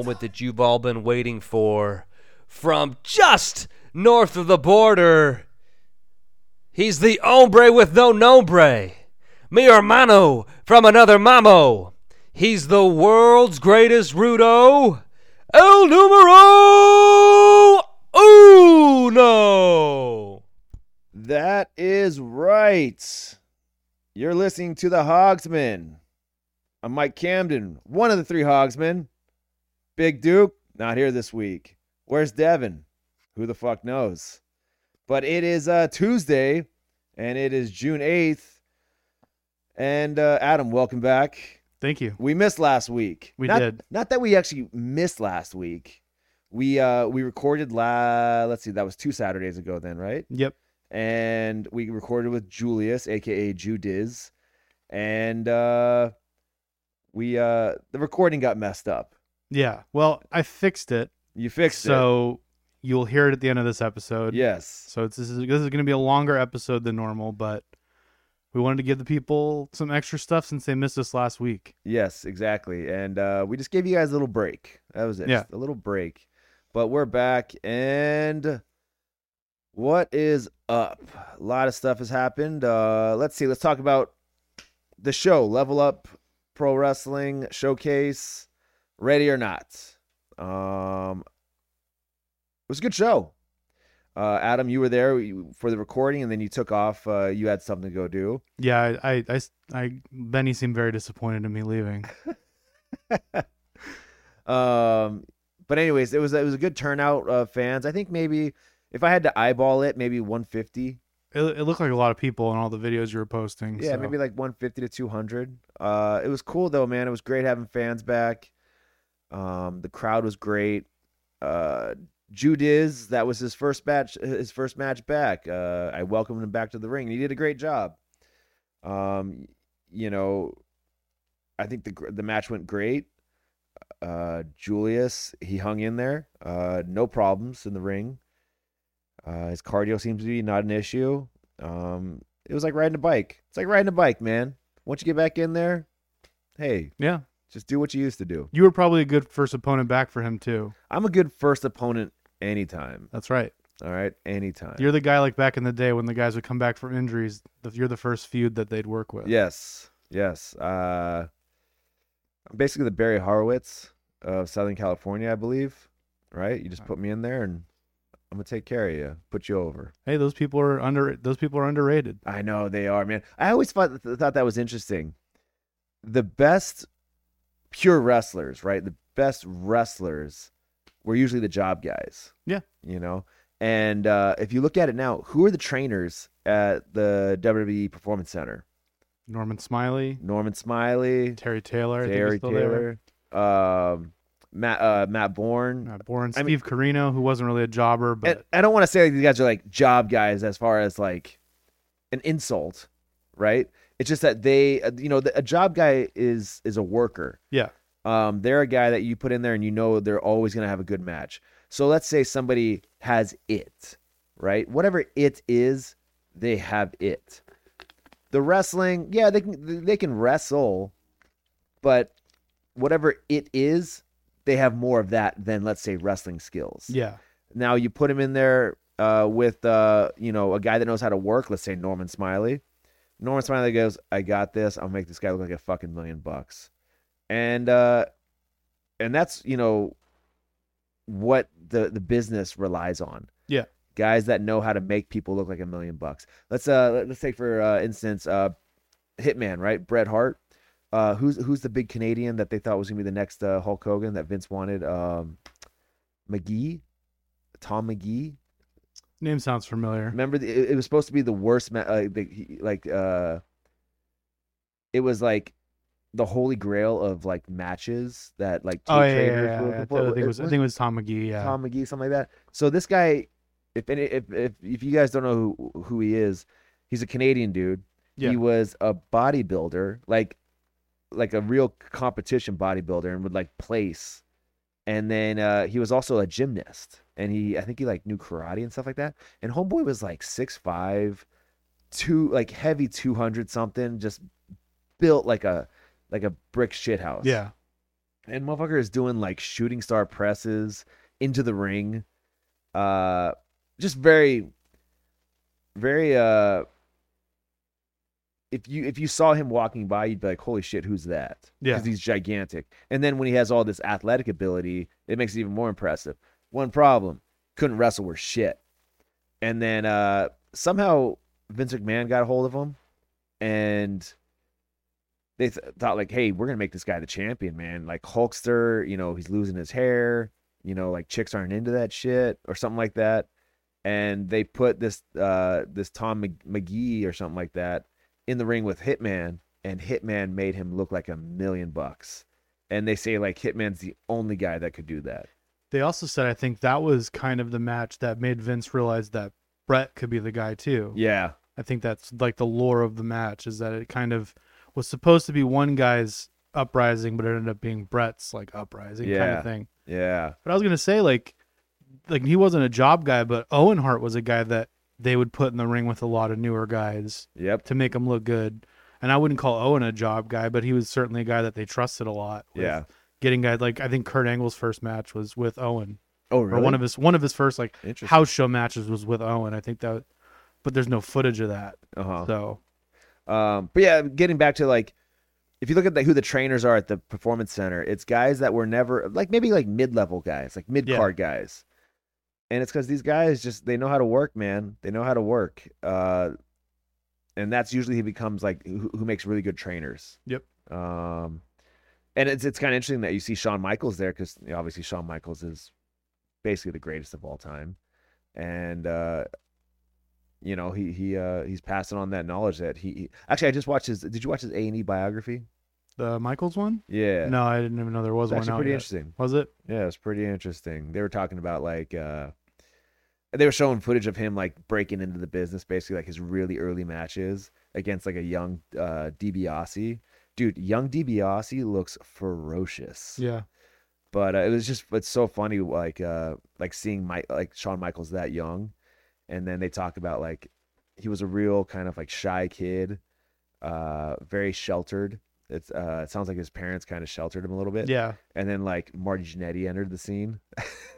moment that you've all been waiting for. From just north of the border, he's the hombre with no nombre. Mi hermano from another mamo. He's the world's greatest Rudo. El numero uno. That is right. You're listening to the Hogsman. I'm Mike Camden, one of the three Hogsmen. Big Duke, not here this week. Where's Devin? Who the fuck knows? But it is uh, Tuesday, and it is June 8th. And uh, Adam, welcome back. Thank you. We missed last week. We Not- did. Not that we actually missed last week. We uh we recorded la let's see, that was two Saturdays ago then, right? Yep. and we recorded with Julius, aka Judiz, and uh, we uh, the recording got messed up. Yeah. Well, I fixed it, You fixed it. so you'll hear it at the end of this episode. Yes. So it's, this is this is going to be a longer episode than normal, but we wanted to give the people some extra stuff since they missed us last week. Yes, exactly. And uh, we just gave you guys a little break. That was it. Yeah. Just a little break. But we're back and what is up? A lot of stuff has happened. Uh, let's see. Let's talk about the show, Level Up Pro Wrestling Showcase. Ready or not? Um, it was a good show. Uh, Adam, you were there for the recording, and then you took off. Uh, you had something to go do. Yeah, I, I, I. Benny seemed very disappointed in me leaving. um, but anyways, it was it was a good turnout of fans. I think maybe if I had to eyeball it, maybe 150. It, it looked like a lot of people in all the videos you were posting. Yeah, so- maybe like 150 to 200. Uh, it was cool though, man. It was great having fans back. Um, the crowd was great. Uh, Judiz, that was his first match. His first match back. Uh, I welcomed him back to the ring, he did a great job. Um, you know, I think the the match went great. Uh, Julius, he hung in there. Uh, no problems in the ring. Uh, his cardio seems to be not an issue. Um, it was like riding a bike. It's like riding a bike, man. Once you get back in there, hey, yeah. Just do what you used to do. You were probably a good first opponent back for him too. I'm a good first opponent anytime. That's right. All right, anytime. You're the guy like back in the day when the guys would come back from injuries. You're the first feud that they'd work with. yes, yes. Uh, I'm basically the Barry Horowitz of Southern California, I believe. Right? You just put me in there, and I'm gonna take care of you, put you over. Hey, those people are under. Those people are underrated. I know they are, man. I always thought thought that was interesting. The best pure wrestlers, right? The best wrestlers were usually the job guys. Yeah. You know? And uh, if you look at it now, who are the trainers at the WWE Performance Center? Norman Smiley, Norman Smiley, Terry Taylor, I Terry. Taylor, um, Matt uh, Matt Bourne. Uh, Bourne, I mean- Steve Corino, who wasn't really a jobber, but And I don't want to say like these guys are like job guys as far as like an insult, right? It's just that they, uh, you know, the, a job guy is is a worker. yeah, Um, they're a guy that you put in there and you know they're always gonna have a good match. So let's say somebody has it, right? Whatever it is, they have it. The wrestling, yeah, they can they can wrestle, but whatever it is, they have more of that than let's say wrestling skills. yeah, Now you put him in there uh, with uh, you know a guy that knows how to work. Let's say Norman Smiley. Norman Smiley goes, "I got this. I'll make this guy look like a fucking million bucks," and uh, and that's you know what the the business relies on. Yeah. guys that know how to make people look like a million bucks. Let's uh let- let's take for uh, instance uh, Hitman, right? Bret Hart. Uh, who's who's the big Canadian that they thought was gonna be the next uh, Hulk Hogan that Vince wanted? Um, Magee, Tom Magee. Name sounds familiar. Remember, the, it, it was supposed to be the worst. Ma- uh, the, he- like, uh, it was like the holy grail of like matches that like Oh tape yeah, yeah, traders yeah, were yeah. I think it was. I think it was Tom Magee. Yeah, Tom Magee, something like that. So this guy, if any, if if if you guys don't know who who he is, he's a Canadian dude. Yeah. He was a bodybuilder, like like a real competition bodybuilder, and would like place. And then uh, he was also a gymnast, and he I think he like knew karate and stuff like that. And homeboy was like six five, two like heavy two hundred something, just built like a like a brick shit house. yeah. and motherfucker is doing like shooting star presses into the ring. Uh, just very, very. Uh, if you if you saw him walking by, you'd be like, "Holy shit, who's that?" Yeah. because he's gigantic. And then when he has all this athletic ability, it makes it even more impressive. One problem: couldn't wrestle worth shit. And then uh, somehow Vince McMahon got a hold of him, and they th- thought like, "Hey, we're gonna make this guy the champion, man." Like Hulkster, you know, he's losing his hair. You know, like chicks aren't into that shit or something like that. And they put this uh, this Tom Magee or something like that in the ring with Hitman, and Hitman made him look like a million bucks. And they say like Hitman's the only guy that could do that. They also said I think that was kind of the match that made Vince realize that Bret could be the guy too. Yeah, I think that's like the lore of the match is that it kind of was supposed to be one guy's uprising, but it ended up being Bret's like uprising kind of thing. yeah, But I was gonna say like like he wasn't a job guy, but Owen Hart was a guy that they would put in the ring with a lot of newer guys yep, to make them look good. And I wouldn't call Owen a job guy, but he was certainly a guy that they trusted a lot. with yeah. Getting guys like I think Kurt Angle's first match was with Owen. Oh, really? Or one of his one of his first like Interesting. house show matches was with Owen. I think that but there's no footage of that. Uh-huh. So Um, but yeah, getting back to like, if you look at who the trainers are at the performance center, it's guys that were never like maybe like mid level guys, like mid card guys, and it's because these guys just they know how to work, man. They know how to work, uh, and that's usually he becomes like who, who makes really good trainers. Yep. Um, and it's it's kind of interesting that you see Shawn Michaels there because obviously Shawn Michaels is basically the greatest of all time, and uh, you know he he uh he's passing on that knowledge that he, he actually I just watched his did you watch his A and E biography? the Michaels one? Yeah, No, I didn't even know there was it's one actually out pretty yet. interesting. Was it? Yeah, it was pretty interesting. They were talking about like uh they were showing footage of him like breaking into the business, basically like his really early matches against like a young uh DiBiase. Dude, young DiBiase looks ferocious. Yeah. but uh, it was just it's so funny like uh like seeing Mike like Shawn Michaels that young and then they talk about like he was a real kind of like shy kid uh very sheltered it's uh it sounds like his parents kind of sheltered him a little bit Yeah. and then like Marty Jannetty entered the scene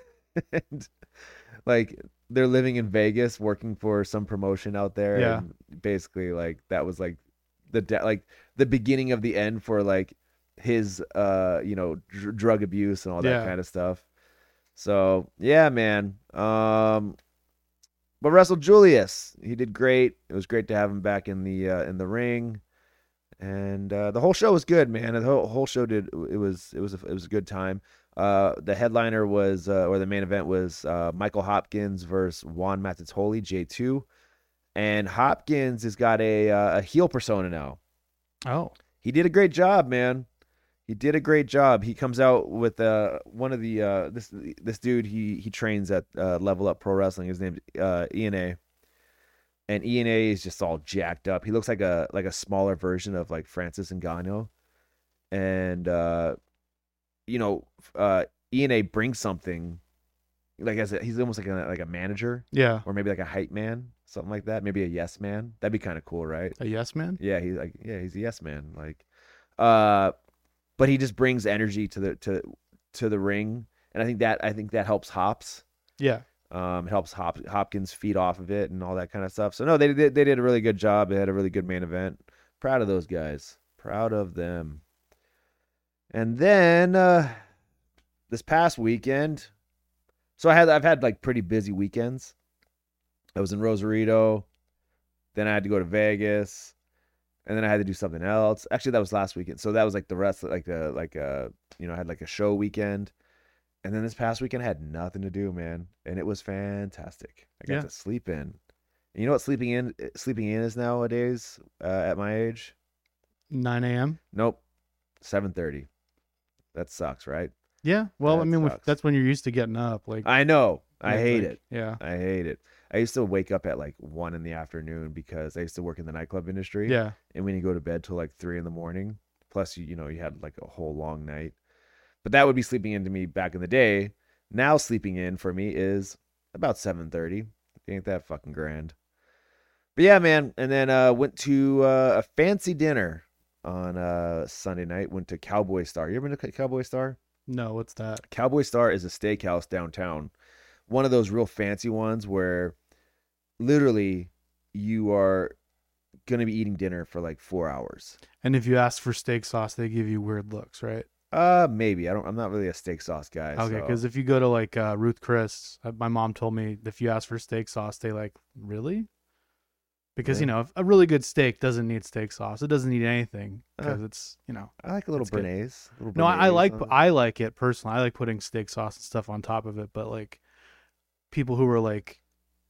and like they're living in Vegas working for some promotion out there Yeah. and basically like that was like the de- like the beginning of the end for like his uh you know dr- drug abuse and all that Yeah. kind of stuff so yeah man um but Russell Julius he did great it was great to have him back in the uh in the ring and uh, the whole show was good, man. The whole, whole show did it was it was a, it was a good time. Uh, the headliner was uh, or the main event was uh, Michael Hopkins versus Juan Matatoli J two, and Hopkins has got a uh, a heel persona now. Oh. He did a great job, man. He did a great job. He comes out with uh, one of the uh, this this dude he he trains at uh, Level Up Pro Wrestling. His name's uh, ENA, and ENA is just all jacked up. He looks like a like a smaller version of like Francis Ngannou, and uh, you know uh, ENA brings something like as a, he's almost like a like a manager Yeah. or maybe like a hype man, something like that. Maybe a yes man. That'd be kind of cool, right? A yes man? Yeah, he's like yeah, he's a yes man. Like uh but he just brings energy to the to to the ring. And I think that I think that helps Hops. Yeah. Um it helps Hop, Hopkins feed off of it and all that kind of stuff. So no, they did they did a really good job. They had a really good main event. Proud of those guys. Proud of them. And then uh this past weekend so I had I've had like pretty busy weekends. I was in Rosarito. Then I had to go to Vegas and then I had to do something else. Actually, that was last weekend. So that was like the rest, like the like uh you know I had like a show weekend, and then this past weekend I had nothing to do, man, and it was fantastic. I got Yeah. to sleep in. And you know what sleeping in sleeping in is nowadays uh, at my age? 9 a.m. Nope, seven thirty. That sucks, right? Yeah. Well, I mean, sucks. that's when you're used to getting up. Like, I know. I hate like- it. Yeah. I hate it. I used to wake up at like one in the afternoon because I used to work in the nightclub industry. Yeah. and when you go to bed till like three in the morning plus you you know you had like a whole long night but that would be sleeping into me back in the day now sleeping in for me is about 7.30 ain't that fucking grand but yeah man and then uh went to uh, a fancy dinner on uh Sunday night. Went to Cowboy Star. You ever been to Cowboy Star? No, what's that? Cowboy Star is a steakhouse downtown. One of those real fancy ones where literally you are going to be eating dinner for like 4 hours. And if you ask for steak sauce, they give you weird looks, right? Uh maybe. I don't I'm not really a steak sauce guy. Okay, so- because if you go to like uh, Ruth Chris, uh, my mom told me if you ask for steak sauce, they like really, because you know if a really good steak doesn't need steak sauce. It doesn't need anything Uh, because it's you know. I like a little béarnaise. little No, I, I like. I like it personally. I like putting steak sauce and stuff on top of it, but like people who are like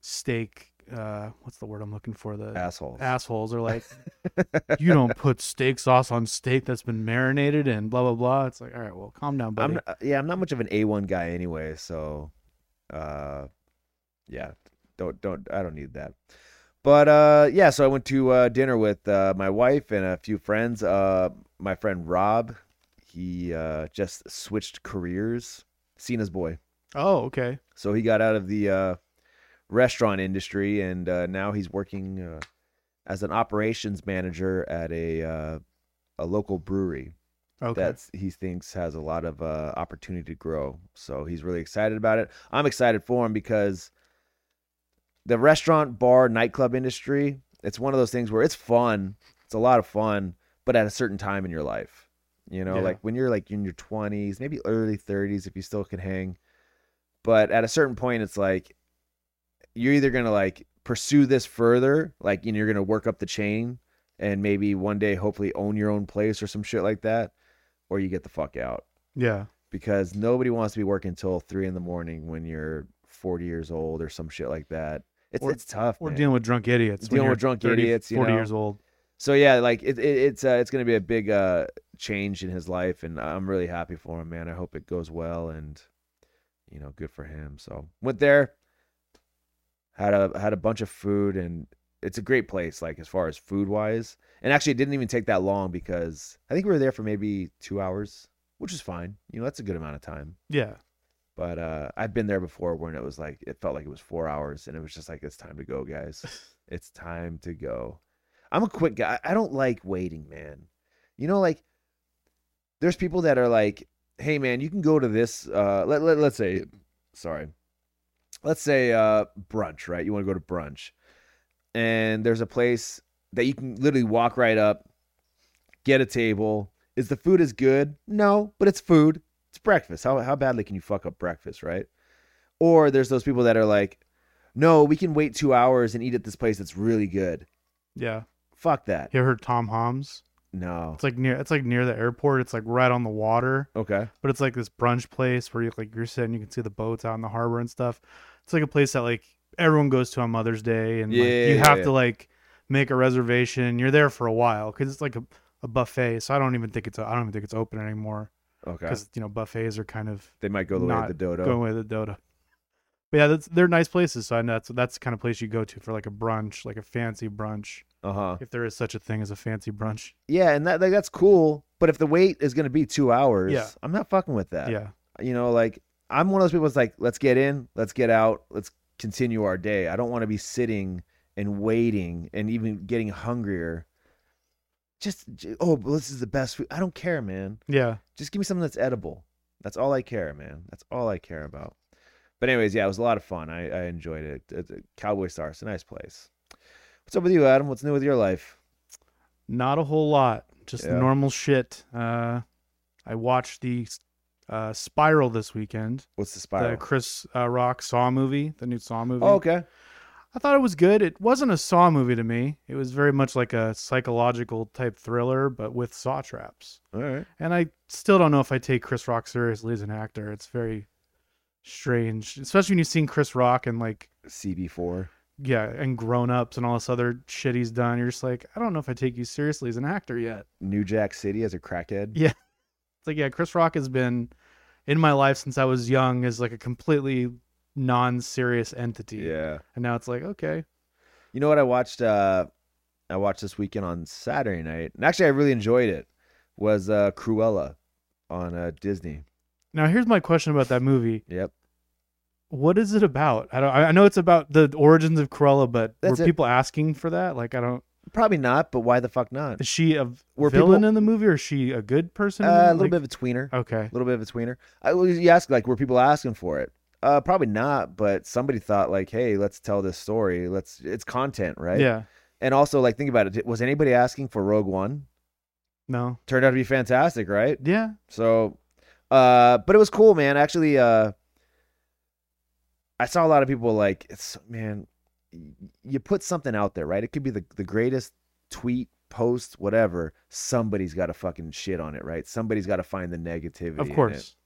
steak, uh, what's the word I'm looking for? The assholes. assholes are like, you don't put steak sauce on steak that's been marinated and blah blah blah. It's like, all right, well, calm down, buddy. I'm not, yeah, I'm not much of an A1 guy anyway, so uh yeah, don't don't I don't need that. But uh yeah, so I went to uh dinner with uh my wife and a few friends. Uh my friend Rob, he uh just switched careers. Cena's boy. oh, okay. So he got out of the uh restaurant industry and uh now he's working uh, as an operations manager at a uh a local brewery Okay. that he thinks has a lot of uh, opportunity to grow. So he's really excited about it. I'm excited for him because the restaurant, bar, nightclub industry, it's one of those things where it's fun. It's a lot of fun, but at a certain time in your life. You know, Yeah. like when you're like in your 20s, maybe early 30s if you still can hang. But at a certain point it's like you're either going to like pursue this further, like you know, you're going to work up the chain and maybe one day hopefully own your own place or some shit like that or you get the fuck out yeah. because nobody wants to be working until three in the morning when you're 40 years old or some shit like that. It's Or- it's tough. We're man. dealing with drunk idiots. Dealing with drunk 30, idiots, you 40 know. years old. so yeah, like it, it it's uh, it's gonna be a big uh change in his life, and I'm really happy for him, man. I hope it goes well, and you know, good for him. So went there, had a had a bunch of food, and it's a great place, like as far as food wise. And actually, it didn't even take that long because I think we were there for maybe two hours, which is fine. You know, that's a good amount of time. Yeah. But uh, I've been there before when it was like it felt like it was four hours, and it was just like it's time to go, guys. it's time to go. I'm a quick guy. I don't like waiting, man. You know, like there's people that are like, "Hey, man, you can go to this." Uh, let, let let's say, sorry, let's say uh, brunch, right? You want to go to brunch, and there's a place that you can literally walk right up, get a table. Is the food as good? No, but it's food. Breakfast. How how badly can you fuck up breakfast, right? Or there's those people that are like, no, we can wait two hours and eat at this place that's really good. Yeah. Fuck that. You ever heard Tom Ham's? No. It's like near it's like near the airport. It's like right on the water. Okay. But it's like this brunch place where you like you're sitting, you can see the boats out in the harbor and stuff. It's like a place that like everyone goes to on Mother's Day and like, you yeah, have yeah. to like make a reservation. You're there for a while because it's like a, a buffet. So I don't even think it's I don't even think it's open anymore Okay. because you know buffets are kind of They might go the way of the dodo. going away with the dodo. But yeah, that's they're nice places. So I know that's that's the kind of place you go to for like a brunch, like a fancy brunch, Uh huh. if there is such a thing as a fancy brunch. Yeah, and that like, that's cool. But if the wait is gonna be two hours, Yeah. I'm not fucking with that. Yeah, You know, like I'm one of those people that's like, let's get in, let's get out, let's continue our day. I don't want to be sitting and waiting and even getting hungrier. Just oh, but this is the best food. I don't care, man. yeah. Just give me something that's edible. That's all I care, man. That's all I care about. But anyways, yeah, it was a lot of fun. I, I enjoyed it. It's a Cowboy Star. It's a nice place. What's up with you, Adam? What's new with your life? Not a whole lot. Just Yeah. normal shit. Uh, I watched the uh, Spiral this weekend. What's the spiral? The Chris uh, Rock Saw movie, the new Saw movie. oh, okay. I thought it was good. It wasn't a Saw movie to me. It was very much like a psychological type thriller, but with saw traps. All right. And I still don't know if I take Chris Rock seriously as an actor. It's very strange, especially when you've seen Chris Rock and like CB4. yeah, and grown ups and all this other shit he's done. You're just like, I don't know if I take you seriously as an actor yet. New Jack City as a crackhead. Yeah. It's like, yeah, Chris Rock has been in my life since I was young as like a completely non-serious entity. Yeah. And now it's like, okay, You know what I watched? Uh, I watched this weekend on Saturday night, and actually I really enjoyed it. Was uh, Cruella on uh, Disney? now here's my question about that movie. Yep. What is it about? I don't. I know it's about the origins of Cruella, but That's were it. people asking for that? Like, I don't. Probably not, but why the fuck not? Is she a Were villain people- in the movie, or is she a good person? in Uh, the a little Like- bit of a tweener. Okay. A little bit of a tweener. I was you ask like were people asking for it? Uh, probably not, but somebody thought like, hey, let's tell this story. Let's it's content, right? Yeah. And also like think about it. Was anybody asking for Rogue One? No. Turned out to be fantastic, right? Yeah. So, uh, but it was cool, man. Actually, uh, I saw a lot of people like, it's man, you put something out there, right? It could be the the greatest tweet, post, whatever. Somebody's got to fucking shit on it, right? Somebody's got to find the negativity. Of course.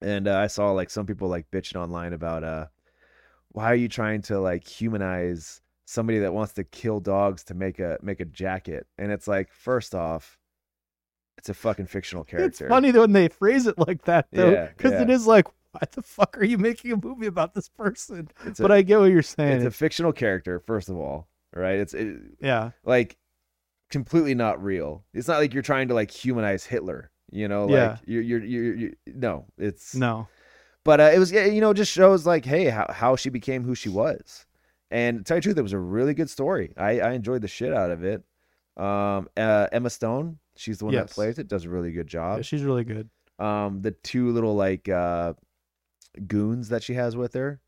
And uh, I saw like some people like bitching online about uh, why are you trying to like humanize somebody that wants to kill dogs to make a make a jacket? And it's like, first off, it's a fucking fictional character. It's funny when they phrase it like that though, because it yeah. is like, why the fuck are you making a movie about this person? It's but I get what you're saying. it's a fictional character first of all right it's it, yeah. like completely not real it's not like you're trying to like humanize hitler you know like Yeah. you're, you're you're you no it's No. but uh, it was you know just shows like hey how, how she became who she was. And to tell you the truth it was a really good story. I i enjoyed the shit out of it. Um uh, emma stone she's the one that plays it does a really good job. Yeah, she's really good. um the two little like uh goons that she has with her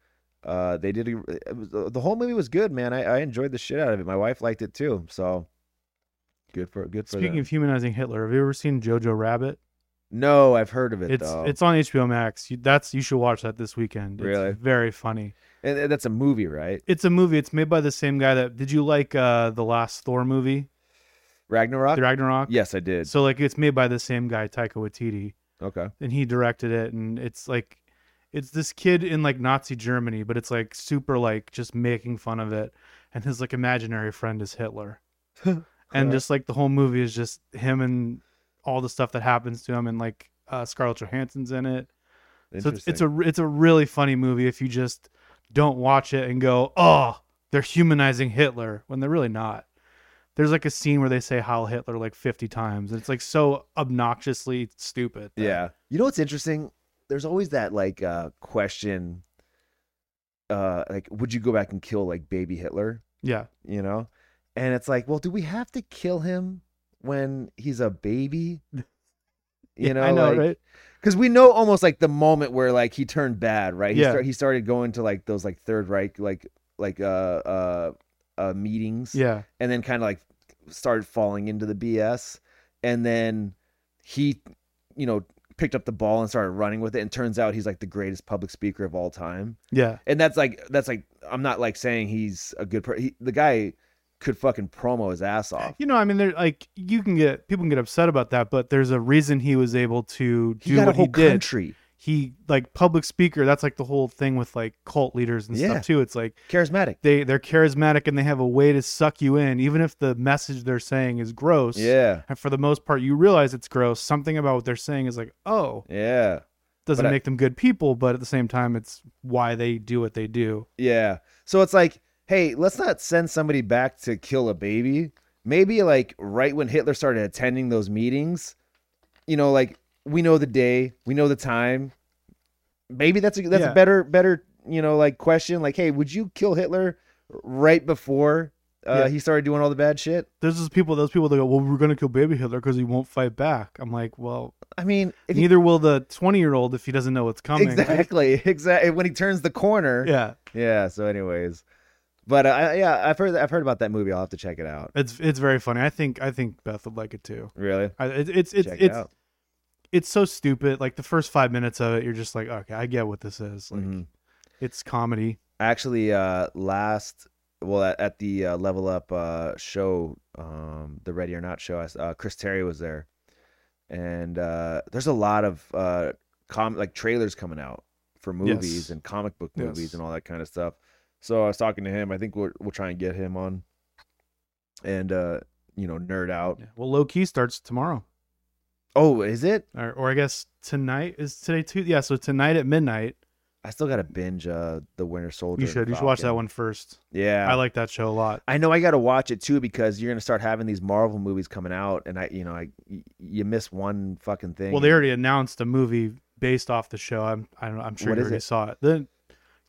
uh they did a, it was, the whole movie was good man. I, I enjoyed the shit out of it. My wife liked it too so good for good for Speaking them. of humanizing Hitler, have you ever seen Jojo Rabbit? no i've heard of it It's though it's on HBO Max. You, that's you should watch that this weekend. It's Really? very funny. and that's a movie right It's a movie. It's made by the same guy that did you like uh the last Thor movie, ragnarok the Ragnarok? yes i did So like it's made by the same guy, Taika Waititi, okay and he directed it, and it's like it's this kid in like Nazi Germany, but it's like super like just making fun of it, and his like imaginary friend is Hitler, and just like the whole movie is just him and all the stuff that happens to him, and like uh, Scarlett Johansson's in it. So it's, it's a it's a really funny movie if you just don't watch it and go, oh, they're humanizing Hitler when they're really not. There's like a scene where they say Heil Hitler like 50 times, and it's like so obnoxiously stupid. that- Yeah. You know what's interesting? There's always that like uh question uh like would you go back and kill like baby Hitler, yeah, you know? And it's like, well, do we have to kill him when he's a baby? You Yeah, know, I know, like, right? Cuz we know almost like the moment where like he turned bad, right? He Yeah. start, he started going to like those like third Reich like like uh uh uh meetings Yeah, and then kind of like started falling into the BS. And then he, you know, picked up the ball and started running with it. And turns out he's like the greatest public speaker of all time. yeah, And that's like, that's like, I'm not like saying he's a good person. The guy could fucking promo his ass off. you know, I mean, they're like you can get people can get upset about that, but there's a reason he was able to He do got a what whole he did. country. He like public speaker. That's like the whole thing with like cult leaders and Yeah. stuff too. It's like Charismatic. they they're charismatic and they have a way to suck you in, even if the message they're saying is gross. Yeah. And for the most part, you realize it's gross. Something about what they're saying is like, oh, Yeah. doesn't But I- make them good people, but at the same time, it's why they do what they do. Yeah. So it's like, hey, let's not send somebody back to kill a baby. Maybe like right when Hitler started attending those meetings, you know, like we know the day, we know the time. Maybe that's a that's Yeah. a better better, you know, like question like, hey, would you kill Hitler right before uh, Yeah. he started doing all the bad shit? There's those people, those people that go, well, we're gonna kill baby Hitler because he won't fight back. I'm like, well, I mean, neither will the 20 year old if he doesn't know what's coming. exactly, exactly when he turns the corner. Yeah, Yeah, so anyways. But uh, I- yeah, I've heard I've heard about that movie. I'll have to check it out. it's it's very funny. I think I think Beth would like it too. Really? I, it, it's it's check it's out. it's so stupid. Like the first five minutes of it, you're just like, okay, I get what this is. Like Mhm. it's comedy. actually uh last well at, at the uh, level up uh show um the ready or not show I uh, chris terry was there and uh there's a lot of uh com like trailers coming out for movies Yes. and comic book movies Yes. and all that kind of stuff so i was talking to him i think we'll, we'll try and get him on and uh you know nerd out Yeah. Well, Loki starts tomorrow, oh is it or, or I guess tonight is today too. Yeah, so tonight at midnight, i still gotta binge uh the winter soldier you should you should watch that one first. yeah I like that show a lot. I know I got to watch it too because you're gonna start having these Marvel movies coming out, and I, you know, I you miss one fucking thing. Well, they already announced a movie based off the show. I'm I don't know, I'm sure What you already it? saw it. The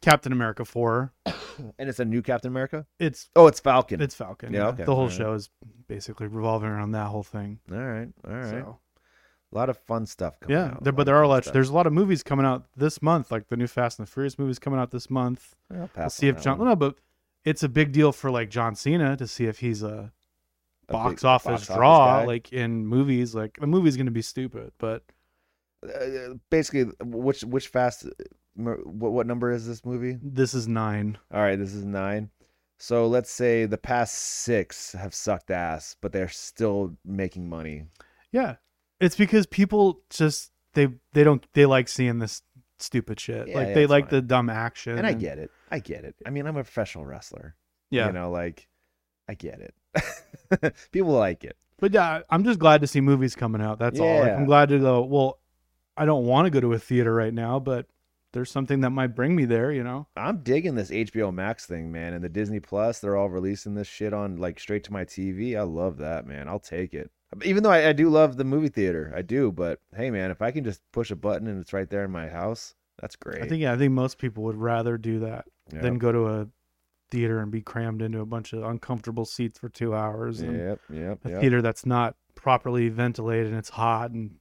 Captain America four. And it's a new Captain America. It's Oh, it's Falcon. it's Falcon. Yeah, okay, the whole show is basically revolving around that whole thing. all right, all right. So A lot of fun stuff coming yeah, out. there, but there are a lot. There's a lot of movies coming out this month, like the new Fast and the Furious movies coming out this month. I'll We'll pass see on if that John. one. No, but it's a big deal for like John Cena to see if he's a A box big office box draw, guy. like in movies. Like the movie's gonna be stupid, but Uh, basically, which which fast? What what number is this movie? this is nine. All right, this is nine. So let's say the past six have sucked ass, but they're still making money. Yeah, it's because people just they they don't they like seeing this stupid shit. Yeah, like yeah, they like fine. the dumb action. And I get it. I get it. I mean, I'm a professional wrestler. yeah. You know, like I get it. People like it. But yeah, I'm just glad to see movies coming out. That's all. Like, I'm glad to go. Well, I don't want to go to a theater right now, but there's something that might bring me there. You know. I'm digging this HBO Max thing, man, and the Disney Plus. They're all releasing this shit on like straight to my TV. I love that, man. I'll take it. Even though I, I do love the movie theater, I do. But hey, man, if I can just push a button and it's right there in my house, that's great. I think yeah, I think most people would rather do that Yep. than go to a theater and be crammed into a bunch of uncomfortable seats for two hours. Yep, yep, a yep. theater that's not properly ventilated and it's hot and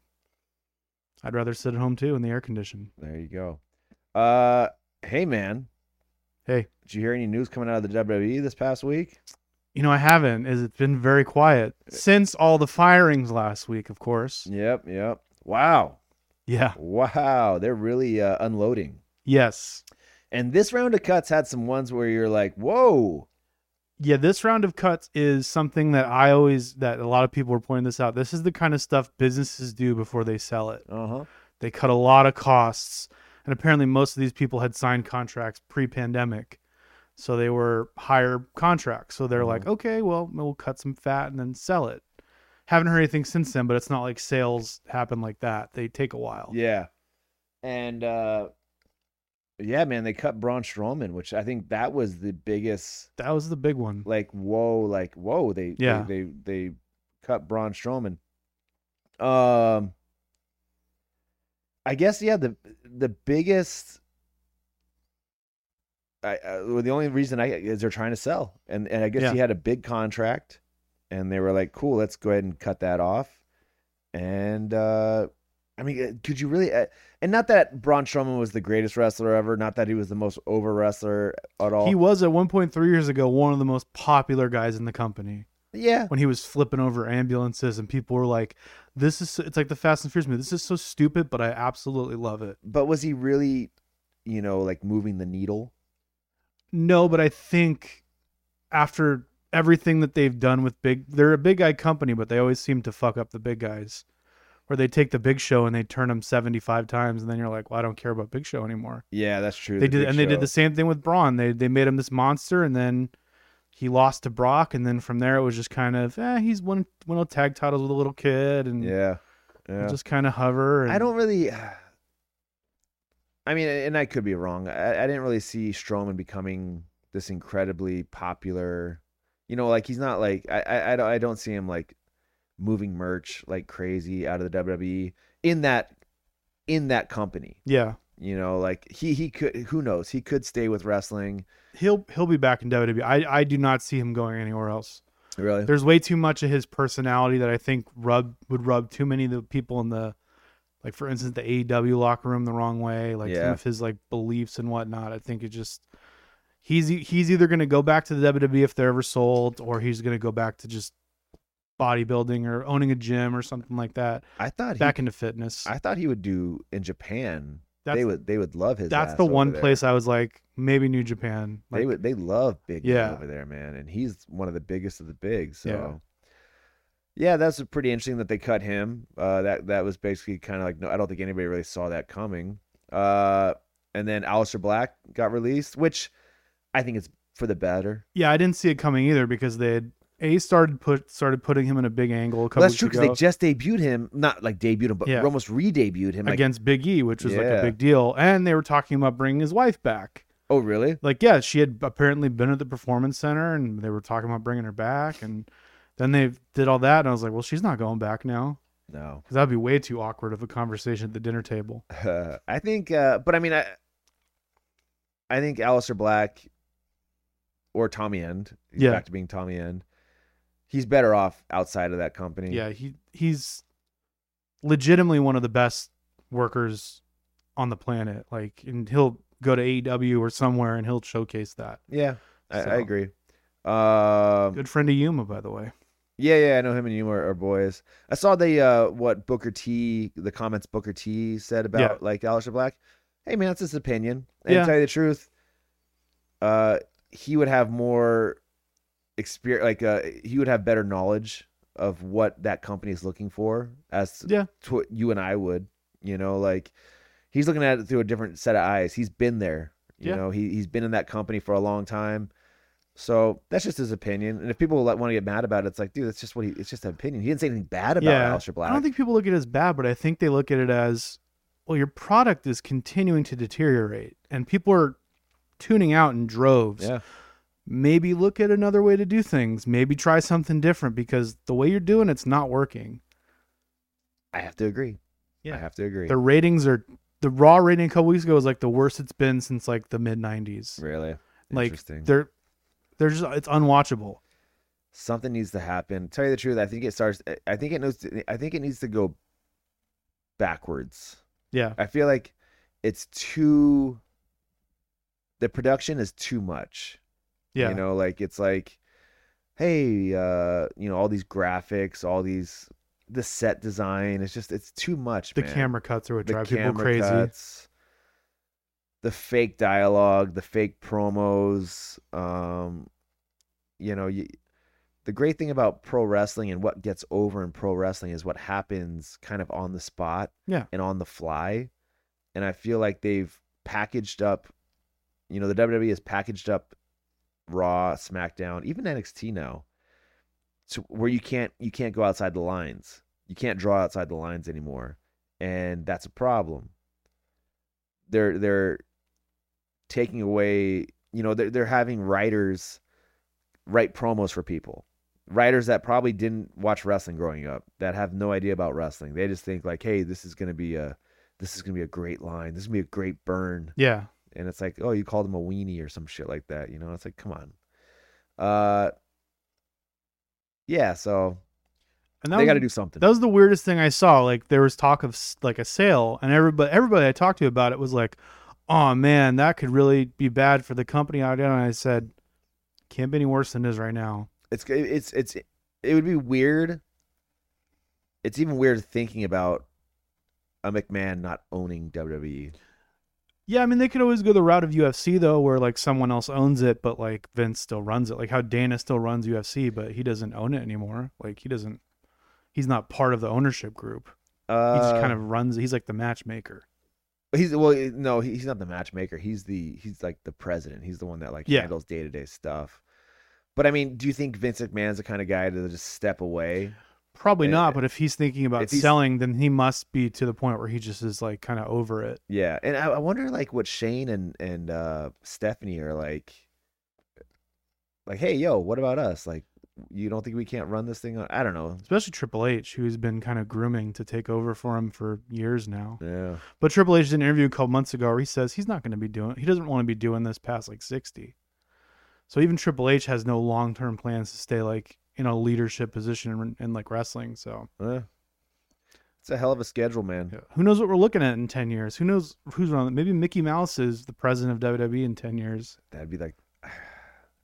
I'd rather sit at home too in the air condition. There you go. Uh, hey, man, Hey, did you hear any news coming out of the WWE this past week? you know I haven't. Is it's been very quiet since all the firings last week, of course. Yep, yep. Wow, Yeah. wow, they're really uh, unloading. Yes. And this round of cuts had some ones where you're like, whoa. Yeah, this round of cuts is something that I always that a lot of people were pointing this out. This is the kind of stuff businesses do before they sell it. Uh huh. They cut a lot of costs, and apparently most of these people had signed contracts pre-pandemic, so they were higher contracts. So they're like, okay, well, we'll cut some fat and then sell it. Haven't heard anything since then, but it's not like sales happen like that. They take a while. Yeah. And uh yeah, man, they cut Braun Strowman, which I think that was the biggest That was the big one. like whoa, like whoa, they Yeah. they they, they cut Braun Strowman. Um I guess yeah, the the biggest I, I well, the only reason I is they're trying to sell, and and I guess Yeah. he had a big contract, and they were like, "Cool, let's go ahead and cut that off." And uh, I mean, uh, could you really? Uh, and not that Braun Strowman was the greatest wrestler ever, not that he was the most over wrestler at all. He was at 1.3 years ago one of the most popular guys in the company. Yeah, when he was flipping over ambulances and people were like this is so, it's like the fast and furious movie. This is so stupid but i absolutely love it. But was he really, you know, like moving the needle? no but i think after everything that they've done with big they're a big guy company but they always seem to fuck up the big guys. Where they take the big show and they turn them 75 times and then you're like well i don't care about big show anymore. Yeah, that's true. they the did and they did the same thing with braun. They they made him this monster and then he lost to brock and then from there it was just kind of eh, he's won won a tag titles with a little kid and Yeah, yeah. just kind of hover. And I don't really. I mean, and I could be wrong. I, I didn't really see Strowman becoming this incredibly popular. You know, like he's not like I I, I don't I don't see him like moving merch like crazy out of the WWE in that in that company. Yeah, You know, like he he could who knows he could stay with wrestling. he'll he'll be back in WWE. I I do not see him going anywhere else. Really? There's way too much of his personality that I think rub would rub too many of the people in the like for instance the AEW locker room the wrong way. Like some of his like beliefs and whatnot. I think it just he's he's either gonna go back to the WWE if they're ever sold, or he's gonna go back to just bodybuilding or owning a gym or something like that. I thought he, Back into fitness. I thought he would do in Japan. That's they would they would love his. that's the one place I was like maybe New Japan. they would they love big Yeah. over there, man, and he's one of the biggest of the big. So Yeah. yeah, that's pretty interesting that they cut him. Uh, that that was basically kind of like no, I don't think anybody really saw that coming. Uh, and then Aleister Black got released, which I think is for the better. Yeah, I didn't see it coming either because they had a started put started putting him in a big angle a couple Well, that's true because they just debuted him, not like debuted him, but Yeah. almost re-debuted him. Like, against Big E, which was like a big deal, and they were talking about bringing his wife back. oh really? Like, yeah, she had apparently been at the performance center, and they were talking about bringing her back, and then they did all that, and I was like, well, she's not going back now No, because that'd be way too awkward of a conversation at the dinner table. I think, uh, but I mean, I I think Aleister Black or Tommy End. He's Yeah. back to being Tommy End. He's better off outside of that company. Yeah, he he's legitimately one of the best workers on the planet. Like, and he'll go to AEW or somewhere and he'll showcase that. Yeah, I, So- I agree. Um, Good friend of Yuma, by the way. Yeah, yeah, I know him and you are, are boys. I saw the uh what Booker T the comments Booker T said about Yeah. like Aleister Black. Hey man, that's his opinion. And Yeah. to tell you the truth, uh he would have more experience like uh he would have better knowledge of what that company is looking for as Yeah. to what you and I would, you know, like he's looking at it through a different set of eyes. He's been there. You Yeah. know, he he's been in that company for a long time. So that's just his opinion. And if people like, want to get mad about it, it's like, dude, that's just what he. It's just an opinion. He didn't say anything bad about yeah, Aleister Black. I don't think people look at it as bad, but I think they look at it as, well, your product is continuing to deteriorate, and people are tuning out in droves. yeah, Maybe look at another way to do things. Maybe try something different because the way you're doing it's not working. I have to agree. Yeah. I have to agree. The ratings are the raw rating a couple weeks ago was like the worst it's been since like the mid '90s. really Like interesting. they're they're just it's unwatchable. Something needs to happen. Tell you the truth, I think it starts. I think it knows. I think it needs to go backwards. Yeah, I feel like it's too. The production is too much. Yeah, You know, like it's like, hey, uh, you know, all these graphics, all these the set design. It's just it's too much. the man. camera cuts are what the drive people crazy. cuts, the fake dialogue, the fake promos. Um, you know, you, the great thing about pro wrestling and what gets over in pro wrestling is what happens kind of on the spot, Yeah. and on the fly. And I feel like they've packaged up. You know, the WWE has packaged up Raw, SmackDown, even NXT now, to where you can't you can't go outside the lines. You can't draw outside the lines anymore, and that's a problem. They're they're taking away. You know, they're they're having writers write promos for people. Writers that probably didn't watch wrestling growing up, that have no idea about wrestling. They just think like, "Hey, this is gonna be a this is gonna be a great line. This is gonna be a great burn." Yeah, and it's like, oh, you called him a weenie or some shit like that. You know, it's like, come on. Uh, yeah. So and they got to do something. that was the weirdest thing I saw. Like there was talk of like a sale, and everybody everybody I talked to about it was like, "Oh man, that could really be bad for the company." out there." And I said, "Can't be any worse than it is right now." It's it's it's it would be weird. It's even weird thinking about a McMahon not owning. WWE. Yeah, I mean they could always go the route of UFC though, where like someone else owns it, but like Vince still runs it. Like how Dana still runs UFC, but he doesn't own it anymore. Like he doesn't, he's not part of the ownership group. Uh, He just kind of runs. He's like the matchmaker. He's well, no, he's not the matchmaker. He's the he's like the president. He's the one that like Yeah. handles day to day stuff. But I mean, do you think Vince McMahon's the kind of guy to just step away? Probably Uh, not, but if he's thinking about he's- selling, then he must be to the point where he just is like kind of over it. Yeah, and I, I wonder like what Shane and and uh Stephanie are like. Like, hey, yo, what about us? Like, you don't think we can't run this thing? On? I don't know. Especially Triple H, who's been kind of grooming to take over for him for years now. Yeah, But Triple H did an interview a couple months ago where he says he's not going to be doing. He doesn't want to be doing this past like sixty. So even Triple H has no long term plans to stay like in a leadership position in, in like wrestling. So Eh. it's a hell of a schedule, man. yeah. who knows what we're looking at in ten years? Who knows who's on? Maybe Mickey Mouse is the president of WWE in ten years. That'd be like, I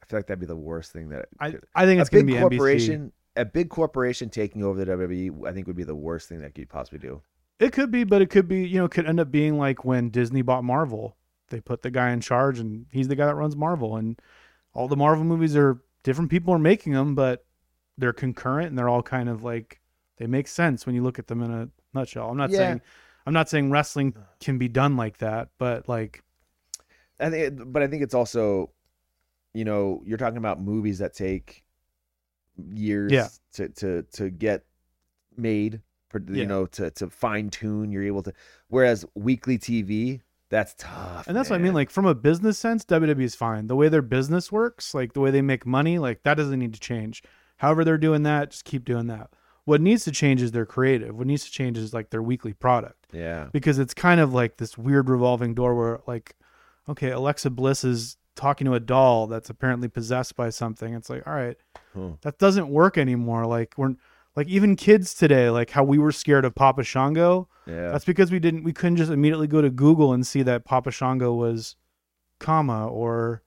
feel like that'd be the worst thing that I could- I think it's to be NBC. corporation. A big corporation taking over the WWE, I think, would be the worst thing that could possibly do. It could be, but it could be, you know, could end up being like when Disney bought Marvel. They put the guy in charge and he's the guy that runs Marvel. And all the Marvel movies are different people are making them, but they're concurrent and they're all kind of like they make sense when you look at them in a nutshell. I'm not Yeah. saying I'm not saying wrestling can be done like that, but like I think, but I think it's also, you know, you're talking about movies that take years Yeah. to to to get made, for- you Yeah. know, to to fine tune. You're able to, whereas weekly TV, that's tough. and that's what I mean. Like from a business sense, WWE is fine. The way their business works, like the way they make money, like that doesn't need to change. However they're doing that, just keep doing that. What needs to change is their creative. What needs to change is like their weekly product. yeah, because it's kind of like this weird revolving door where like okay, Alexa Bliss is talking to a doll that's apparently possessed by something. It's like, all right, Huh. that doesn't work anymore. Like we're like even kids today, like how we were scared of Papa Shango. Yeah. That's because we didn't we couldn't just immediately go to Google and see that Papa Shango was Kama or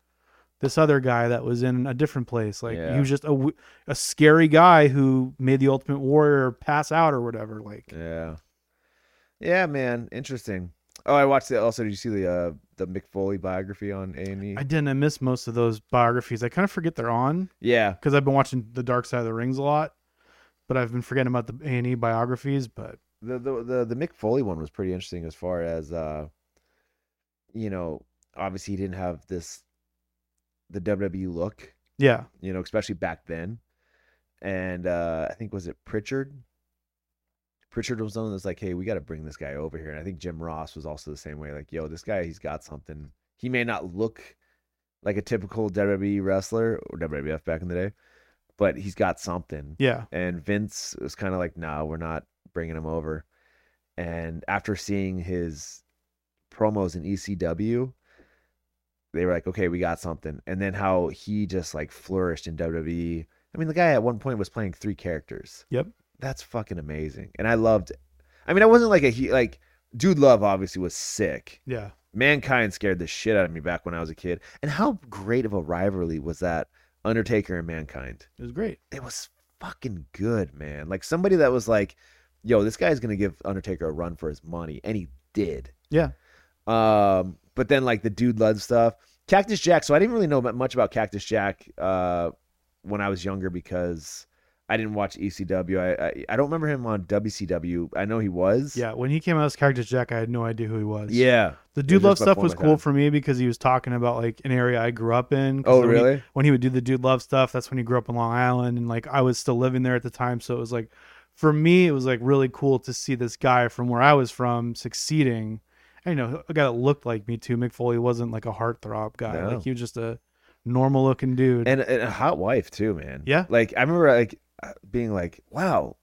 this other guy that was in a different place. Like Yeah. he was just a, a scary guy who made the Ultimate Warrior pass out or whatever. Like Yeah. Yeah, man. Interesting. Oh, I watched the. Also, did you see the uh the Mick Foley biography on A and E? I didn't. I missed most of those biographies. I kind of forget they're on Yeah. because I've been watching The Dark Side of the Rings a lot, but I've been forgetting about the A and E biographies. But The, the the the Mick Foley one was pretty interesting as far as uh, you know, obviously he didn't have this the WWE look, yeah, you know, especially back then. And uh I think was it Prichard? Prichard was the one that's like, hey, we got to bring this guy over here. And I think Jim Ross was also the same way. Like, yo, this guy, he's got something. He may not look like a typical WWE wrestler or WWF back in the day, but he's got something. yeah, And Vince was kind of like, no, we're not bringing him over. And after seeing his promos in ECW, they were like, okay, we got something. And then how he just like flourished in WWE. I mean, the guy at one point was playing three characters. Yep. That's fucking amazing. And I loved I mean, I wasn't like a he like Dude Love obviously was sick. yeah, Mankind scared the shit out of me back when I was a kid. And how great of a rivalry was that Undertaker and Mankind? it was great. it was fucking good, man. Like somebody that was like, yo, this guy's gonna give Undertaker a run for his money, and he did. Yeah. Um, but then like the dude love stuff, Cactus Jack. So I didn't really know much about Cactus Jack uh, when I was younger because I didn't watch ECW. I, I I don't remember him on WCW. I know he was. Yeah, when he came out as Cactus Jack, I had no idea who he was. Yeah. The Dude Love stuff was cool time. for me because he was talking about like an area I grew up in. Oh, when he- really? when he would do the Dude Love stuff, that's when he grew up in Long Island, and like I was still living there at the time, so it was like, for me, it was like really cool to see this guy from where I was from succeeding. You know, a guy that looked like me too. Mick Foley wasn't like a heartthrob guy; No. like he was just a normal looking dude. and, and a hot wife too, man. Yeah. Like I remember like uh, being like, wow,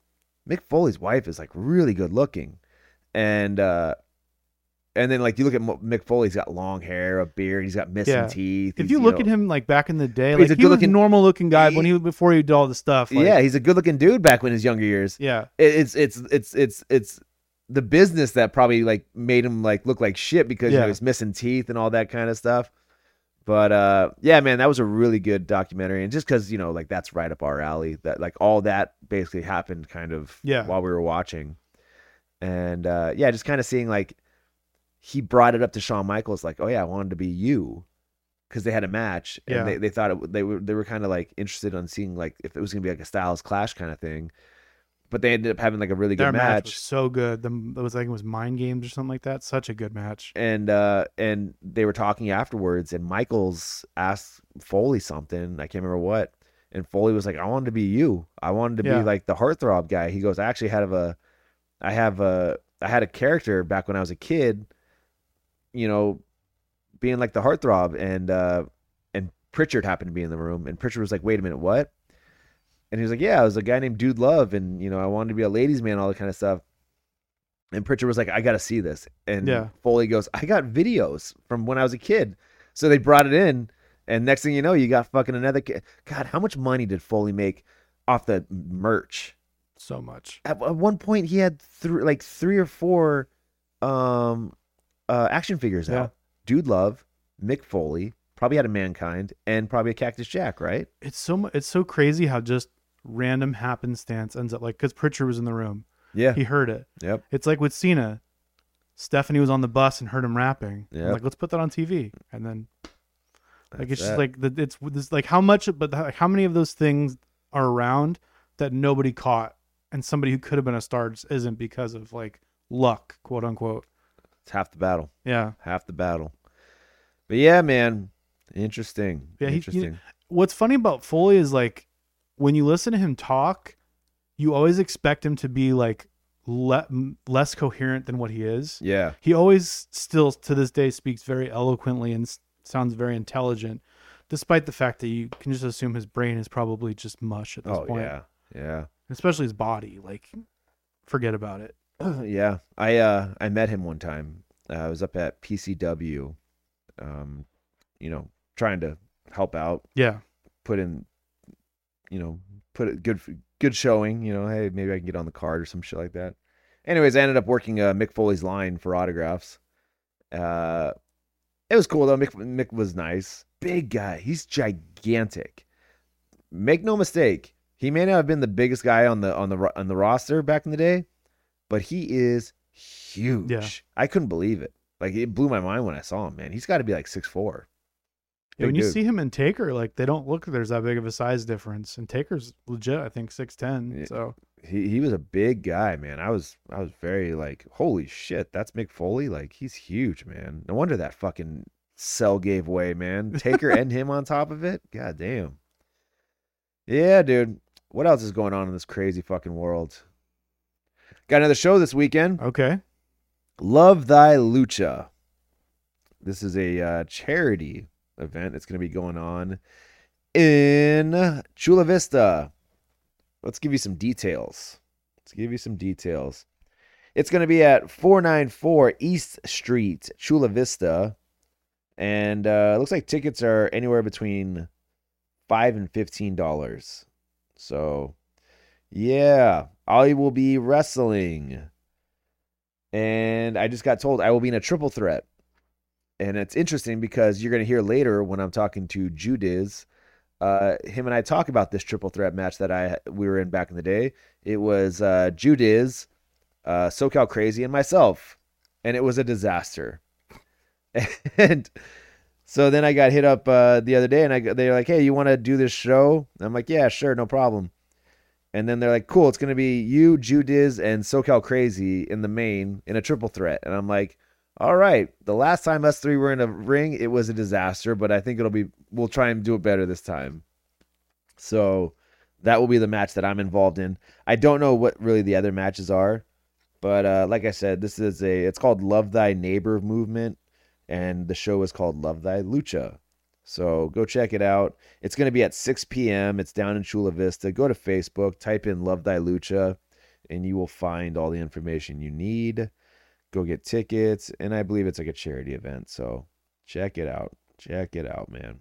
Mick Foley's wife is like really good looking, and uh and then like you look at Mo- Mick Foley, he's got long hair, a beard, he's got missing Yeah. teeth. if he's, you look know- at him like back in the day, He's like a he was a good-looking- normal looking guy when he before he did all the stuff. Like, yeah, he's a good looking dude back when his younger years. yeah, It, it's it's it's it's it's the business that probably like made him like look like shit because you know Yeah. he's missing teeth and all that kind of stuff. But uh yeah, man, that was a really good documentary, and just because you know like that's right up our alley. That like all that basically happened kind of Yeah. while we were watching, and uh yeah, just kind of seeing like he brought it up to Shawn Michaels like, oh yeah, I wanted to be you. Because they had a match, and Yeah. they, they thought it, they were they were kind of like interested on seeing like if it was gonna be like a Styles Clash kind of thing, but they ended up having like a really their good match. match, was so good. The it was like it was Mind Games or something like that. Such a good match. and uh and they were talking afterwards, and Michaels asked Foley something, I can't remember what, and Foley was like, I wanted to be you, I wanted to Yeah. be like the heartthrob guy. He goes, I actually had a, I have a, I had a character back when I was a kid, you know, being like the heartthrob, and uh and Prichard happened to be in the room, and Prichard was like, wait a minute, what? And he was like, yeah, I was a guy named Dude Love, and you know, I wanted to be a ladies' man, all that kind of stuff. And Prichard was like, I got to see this. And Yeah. Foley goes, I got videos from when I was a kid. So they brought it in, and next thing you know, you got fucking another kid. God, how much money did Foley make off the merch? So much. At, at one point, he had three, like three or four, um, uh, action figures Yeah. out. Dude Love, Mick Foley, probably had a Mankind, and probably a Cactus Jack, right? It's so mu- it's so crazy how just random happenstance ends up like because Prichard was in the room, Yeah. he heard it. Yep. It's like with Cena. Stephanie was on the bus and heard him rapping. I'm Like, let's put that on TV, and then like That's it's just that. like the, it's this like how much, but like, how many of those things are around that nobody caught, and somebody who could have been a star just isn't because of like luck, quote unquote. it's half the battle. Yeah. half the battle. But yeah, man, interesting. Yeah, he- you- interesting. what's funny about Foley is like when you listen to him talk, you always expect him to be like le- less coherent than what he is. yeah, He always still to this day speaks very eloquently and s- sounds very intelligent, despite the fact that you can just assume his brain is probably just mush at this oh point. yeah, yeah, Especially his body, like forget about it. yeah. I uh I met him one time. Uh, I was up at PCW um, you know, trying to help out, Yeah. put in, you know, put it good good showing. You know, hey, maybe I can get on the card or some shit like that. Anyways, I ended up working uh, Mick Foley's line for autographs. Uh, it was cool though. Mick Mick was nice, big guy. He's gigantic. Make no mistake, he may not have been the biggest guy on the on the on the roster back in the day, but he is huge. Yeah. I couldn't believe it. Like it blew my mind when I saw him. Man, he's got to be like six four. Yeah, when you see him and Taker, like they don't look there's that big of a size difference. And Taker's legit, I think six ten. Yeah. So he he was a big guy, man. I was I was very like, holy shit, that's Mick Foley. Like he's huge, man. No wonder that fucking cell gave way, man. Taker and him on top of it. God damn. Yeah, dude. What else is going on in this crazy fucking world? Got another show this weekend. okay. Love Thy Lucha. This is a uh, charity event. It's going to be going on in Chula Vista. Let's give you some details. Let's give you some details. It's going to be at 494 East Street, Chula Vista. And uh, looks like tickets are anywhere between 5 and $15. So, yeah, I will be wrestling. And I just got told I will be in a triple threat. And it's interesting because you're going to hear later when I'm talking to Judiz, uh, him and I talk about this triple threat match that I we were in back in the day. It was uh, Judiz, uh, SoCal Crazy, and myself, and it was a disaster. and so then I got hit up uh, the other day, and I they're like, "Hey, you want to do this show?" I'm like, "Yeah, sure, no problem." And then they're like, "Cool, it's gonna be you, Judiz, and SoCal Crazy in the main in a triple threat." And I'm like, "All right." The last time us three were in a ring, it was a disaster, but I think it'll be. We'll try and do it better this time. So that will be the match that I'm involved in. I don't know what really the other matches are, but uh, like I said, this is a. It's called Love Thy Neighbor Movement, and the show is called Love Thy Lucha. So go check it out. It's going to be at 6 p.m. It's down in Chula Vista. Go to Facebook, type in Love Thy Lucha, and you will find all the information you need. Go get tickets, and I believe it's like a charity event. So check it out. Check it out, man.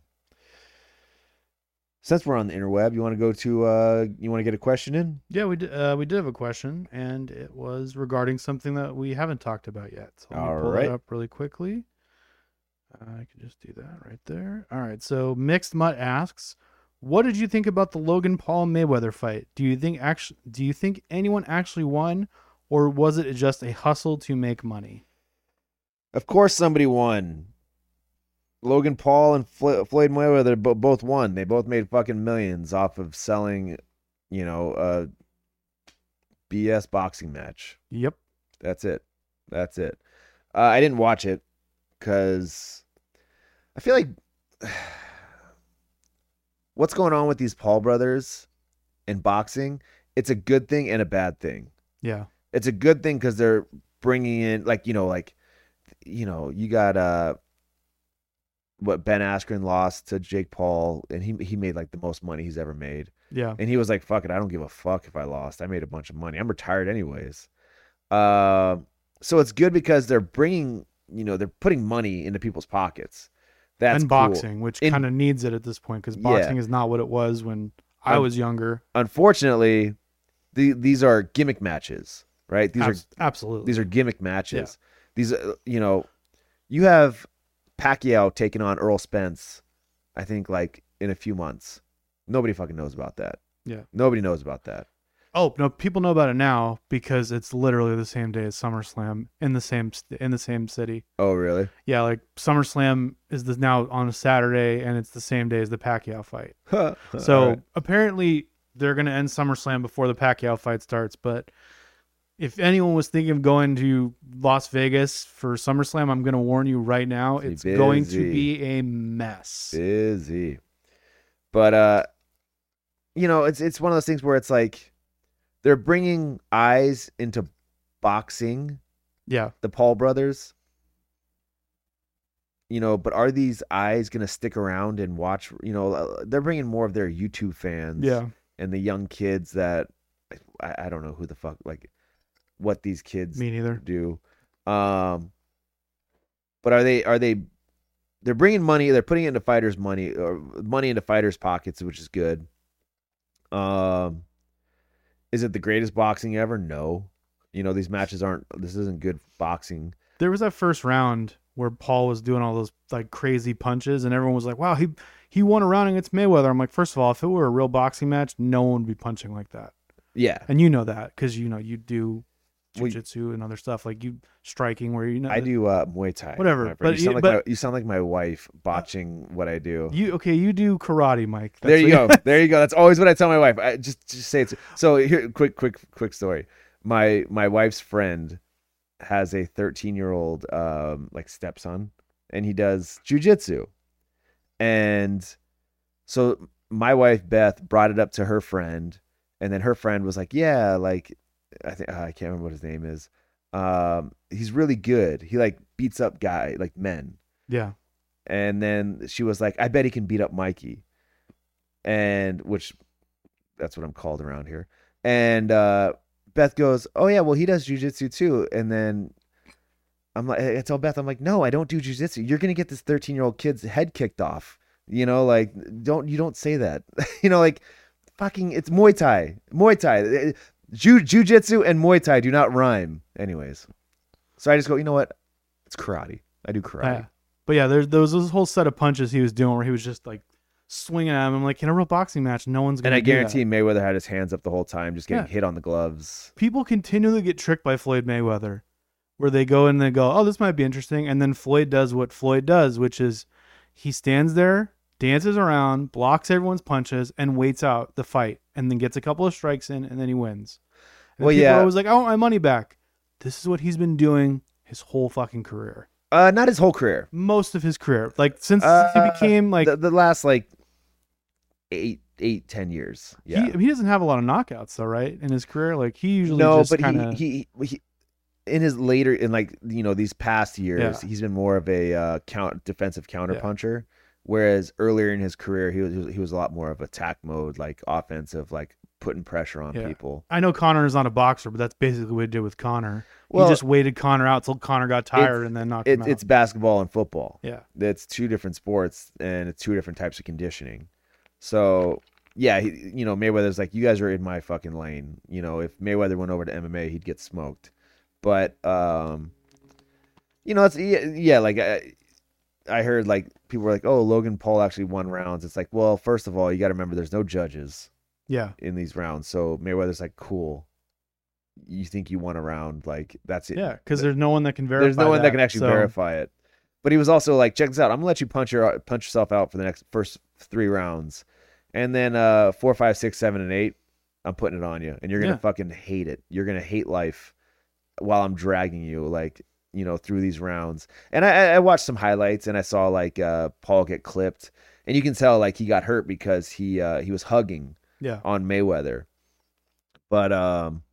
Since we're on the interweb, you want to go to uh you want to get a question in? Yeah, we did. Uh, we did have a question, and it was regarding something that we haven't talked about yet. So let me All pull right. that up really quickly. I can just do that right there. All right. So mixed mutt asks, "What did you think about the Logan Paul Mayweather fight? Do you think actually? Do you think anyone actually won, or was it just a hustle to make money?" Of course, somebody won. Logan Paul and Flo- Floyd Mayweather both won. They both made fucking millions off of selling, you know, a BS boxing match. Yep. That's it. That's it. Uh, I didn't watch it because I feel like what's going on with these Paul brothers in boxing, it's a good thing and a bad thing. Yeah. It's a good thing because they're bringing in, like, you know, like, you know, you got uh, what Ben Askren lost to Jake Paul, and he he made like the most money he's ever made. Yeah. And he was like, fuck it, I don't give a fuck if I lost. I made a bunch of money. I'm retired anyways. Uh, so it's good because they're bringing, you know, they're putting money into people's pockets. That's and cool. boxing, which kind of needs it at this point because Yeah. boxing is not what it was when I was younger. Unfortunately, the, these are gimmick matches, right? These Abs- are absolutely. these are gimmick matches. These, uh, you know, you have Pacquiao taking on Errol Spence, I think, like in a few months. Nobody fucking knows about that. Yeah. Nobody knows about that. Oh no, people know about it now because it's literally the same day as SummerSlam in the same in the same city. Oh, really? Yeah, like SummerSlam is the, now on a Saturday and it's the same day as the Pacquiao fight. So right. apparently they're gonna end SummerSlam before the Pacquiao fight starts. But if anyone was thinking of going to Las Vegas for SummerSlam, I'm gonna warn you right now, it's going to be a mess. busy. But uh you know, it's it's one of those things where it's like they're bringing eyes into boxing, Yeah, the Paul brothers. You know, but are these eyes going to stick around and watch, you know, uh, they're bringing more of their YouTube fans yeah. and the young kids that I, I don't know who the fuck like what these kids Me neither. do. Um, but are they are they they're bringing money. They're putting it into fighters' money or money into fighters' pockets, which is good. Um, is it the greatest boxing ever? No. You know these matches aren't. This isn't good boxing. There was that first round where Paul was doing all those like crazy punches, and everyone was like, "Wow, he he won a round against Mayweather." I'm like, first of all, if it were a real boxing match, no one would be punching like that, Yeah, and you know that because you know you do jujitsu and other stuff like you striking where you know I do uh, Muay Thai. Whatever, but you sound like but- my, you sound like my wife botching what I do. You okay? You do karate, Mike. there you go. There you go. That's always what I tell my wife. I just just say it. So here, quick, quick, quick story. My my wife's friend has a 13 year old um like stepson, and he does jujitsu, and so my wife Beth brought it up to her friend, and then her friend was like, "Yeah, like I think I can't remember what his name is. Um, he's really good. He like beats up guy like men." yeah. And then she was like, I bet he can beat up Mikey. And which that's what I'm called around here. And uh, Beth goes, Oh, yeah, well, he does jujitsu too. And then I'm like, I tell Beth, I'm like, No, I don't do jujitsu. You're going to get this 13 year old kid's head kicked off. You know, like, don't, you don't say that. you know, like, fucking, it's Muay Thai. Muay Thai. Ju- jujitsu and Muay Thai do not rhyme. Anyways. So I just go, you know what? It's karate. I do karate. Yeah. But yeah, there's there was this whole set of punches he was doing where he was just like swinging at him. I'm like, in a real boxing match, no one's And gonna. And I do that. guarantee Mayweather had his hands up the whole time, just getting Yeah. hit on the gloves. people continually get tricked by Floyd Mayweather, where they go and they go, "Oh, this might be interesting," and then Floyd does what Floyd does, which is he stands there, dances around, blocks everyone's punches, and waits out the fight, and then gets a couple of strikes in, and then he wins. And Well, yeah. are always like, "I want my money back." This is what he's been doing his whole fucking career, Uh, not his whole career. most of his career, like since, Uh, since he became like. the, the last like eight, eight, ten years. Yeah. He, he doesn't have a lot of knockouts though, right? In his career, like he usually no, just but kind of he, he he in his later in like you know these past years, Yeah. he's been more of a uh, count defensive counter puncher. Whereas earlier in his career, he was- he was a lot more of attack mode, like offensive, like putting pressure on Yeah. people. I know Conor is not a boxer, but that's basically what he did with Conor. Well, he just waited Conor out till Conor got tired and then knocked him out. it's basketball and football. yeah, it's two different sports and it's two different types of conditioning. So yeah, he, you know Mayweather's like you guys are in my fucking lane. You know if Mayweather went over to MMA, he'd get smoked. But um, you know it's yeah, yeah like I, I heard like people were like oh Logan Paul actually won rounds. It's like well first of all you got to remember there's no judges yeah. in these rounds, so Mayweather's like cool. You think you won a round like that's it. Yeah, because there's no one that can verify. There's no one that can actually so- verify it. But he was also like, check this out. I'm gonna let you punch your punch yourself out for the next first three rounds, and then uh four, five, six, seven, and eight, I'm putting it on you, and you're gonna Yeah. fucking hate it. You're gonna hate life while I'm dragging you, like you know, through these rounds. And I, I I watched some highlights, and I saw like uh Paul get clipped, and you can tell like he got hurt because he uh he was hugging Yeah, on Mayweather. But um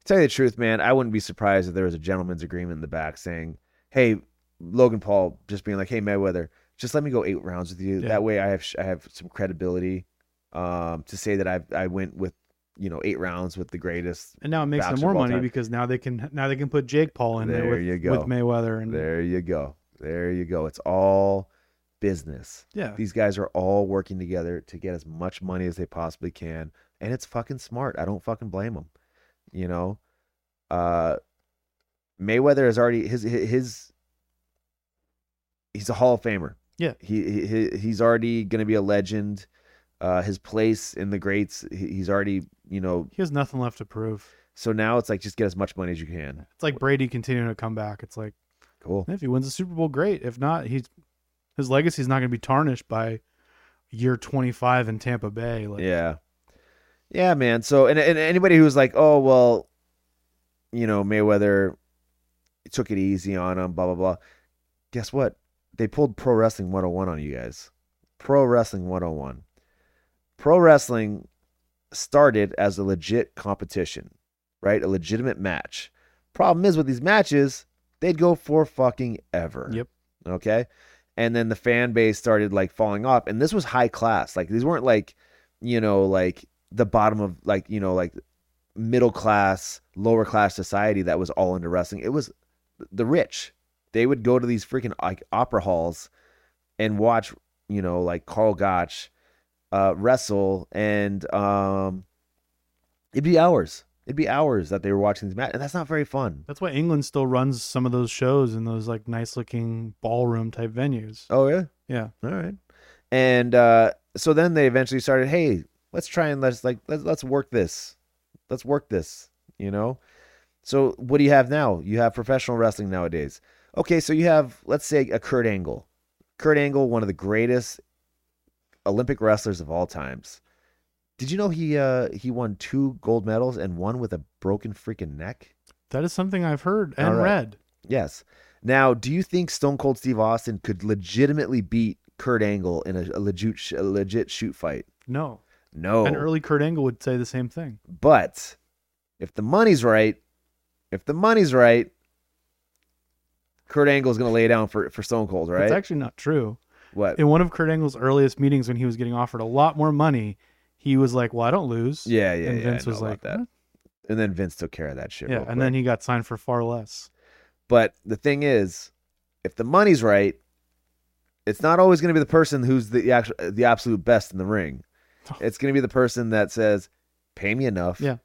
to tell you the truth, man, I wouldn't be surprised if there was a gentleman's agreement in the back saying, Hey, Logan Paul just being like, Hey Mayweather, just let me go eight rounds with you. Yeah. That way I have I have some credibility um to say that I I went with you know eight rounds with the greatest. and now it makes them more money time. because now they can now they can put Jake Paul in there, There with, you with. Mayweather and There you go. There you go. It's all business. yeah, These guys are all working together to get as much money as they possibly can, and it's fucking smart. I don't fucking blame them. You know, uh, Mayweather is already his his. He's a Hall of Famer. Yeah. he, he he's already gonna be a legend. Uh, his place in the greats, he's already you know. he has nothing left to prove. So now it's like just get as much money as you can. It's like Brady continuing to come back. It's like Cool. if he wins the Super Bowl, great. If not, he's his legacy is not going to be tarnished by year 25 in Tampa Bay. Like, Yeah. Yeah, man. So and, and anybody who's like, oh well, you know, Mayweather took it easy on him, blah blah blah. Guess what? They pulled Pro Wrestling 101 on you guys. Pro Wrestling 101. Pro Wrestling started as a legit competition, right? A legitimate match. Problem is with these matches, they'd go for fucking ever. Yep. Okay. And then the fan base started like falling off. And this was high class. Like these weren't like, you know, like the bottom of like, you know, like middle class, lower class society that was all into wrestling. It was the rich. They would go to these freaking like opera halls and watch, you know, like Karl Gotch uh, wrestle, and um, it'd be hours. It'd be hours that they were watching these matches, and that's not very fun. That's why England still runs some of those shows in those like nice looking ballroom type venues. Oh yeah, Yeah. all right. And uh, so then they eventually started. Hey, let's try and let's like let's let's work this. Let's work this. You know. So what do you have now? You have professional wrestling nowadays. Okay, so you have let's say a Kurt Angle. Kurt Angle, one of the greatest Olympic wrestlers of all times. Did you know he uh he won two gold medals and one with a broken freaking neck? That is something I've heard and right. read. Yes. Now, do you think Stone Cold Steve Austin could legitimately beat Kurt Angle in a, a legit a legit shoot fight? No. No. And early Kurt Angle would say the same thing. But if the money's right, if the money's right, Kurt Angle's going to lay down for for Stone Cold, right? That's actually not true. what? In one of Kurt Angle's earliest meetings when he was getting offered a lot more money, he was like, Well, I don't lose. yeah, yeah, and yeah. Vince was like, that. And then Vince took care of that shit. Yeah, and then he got signed for far less. But the thing is, if the money's right, it's not always going to be the person who's the actual, the absolute best in the ring. It's going to be the person that says, "Pay me enough, Yeah.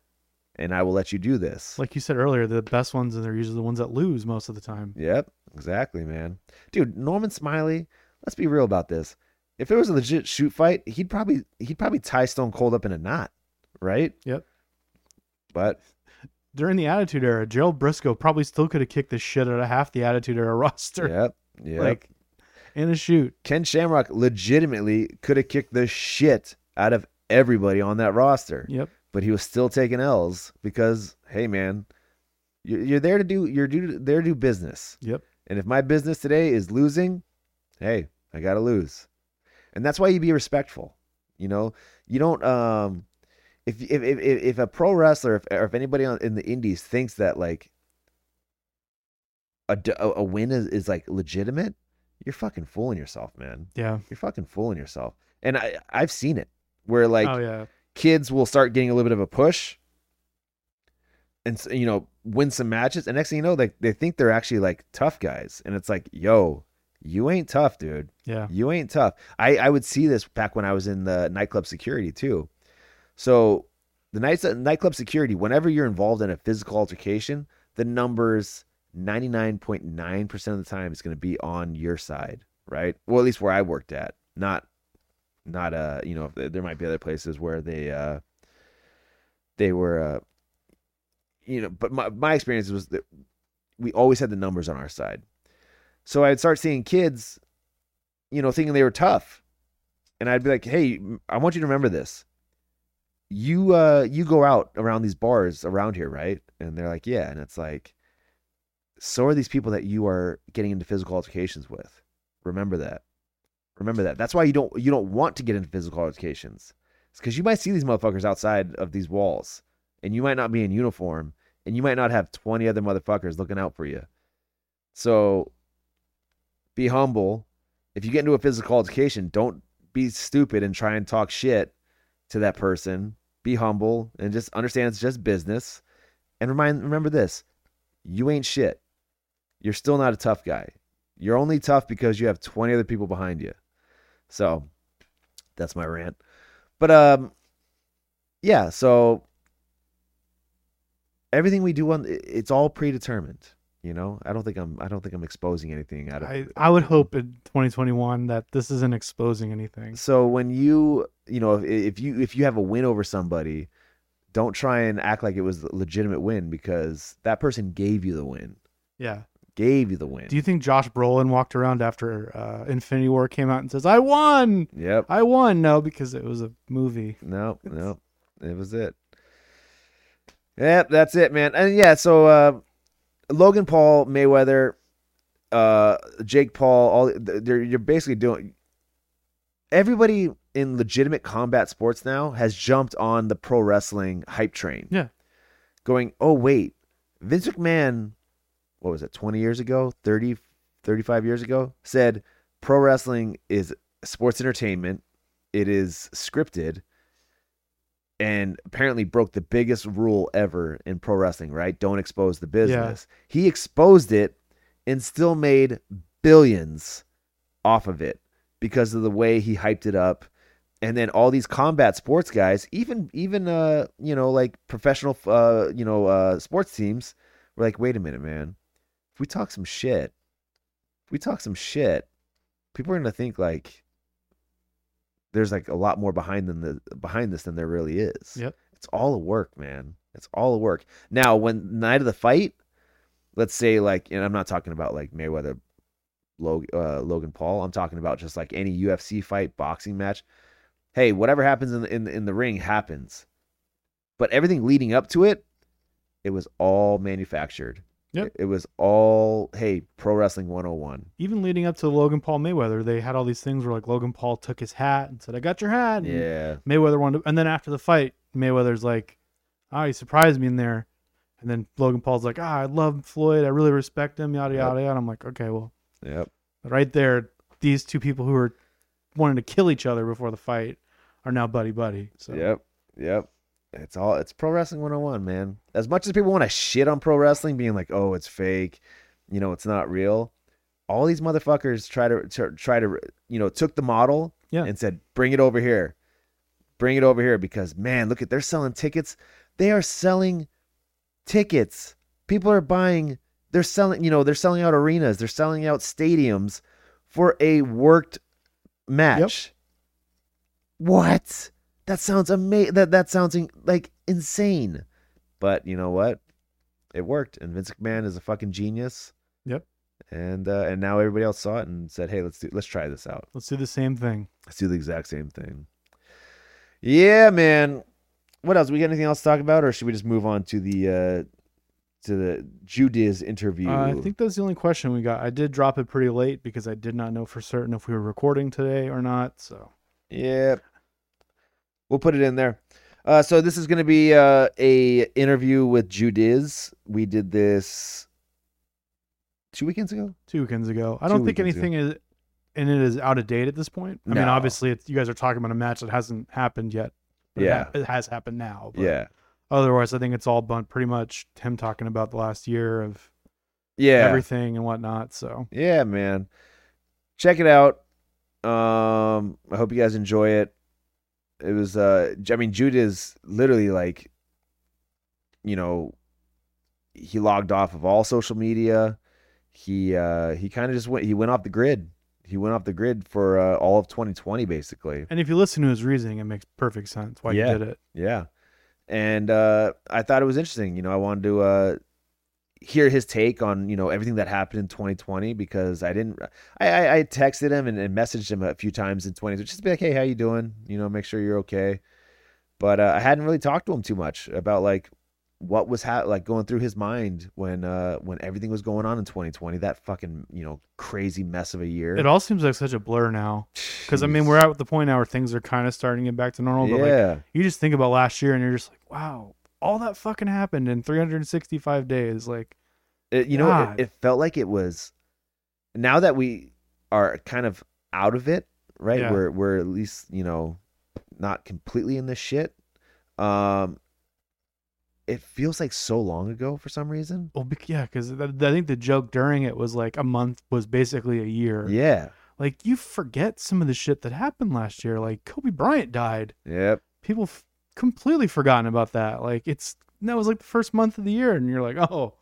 and I will let you do this." Like you said earlier, the best ones and they're usually the ones that lose most of the time. Yep, exactly, man. Dude, Norman Smiley. Let's be real about this. If it was a legit shoot fight, he'd probably he'd probably tie Stone Cold up in a knot, right? Yep. But During the Attitude Era, Gerald Brisco probably still could have kicked the shit out of half the Attitude Era roster. yep, yep. Like in a shoot. Ken Shamrock legitimately could have kicked the shit out of everybody on that roster. Yep. but he was still taking L's because, hey, man, you're, you're there to do you're do, there to do business. Yep. And if my business today is losing, hey, I gotta lose, and that's why you be respectful. You know, you don't um, if if if, if a pro wrestler, if or if anybody in the indies thinks that like a a win is, is like legitimate, you're fucking fooling yourself, man. Yeah. You're fucking fooling yourself. And I I've seen it where like oh yeah. kids will start getting a little bit of a push and you know win some matches and next thing you know they, they think they're actually like tough guys and it's like yo you ain't tough dude. Yeah. you ain't tough. I i would see this back when i was in the nightclub security too. So the night, nightclub security whenever you're involved in a physical altercation the numbers 99.9% of the time is going to be on your side right? Well at least where i worked at. Not not uh you know there there might be other places where they uh they were uh you know but my my experience was that we always had the numbers on our side so i'd start seeing kids you know thinking they were tough. And i'd be like hey i want you to remember this. You uh you go out around these bars around here right? And they're like yeah. And it's like so are these people that you are getting into physical altercations with. Remember that. Remember that. That's why you don't you don't want to get into physical altercations. It's because you might see these motherfuckers outside of these walls, and you might not be in uniform, and you might not have twenty other motherfuckers looking out for you. So, be humble. If you get into a physical altercation, don't be stupid and try and talk shit to that person. Be humble and just understand it's just business. And remind remember this: you ain't shit. You're still not a tough guy. You're only tough because you have 20 other people behind you. So that's my rant. But um yeah, so everything we do on it's all predetermined, you know? I don't think I'm I don't think I'm exposing anything out of I, I would hope in 2021 that this isn't exposing anything. So when you, you know, if, if you if you have a win over somebody, don't try and act like it was a legitimate win because that person gave you the win. Yeah. Gave you the win. Do you think Josh Brolin walked around after uh, Infinity War came out and says, "I won, yep. I won"? No, because it was a movie. No, no, it was it. Yep, that's it, man. And yeah, so uh, Logan Paul, Mayweather, uh, Jake Paul, all they're you're basically doing. Everybody in legitimate combat sports now has jumped on the pro wrestling hype train. Yeah. Going, oh wait, Vince McMahon, what was it, 20 years ago, 30, 35 years ago, said pro wrestling is sports entertainment. It is scripted and apparently broke the biggest rule ever in pro wrestling, right? Don't expose the business. He exposed it and still made billions off of it. because of the way he hyped it up. And then all these combat sports guys, even even uh you know like professional uh you know uh sports teams, were like, wait a minute, man. If we talk some shit, if we talk some shit, people are gonna think like there's like a lot more behind than the behind this than there really is. Yep. It's all a work, man. It's all a work. Now, when night of the fight, let's say like, and I'm not talking about like Mayweather, Logan, uh, Logan Paul. I'm talking about just like any UFC fight, boxing match. Hey, whatever happens in the, in the, in the ring happens, but everything leading up to it, it was all manufactured. Yep. It, it was all hey, pro wrestling 101. Even leading up to Logan Paul Mayweather, they had all these things where like Logan Paul took his hat and said, "I got your hat." And Yeah. Mayweather wanted, to, and then after the fight, Mayweather's like, "Oh, he surprised me in there," and then Logan Paul's like, "Ah, I love Floyd. I really respect him." Yada Yep. yada yada. I'm like, okay, well, Yep. right there, these two people who were wanting to kill each other before the fight are now buddy buddy. So Yep. Yep. It's all it's pro wrestling 101, man. As much as people want to shit on pro wrestling being like, "Oh, it's fake." You know, it's not real. All these motherfuckers try to, to try to, you know, took the model Yeah. and said, "Bring it over here." Bring it over here because man, look at they're selling tickets. They are selling tickets. People are buying they're selling, you know, they're selling out arenas, they're selling out stadiums for a worked match. What? That sounds amazing. That that sounds in- like insane. But you know what? It worked, and Vince McMahon is a fucking genius. Yep. And uh, and now everybody else saw it and said, "Hey, let's do let's try this out. let's do the same thing. Let's do the exact same thing." Yeah, man. What else? We got anything else to talk about, or should we just move on to the uh to the Judiz interview? Uh, I think that's the only question we got. I did drop it pretty late because I did not know for certain if we were recording today or not. So Yep. We'll put it in there. Uh, so this is going to be uh, a interview with Judiz. We did this two weekends ago. two weekends ago, I don't think weekends ago. anything is in it is out of date at this point. I mean, obviously, it's, you guys are talking about a match that hasn't happened yet. but it Yeah. ha- it has happened now. But Yeah, Otherwise, I think it's all bun- pretty much him talking about the last year of yeah, everything and whatnot. So yeah, man. Check it out. Um, I hope you guys enjoy it. It was, uh, I mean, Judiz literally like, you know, he logged off of all social media. He uh, he kind of just went. He went off the grid. He went off the grid for uh, all of 2020, basically. And if you listen to his reasoning, it makes perfect sense why Yeah. he did it. Yeah. And uh, I thought it was interesting. You know, I wanted to uh, hear his take on, you know, everything that happened in 2020 because I didn't, I, I, I texted him and, and messaged him a few times in 20, just to be like, hey, how you doing? You know, make sure you're okay. But uh, I hadn't really talked to him too much about like what was ha- like going through his mind when uh when everything was going on in 2020 that fucking you know crazy mess of a year It all seems like such a blur now. Because I mean, we're at the point now where things are kind of starting to get back to normal. But like, yeah you just think about last year, and you're just like, wow, all that fucking happened in 365 days. Like, It, you know, it, it felt like it was. Now that we are kind of out of it, right? Yeah. We're we're at least you know not completely in this shit. Um, it feels like so long ago for some reason. well, yeah, because I think the joke during it was like a month was basically a year. Yeah. Like you forget some of the shit that happened last year. Like Kobe Bryant died. Yep. People f- completely forgotten about that. Like it's that was like the first month of the year, and you're like, oh,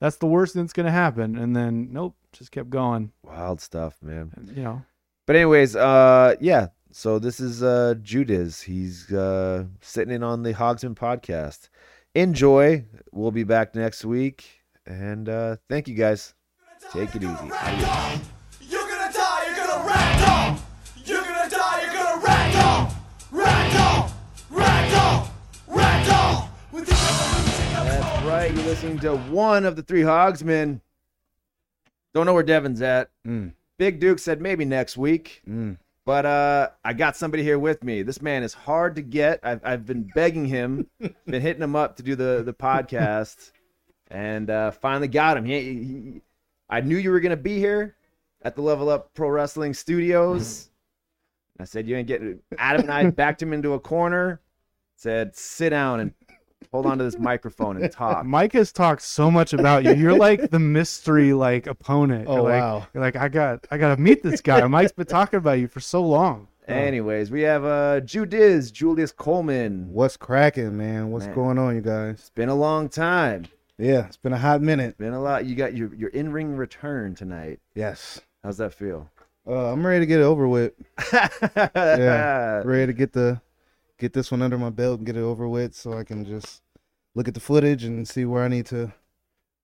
that's the worst that's gonna happen. And then nope, just kept going. Wild stuff, man. And, you know, But anyways, uh, yeah. So this is uh Judiz. He's uh sitting in on the Hogsman podcast. Enjoy. We'll be back next week, and uh thank you guys. Take it easy. You're gonna die, you're gonna ragdoll! Right. You're listening to one of the three Hogsmen. Don't know where Devin's at. Mm. Big Duke said maybe next week. Mm. But uh, I got somebody here with me. This man is hard to get. I've, I've been begging him, been hitting him up to do the, the podcast, and uh, finally got him. He, he- I knew you were going to be here at the Level Up Pro Wrestling Studios. I said, You ain't getting Adam and I backed him into a corner, said, Sit down and hold on to this microphone and talk. Mike has talked so much about you. You're like the mystery like opponent. Oh, you're like, wow. You're like I got I got to meet this guy. Mike's been talking about you for so long. Anyways, we have uh Judiz, Julius Coleman. What's cracking, man? What's Man. going on, you guys? It's been a long time. Yeah, it's been a hot minute. Been a lot. You got your your in ring return tonight. Yes. How's that feel? Uh, I'm ready to get it over with. yeah. Ready to get the get this one under my belt and get it over with, so I can just look at the footage and see where I need to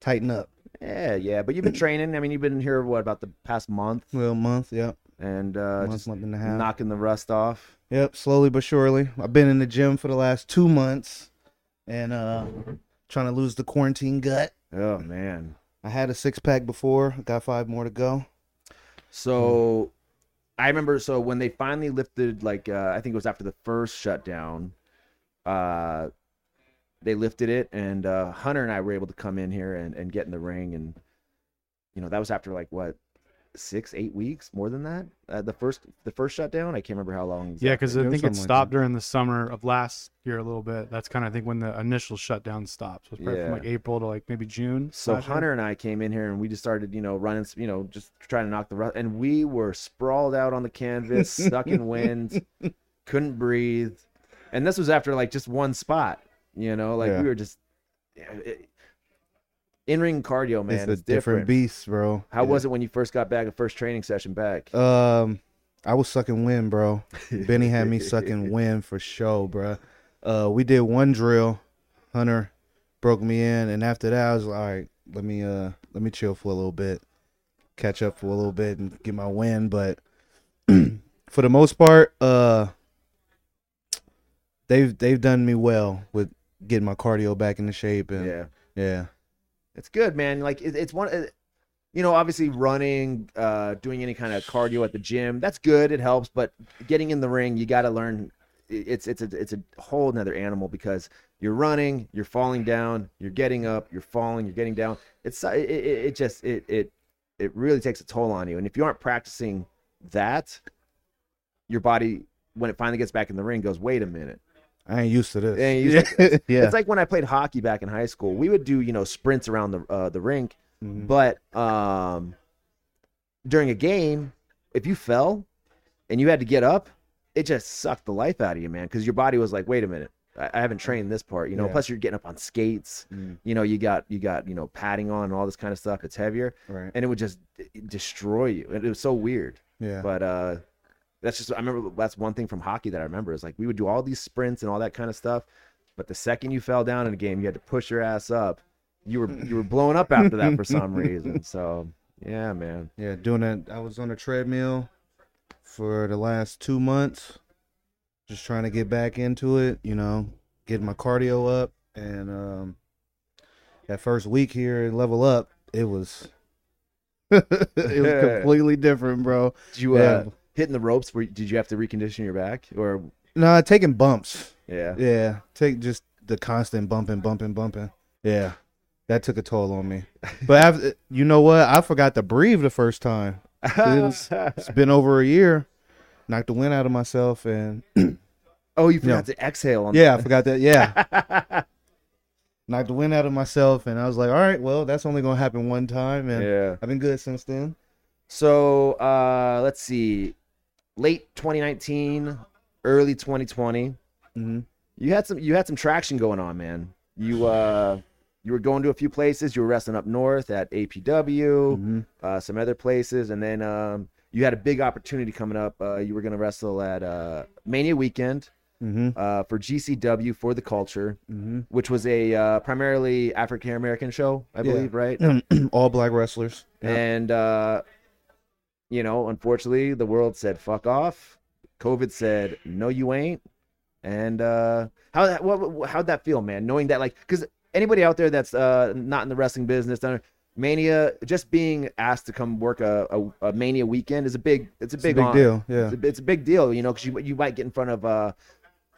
tighten up. Yeah, yeah. But you've been training. I mean, you've been here what about the past month Well, month, yep, and uh, month, just month and a half. knocking the rust off. Yep, slowly but surely. I've been in the gym for the last two months, and uh, trying to lose the quarantine gut. Oh man. I had a six pack before. Got five more to go. So I remember so when they finally lifted like uh, I think it was after the first shutdown, uh they lifted it and uh Hunter and I were able to come in here and, and get in the ring and you know that was after like what six eight weeks more than that uh, the first the first shutdown I can't remember how long Yeah, because I think it stopped that. during the summer of last year a little bit. That's kind of I think when the initial shutdown stopped. So it was probably Yeah. from like April to like maybe June. So last year. Hunter and I came in here and we just started, you know, running, you know, just trying to knock the rust. And we were sprawled out on the canvas, stuck in wind, couldn't breathe. And this was after like just one spot, you know, like Yeah. we were just in ring cardio, man. it's a It's, different, different. beast, bro. How was it when you first got back, a first training session back? Um, I was sucking wind, bro. Benny had me sucking wind for show, bro. Uh, we did one drill. Hunter broke me in, and after that, I was like, all right, let me uh, let me chill for a little bit, catch up for a little bit, and get my wind. But for the most part, uh, they've they've done me well with getting my cardio back into shape, and yeah. yeah, It's good, man. Like it, it's one, uh, you know, obviously running, uh, doing any kind of cardio at the gym, that's good. It helps, but getting in the ring, you got to learn. It's it's a it's a whole nother animal because you're running, you're falling down, you're getting up, you're falling, you're getting down. It's it, it, it just it it it really takes a toll on you. And if you aren't practicing that, your body when it finally gets back in the ring goes, wait a minute. I ain't used to this. Ain't used to yeah, It's like when I played hockey back in high school. We would do you know sprints around the uh, the rink, Mhm. but um, during a game, if you fell and you had to get up, it just sucked the life out of you, man. Because your body was like, wait a minute, I, I haven't trained this part. You know, Yeah. plus you're getting up on skates. Mm. You know, you got you got you know padding on and all this kind of stuff. It's heavier, right. and it would just destroy you. And it was so weird. Yeah. But uh, that's just I remember that's one thing from hockey that I remember is like we would do all these sprints and all that kind of stuff, but the second you fell down in a game, you had to push your ass up. You were you were blowing up after that for some reason. So yeah, man. Yeah, doing that. I was on a treadmill for the last two months, just trying to get back into it. You know, getting my cardio up, and um, that first week here in level up, it was it was completely different, bro. Did you uh, Yeah. Hitting the ropes? Were, did you have to recondition your back or Nah, taking bumps. yeah? Yeah, take just the constant bumping, bumping, bumping. Yeah, that took a toll on me. But I've, you know what? I forgot to breathe the first time. was- It's been over a year. Knocked the wind out of myself, and oh, you forgot Yeah. to exhale on. yeah, I forgot that. Yeah, knocked the wind out of myself, and I was like, all right, well, that's only gonna happen one time, and yeah. I've been good since then. So uh, let's see, late 2019, early 2020. hmm you had some you had some traction going on, man. You uh you were going to a few places. You were wrestling up north at APW, hmm uh, some other places, and then um you had a big opportunity coming up. Uh, you were going to wrestle at uh, Mania Weekend hmm uh, for GCW for the Culture, hmm which was a uh, primarily African American show, I Yeah. believe, right? All black wrestlers. Yeah. And uh, you know, unfortunately, the world said "fuck off." COVID said, "No, you ain't." And uh, how that what, how'd that feel, man? Knowing that, like, because anybody out there that's uh, not in the wrestling business, done Mania, just being asked to come work a, a, a Mania weekend is a big. It's a It's a big, big deal. Yeah. It's a, it's a big deal, you know, because you you might get in front of uh,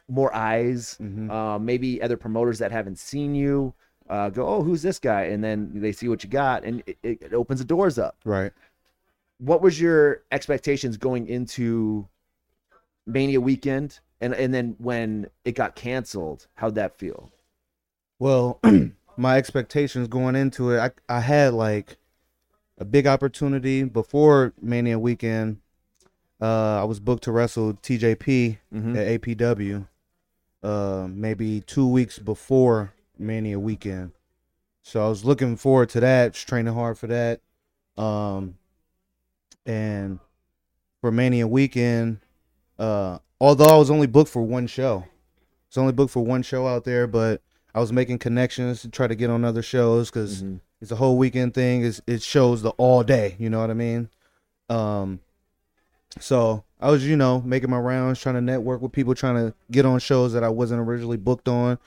more eyes, Mhm. uh, maybe other promoters that haven't seen you. Uh, go, oh, who's this guy? And then they see what you got, and it, it opens the doors up Right. What was your expectations going into Mania weekend? And and then when it got canceled, how'd that feel? Well, my expectations going into it, I I had like a big opportunity before Mania weekend. Uh, I was booked to wrestle TJP Mhm. at APW. Uh, maybe two weeks before Mania weekend. So I was looking forward to that, just training hard for that. Um, and for Mania weekend, uh, although I was only booked for one show, it's only booked for one show out there, but I was making connections to try to get on other shows because Mhm. it's a whole weekend thing. It's, it shows the all day. You know what I mean? Um, so I was, you know, making my rounds, trying to network with people, trying to get on shows that I wasn't originally booked on.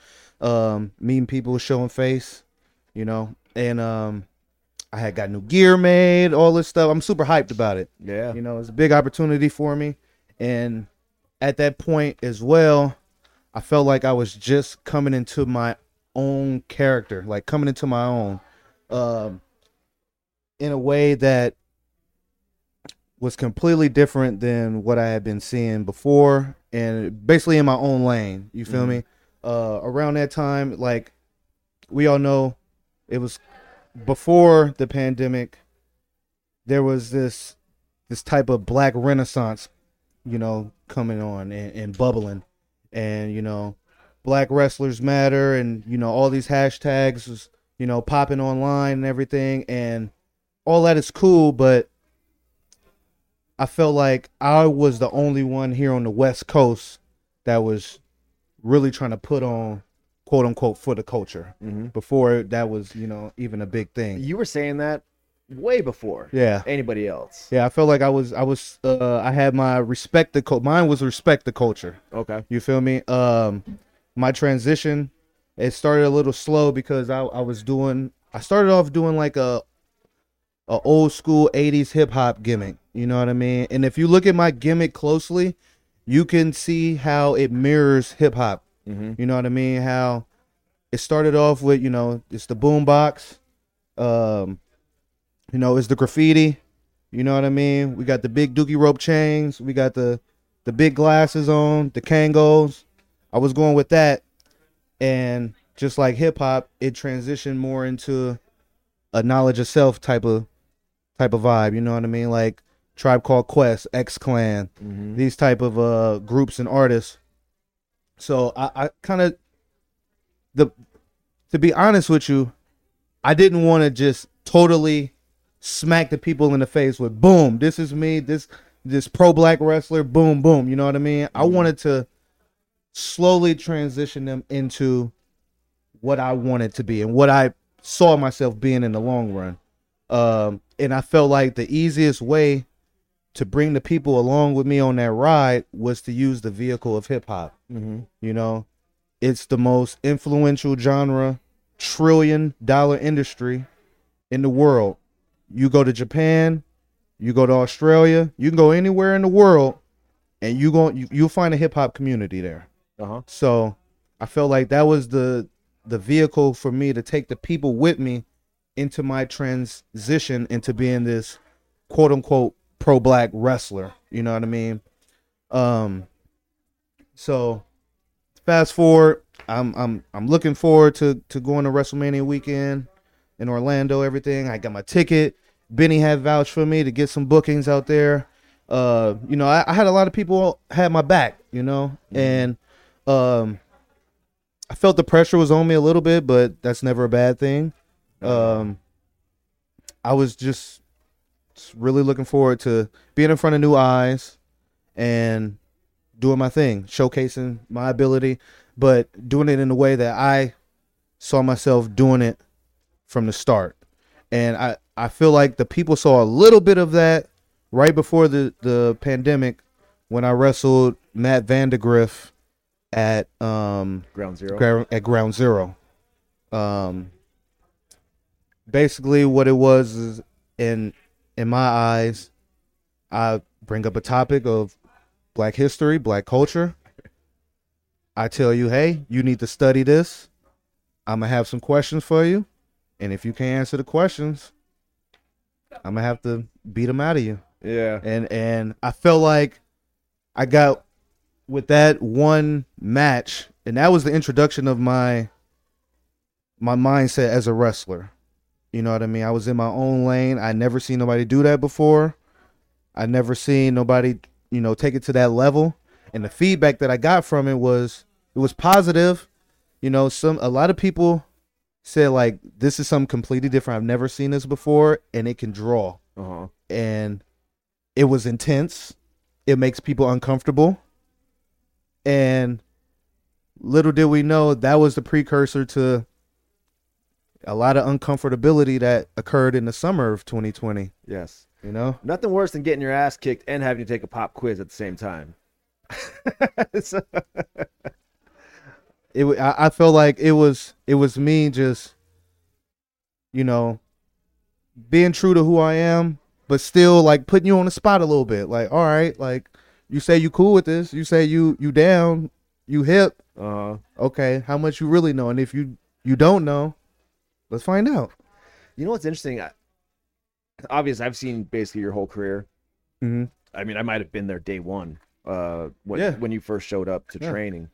Um, meeting people, showing face, you know, and um, I had got new gear made, all this stuff. I'm super hyped about it. Yeah. You know, it's a big opportunity for me. And at that point as well, I felt like I was just coming into my own character, like coming into my own, um, in a way that was completely different than what I had been seeing before, and basically in my own lane. You feel Mhm. me? Uh, around that time, like we all know, it was before the pandemic. There was this this type of black renaissance, you know, coming on and, and bubbling, and you know, black wrestlers matter, and you know all these hashtags was you know popping online and everything, and all that is cool, but I felt like I was the only one here on the West Coast that was really trying to put on quote unquote for the culture Mhm. before that was you know even a big thing. You were saying that way before Yeah. anybody else. Yeah, I felt like I was I was uh I had my respect the cult mine was respect the culture. Okay. You feel me? Um my transition it started a little slow because I I was doing I started off doing like a a old school 80s hip hop gimmick, you know what I mean? And if you look at my gimmick closely, you can see how it mirrors hip hop. Mhm. You know what I mean? How it started off with, you know, it's the boombox. Um you know, it's the graffiti. You know what I mean? We got the big dookie rope chains. We got the the big glasses on, the Kangols. I was going with that, and just like hip hop, it transitioned more into a knowledge of self type of type of vibe. You know what I mean? Like Tribe Called Quest, X Clan, Mhm. these type of uh groups and artists. So I, I kind of the to be honest with you, I didn't want to just totally smack the people in the face with boom, this is me, this this pro black wrestler, boom, boom. You know what I mean? I wanted to slowly transition them into what I wanted to be and what I saw myself being in the long run. Um, and I felt like the easiest way to bring the people along with me on that ride was to use the vehicle of hip hop. Mhm. You know, it's the most influential genre, trillion dollar industry in the world. You go to Japan, you go to Australia, you can go anywhere in the world, and you go you, you'll find a hip hop community there. Uh-huh. So I felt like that was the the vehicle for me to take the people with me into my transition into being this quote unquote pro black wrestler. You know what I mean? Um so fast forward, I'm I'm I'm looking forward to to going to WrestleMania weekend in Orlando, everything. I got my ticket. Benny had vouched for me to get some bookings out there. Uh, you know, I, I had a lot of people had my back, you know, and um I felt the pressure was on me a little bit, but that's never a bad thing. Um I was just just really looking forward to being in front of new eyes and doing my thing, showcasing my ability, but doing it in a way that I saw myself doing it from the start. And I, I feel like the people saw a little bit of that right before the, the pandemic when I wrestled Matt Vandagriff at um Ground zero. gra- at ground zero. Um, basically, what it was is in in my eyes, I bring up a topic of Black history, Black culture. I tell you, hey, you need to study this. I'm gonna have some questions for you, and if you can't answer the questions, I'm gonna have to beat them out of you yeah. and and I felt like I got with that one match, and that was the introduction of my my mindset as a wrestler. You know what I mean? I was in my own lane. I never seen nobody do that before. I never seen nobody, you know, take it to that level. And the feedback that I got from it was it was positive. You know, some a lot of people said like this is something completely different. I've never seen this before and it can draw. Uh-huh. And it was intense. It makes people uncomfortable. And little did we know that was the precursor to a lot of uncomfortability that occurred in the summer of 2020. Yes. You know, Nothing worse than getting your ass kicked and having to take a pop quiz at the same time. So- it. I, I felt like it was it was me just, you know, being true to who I am, but still like putting you on the spot a little bit. Like, all right, like you say you cool with this, you say you you down, you hip. uh-huh. Okay, how much you really know, and if you you don't know, let's find out. You know what's interesting? I, obviously, I've seen basically your whole career. Mm-hmm. I mean, I might have been there day one uh, when Yeah. when you first showed up to Yeah. training,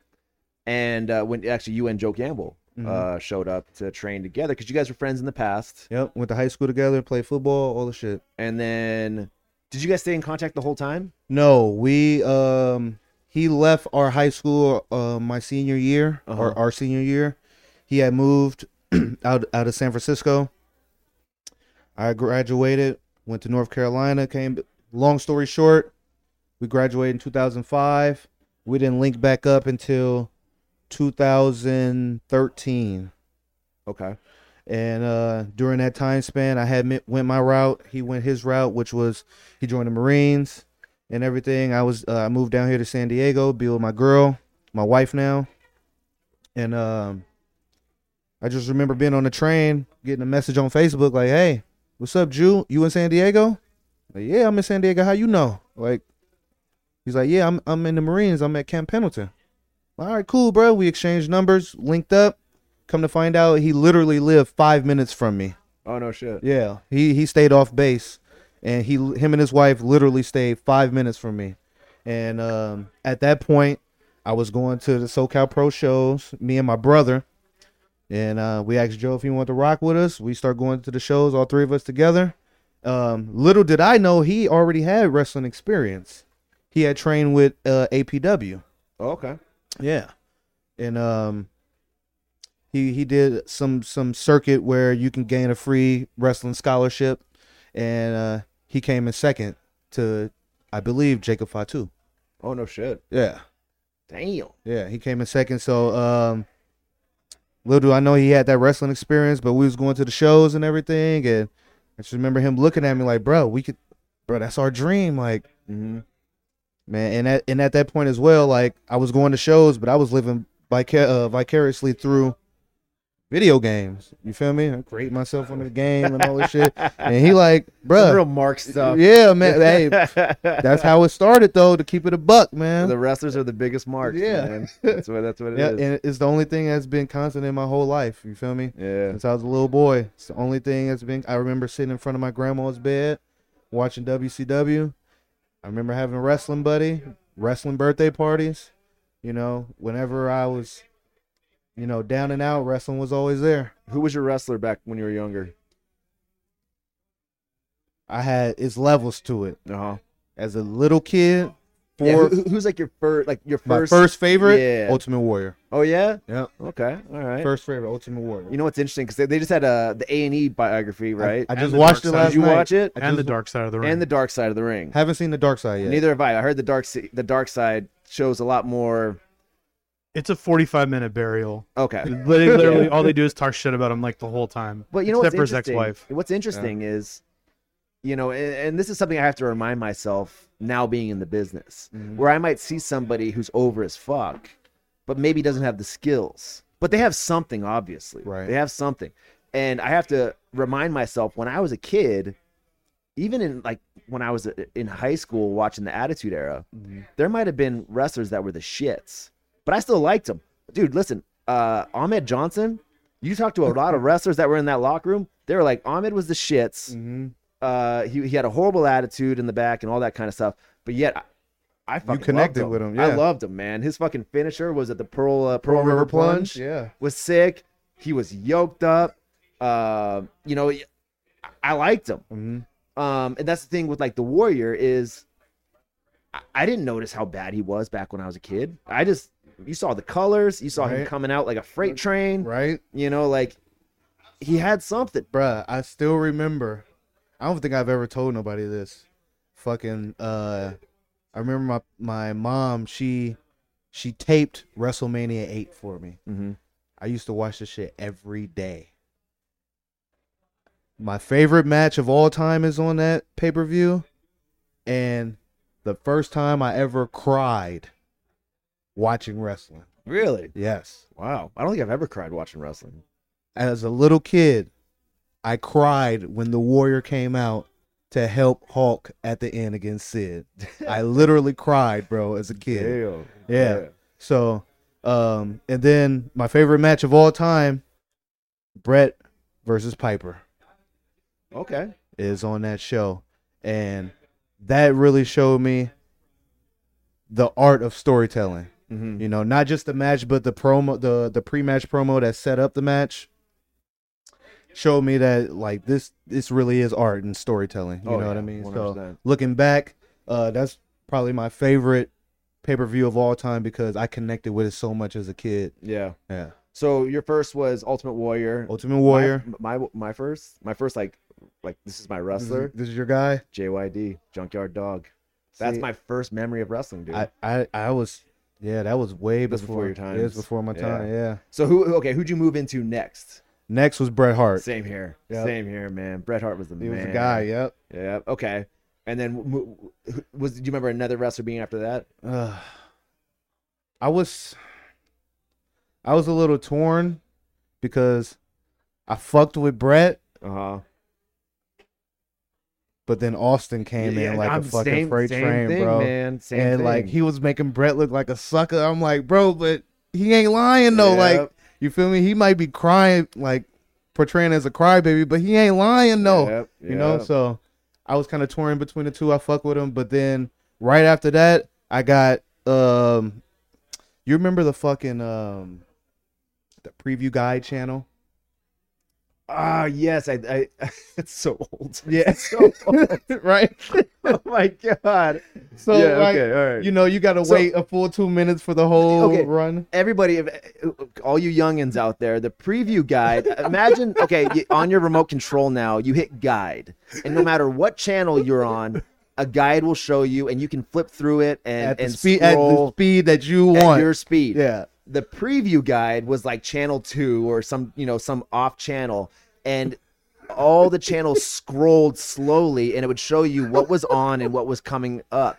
and uh, when actually you and Joe Gamble Mhm. uh, showed up to train together because you guys were friends in the past. Yep, went to high school together, played football, all the shit. And then, did you guys stay in contact the whole time? No, we um he left our high school uh my senior year Uh-huh. or our senior year. He had moved out out of San Francisco. I graduated, went to North Carolina, came long story short, we graduated in 2005. We didn't link back up until 2013. Okay. And uh, during that time span, I had went my route. He went his route, which was he joined the Marines and everything. I was uh, I moved down here to San Diego, be with my girl, my wife now, and um, I just remember being on the train, getting a message on Facebook like, "Hey, what's up, Jew? You in San Diego?" Like, yeah, I'm in San Diego. How you know? Like, he's like, "Yeah, I'm I'm in the Marines. I'm at Camp Pendleton." All right, cool, bro. We exchanged numbers, linked up. Come to find out, he literally lived five minutes from me. Oh no shit. Yeah, he he stayed off base, and he him and his wife literally stayed five minutes from me. And um, at that point, I was going to the SoCal Pro shows. Me and my brother, and uh, we asked Joe if he wanted to rock with us. We start going to the shows, all three of us together. Um, little did I know he already had wrestling experience. He had trained with uh, APW. Oh, okay. Yeah, and um, he he did some some circuit where you can gain a free wrestling scholarship, and uh, he came in second to, I believe, Jacob Fatu. Oh no shit. Yeah, Damn. yeah, he came in second. So um, little do I know he had that wrestling experience, but we was going to the shows and everything, and I just remember him looking at me like, bro, we could, bro, that's our dream, like. Mm-hmm. man and at and at that point as well like i was going to shows but i was living vicar- uh, vicariously through video games you feel me i create myself on the game and all this shit and he like Some real bruh Mark stuff. yeah man hey that's how it started though to keep it a buck man the wrestlers are the biggest marks. Yeah. man. That's what that's what it yeah is. and it's the only thing that's been constant in my whole life you feel me yeah. since i was a little boy it's the only thing that's been i remember sitting in front of my grandma's bed watching wcw i remember having a wrestling buddy wrestling birthday parties you know whenever i was you know down and out wrestling was always there Who was your wrestler back when you were younger? i had it's levels to it Uh huh. as a little kid Yeah, for who, who's like your first, like your my first? first favorite Yeah. ultimate warrior Oh yeah. yeah. Okay. All right. first favorite ultimate warrior You know what's interesting because they, they just had uh, the A and E biography, right? i, And just watched it Side. last Did you night. watch it? I and the dark side of the ring. And the Dark Side of the Ring. haven't seen the dark side yet Neither have I. I heard the dark the Dark Side shows a lot more. It's a 45 minute burial. Okay. Literally, literally all they do is talk shit about him like the whole time. But you know except for what's his interesting? ex-wife. What's interesting is, you know, and, and this is something I have to remind myself now being in the business, Mhm. where I might see somebody who's over as fuck, but maybe doesn't have the skills, but they have something. Obviously, Right. They have something, and I have to remind myself when I was a kid, even in like when I was uh, in high school watching the Attitude Era, Mhm. there might have been wrestlers that were the shits, but I still liked him. Dude, listen, uh, Ahmed Johnson. You talk to a lot of wrestlers that were in that locker room. They were like, Ahmed was the shits. Mhm. Uh, he he had a horrible attitude in the back and all that kind of stuff. But yet, I, I fucking connected loved with him, I loved him, man. His fucking finisher was at the Pearl uh, Pearl, River, Plunge. yeah Was sick. He was yoked up. Uh, you know, I- liked him. Mhm. Um, and that's the thing with like the Warrior is I, I didn't notice how bad he was back when I was a kid. I just you saw the colors, you saw him coming out like a freight train. Right, You know, like he had something. bruh. I still remember. I don't think I've ever told nobody this. Fucking. Uh, I remember my my mom. She she taped WrestleMania eight for me. Mm-hmm. I used to watch this shit every day. My favorite match of all time is on that pay per view, and the first time I ever cried watching wrestling. Really? Yes, Wow. I don't think I've ever cried watching wrestling. as a little kid, I cried when the Warrior came out to help Hulk at the end against Sid. I literally cried, bro, as a kid. Damn. Yeah. So, um, and then my favorite match of all time, Bret versus Piper, Okay. is on that show, and that really showed me the art of storytelling. Mm-hmm. You know, not just the match, but the promo, the the pre-match promo that set up the match, showed me that like this this really is art and storytelling. You Oh, know what I mean? 100%. So looking back, uh, that's probably my favorite pay per view of all time because I connected with it so much as a kid. Yeah. Yeah, So your first was Ultimate Warrior. Ultimate Warrior. My, my my first my first like like this is my This is, wrestler. this is your guy. JYD Junkyard Dog. That's See, my first memory of wrestling, dude. I, I I was yeah, that was way before, before your It was before my Yeah. time. Yeah. so who okay? Who'd you move into next? Next was Bret Hart. Same here. Yep. Same here, man. Bret Hart was the He man. was the guy. Yep. Yeah. Okay. And then was do you remember another wrestler being after that? Uh, I was I was a little torn because I fucked with Bret. Uh huh. But then Austin came in like a fucking freight train, thing, bro. Man. Same and thing. like he was making Bret look like a sucker. I'm like, bro, but he ain't lying though. Like, you feel me? He might be crying, like portraying as a crybaby, but he ain't lying though. Yep, You know, so I was kind of torn between the two. I fuck with him, but then right after that, I got um, you remember the fucking um, the preview guide channel? Ah, yes. I. I it's so old. Yeah, so old. right. oh my god. So yeah. like, okay. All right. you know, you gotta So- wait a full two minutes for the whole Okay. run. everybody, all you youngins out there, the preview guide. Imagine, okay, on your remote control now, you hit guide, and no matter what channel you're on, a guide will show you, and you can flip through it and At the and speed, at the speed that you at want. your speed. yeah, The preview guide was like channel two or some, you know, some off channel, and all the channels scrolled slowly, and it would show you what was on and what was coming up.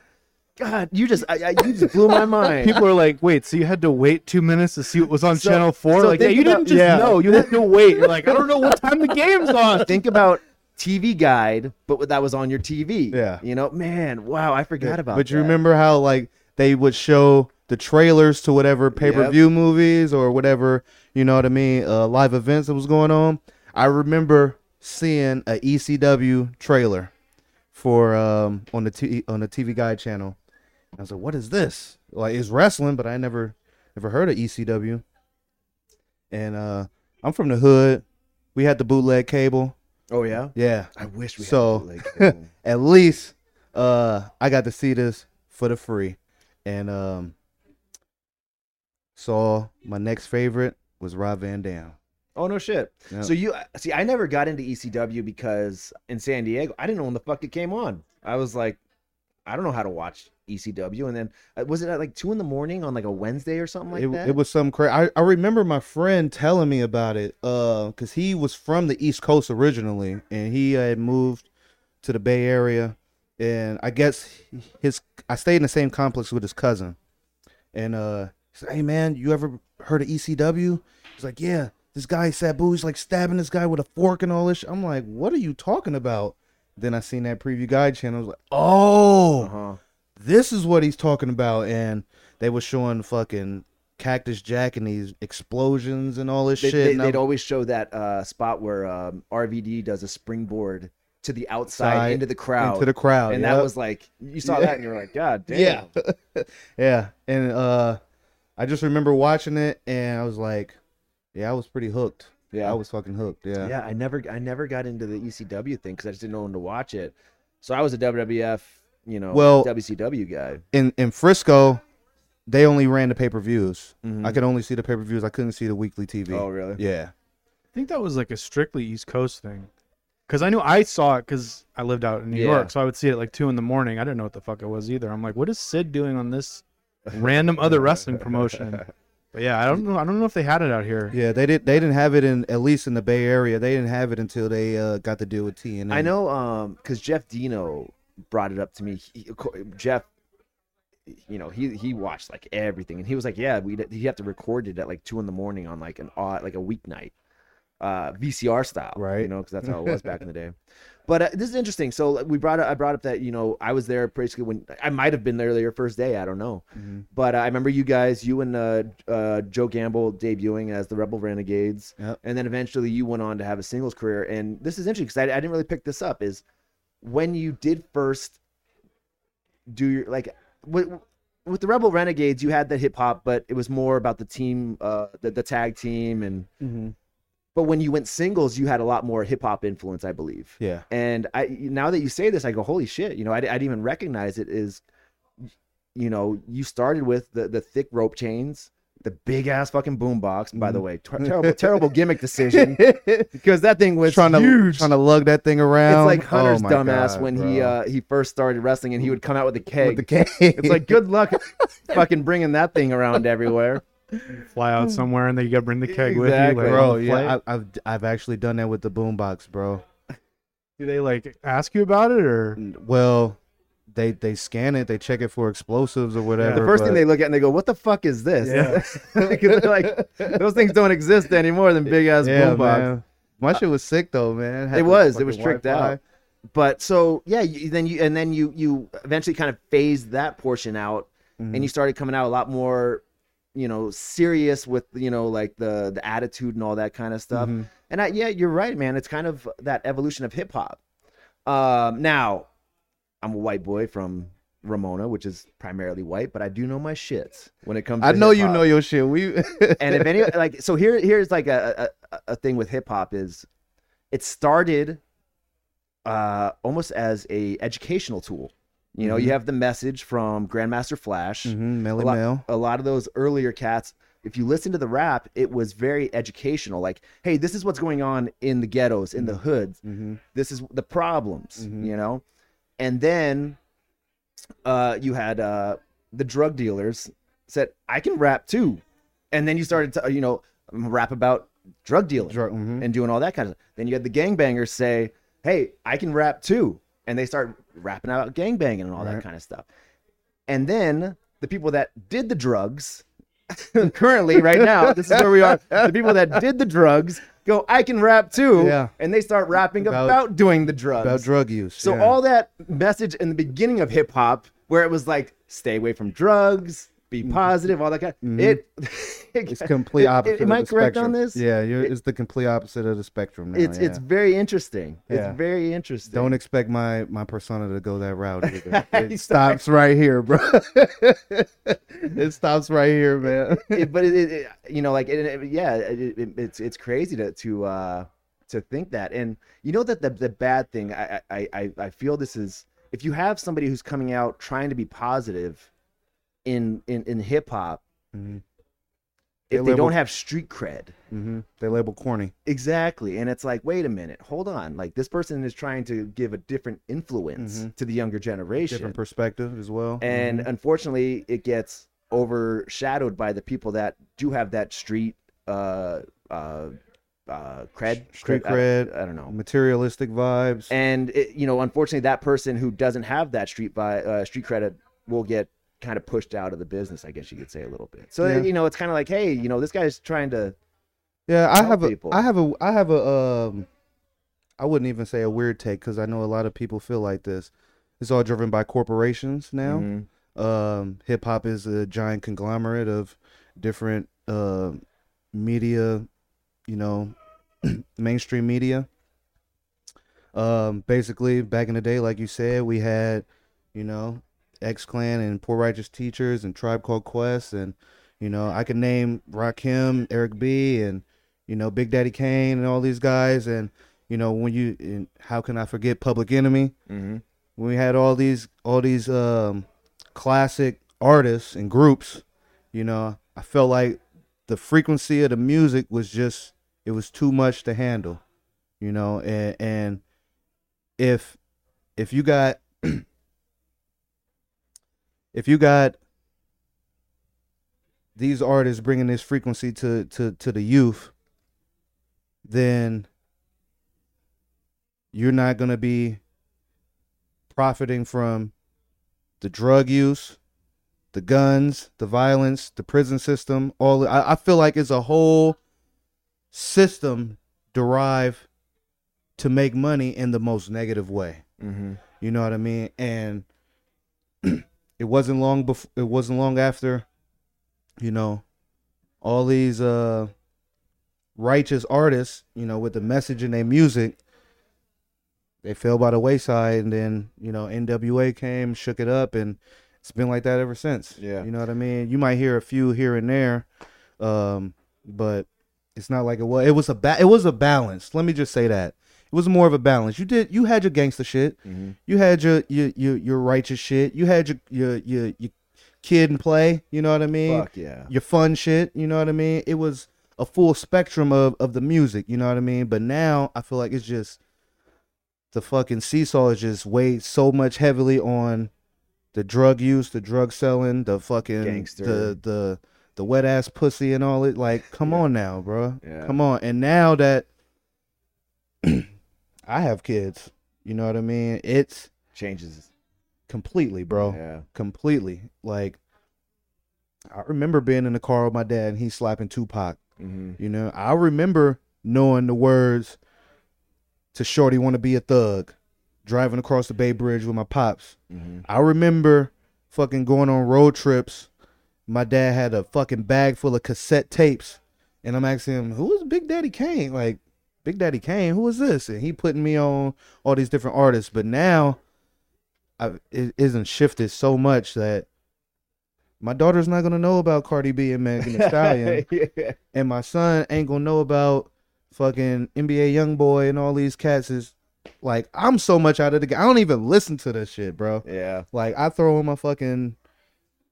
God, you just, I, I, you just blew my mind. People are like, wait, so you had to wait two minutes to see what was on So- channel four? so like, yeah, you about- didn't just yeah. know. You had to wait. You're like, I don't know what time the game's on. think about TV guide, but that was on your TV. Yeah. You know, man, wow, I forgot about But you remember how like they would show the trailers to whatever pay per view movies or whatever you know what I mean, uh, live events that was going on. I remember seeing a ECW trailer for um on the t- on the TV Guide channel. I was like, "What is this?" Like, it's wrestling, but I never never heard of ECW. And uh I'm from the hood. We had the bootleg cable. Oh yeah. Yeah. I wish we So- at least uh I got to see this for the free. And um saw my next favorite was Rob Van Dam. Oh no shit. Yep. So you see, I never got into ECW because in San Diego, I didn't know when the fuck it came on. I was like, I don't know how to watch ECW, and then uh, was it at like two in the morning on like a Wednesday or something like it, that? it was some crazy. I, I remember my friend telling me about it uh cuz he was from the East Coast originally and he had moved to the Bay Area and I guess his I stayed in the same complex with his cousin. And uh "Hey man, you ever heard of ECW?" He's like, "Yeah, this guy Sabu, he's like stabbing this guy with a fork and all this." shit." I'm like, "What are you talking about?" Then I seen that preview guide channel. I was like, "Oh, Uh-huh. this is what he's talking about." And they were showing fucking Cactus Jack and these explosions and all this They, shit. they, would always show that uh, spot where um, RVD does a springboard to the outside Side, into the crowd, into the crowd, and yep. that was like you saw Yeah. that and you were like, God damn. Yeah. yeah. And uh I just remember watching it and I was like, Yeah, I was pretty hooked. Yeah. I was fucking hooked. Yeah. Yeah, I never I never got into the ECW thing because I just didn't know when to watch it. So I was a WWF, you know, Well- WCW guy. In in Frisco, they only ran the pay per views. Mhm. I could only see the pay per views. I couldn't see the weekly TV. Oh, really? Yeah. I think that was like a strictly East Coast thing. Because I knew I saw it because I lived out in New Yeah. York, so I would see it at like two in the morning. I didn't know what the fuck it was either. I'm like, what is Sid doing on this random other wrestling promotion? But yeah, I don't know. I don't know if they had it out here. Yeah, they did. They didn't have it in at least in the Bay Area. They didn't have it until they uh, got the deal with TNA. I know, um, because Jeff Dino brought it up to me. He, Jeff, you know, he he watched like everything, and he was like, "Yeah, we he have to record it at like two in the morning on like an odd like a weeknight, uh, VCR style, Right. You know, because that's how it was back in the day." But uh, this is interesting. So we brought up, I brought up that you know I was there basically when I might have been there your first day. I don't know, Mhm. but uh, I remember you guys, you and uh, uh, Joe Gamble debuting as the Rebel Renegades, Yep. and then eventually you went on to have a singles career. And this is interesting because I, I didn't really pick this up. Is when you did first do your like with, with the Rebel Renegades, you had the hip hop, but it was more about the team, uh, the, the tag team, and Mhm. But when you went singles, you had a lot more hip hop influence, I believe. Yeah. And I now that you say this, I go, holy shit! You know, I, I didn't even recognize it. Is you know, you started with the the thick rope chains, the big ass fucking boombox. By the Mhm. way, ter- terrible terrible gimmick decision because that thing was trying to huge. trying to lug that thing around. it's like Hunter's Oh dumbass God, when he uh he first started wrestling and he would come out with a keg. with the keg. it's like good luck fucking bringing that thing around everywhere. Fly out somewhere and then you got to bring the keg with you. Like, bro. Yeah. I, I've I've actually done that with the boombox, bro. Do they like ask you about it or? Well, they they scan it, they check it for explosives or whatever. the first thing they look at and they go, "What the fuck is this?" Yeah. because they're like those things don't exist anymore than big ass yeah, boombox. man. My shit was sick though, man. Had It was. It was tricked Wi-Fi. out. But so yeah, you, then you and then you you eventually kind of phased that portion out, Mhm. and you started coming out a lot more, you know, serious with you know like the the attitude and all that kind of stuff. Mhm. And I, yeah, you're right, man. It's kind of that evolution of hip hop. Um, now, I'm a white boy from Ramona, which is primarily white, but I do know my shits when it comes. To I know you hip-hop know your shit. We and if any like so here here's like a a, a thing with hip hop is it started uh almost as a educational tool you know you Mhm. have the message from grandmaster flash Mhm, a, lot, Mel. a lot of those earlier cats if you listen to the rap it was very educational like hey this is what's going on in the ghettos in the hoods hmm this is the problems Mhm. you know and then uh you had uh the drug dealers said i can rap too and then you started to you know rap about drug dealing Drug, mhm. and doing all that kind of Stuff. then you had the gangbangers say hey i can rap too and they start rapping about gangbanging and all that kind of stuff and then the people that did the drugs currently right now this is where we are the people that did the drugs go i can rap too Yeah. and they start rapping about, About- doing the drugs about drug use. so yeah. all that message in the beginning of hip hop where it was like stay away from drugs be positive all that kind Mhm. it it's complete opposite. am of i correct spectrum. on this Yeah, you're, it's the complete opposite of the spectrum. Now, it's yeah. it's very interesting Yeah. it's very interesting Don't expect my my persona to go that route. Either. It stops right here, bro. it stops right here, man. It- but it, it, it- you know like it, it- yeah it, it, it's it's crazy to to uh to think that and you know that the, the bad thing I, I i i feel this is if you have somebody who's coming out trying to be positive in in in hip-hop Mhm. if They they don't have street cred hmm They label corny. Exactly. And it's like, wait a minute, hold on. Like this person is trying to give a different influence Mhm. to the younger generation. Different perspective as well. and Mhm. unfortunately it gets overshadowed by the people that do have that street uh uh uh cred. Street I- cred. I, don't know. materialistic vibes. And it, you know, unfortunately that person who doesn't have that street by uh, street credit will get kind of pushed out of the business, I guess you could say a little bit. So Yeah. you know, it's kind of like, hey, you know, this guy's trying to Yeah, I have a, people. I have a, I have a, um, I wouldn't even say a weird take because I know a lot of people feel like this. It's all driven by corporations now. Mhm. Um, hip hop is a giant conglomerate of different uh, media, you know, mainstream media. Um, basically, back in the day, like you said, we had, you know, X Clan and Poor Righteous Teachers and Tribe Called Quest, and you know, I can name Rakim, Eric B, and you know, Big Daddy Kane and all these guys, and you know, when you, and how can I forget Public Enemy? Mm-hmm. When we had all these, all these um, classic artists and groups, you know, I felt like the frequency of the music was just, it was too much to handle, you know, and and if if you got if you got these artists bringing this frequency to to to the youth then you're not going to be profiting from the drug use the guns the violence the prison system all i, I feel like it's a whole system derived to make money in the most negative way Mm-hmm. you know what I mean? And it wasn't long before it wasn't long after, you know, all these uh righteous artists, you know, with the message in their music, they fell by the wayside and then, you know, NWA came, shook it up and it's been like that ever since. Yeah. You know what I mean? You might hear a few here and there. Um, but it's not like it was it was a ba- it was a balance. Let me just say that. It was more of a balance. You did you had your gangster shit. Mm-hmm. You had your your your, your righteous shit. You had your your your your kid and play. You know what I mean? Fuck yeah. Your fun shit. You know what I mean? It was a full spectrum of of the music. You know what I mean? But now I feel like it's just the fucking seesaw is just weighed so much heavily on the drug use, the drug selling, the fucking Gangster. the the the wet ass pussy and all it. Like, come on now, bro. Yeah. Come on. And now that I have kids, you know what I mean? It's Changes. completely, bro. Yeah. Completely. Like I remember being in the car with my dad and he's slapping Tupac. Mm-hmm. You know, I remember knowing the words to Shorty Wanna Be a Thug, driving across the Bay Bridge with my pops. Mm-hmm. I remember fucking going on road trips. My dad had a fucking bag full of cassette tapes. And I'm asking him, who is Big Daddy Kane? Like, Big Daddy Kane, who is this? And he putting me on all these different artists. But now I, it isn't shifted so much that my daughter's not gonna know about Cardi B and Megan Thee Stallion yeah. and my son ain't gonna know about fucking NBA YoungBoy and all these cats is like I'm so much out of the game. I don't even listen to this shit, bro. Yeah. Like I throw on my fucking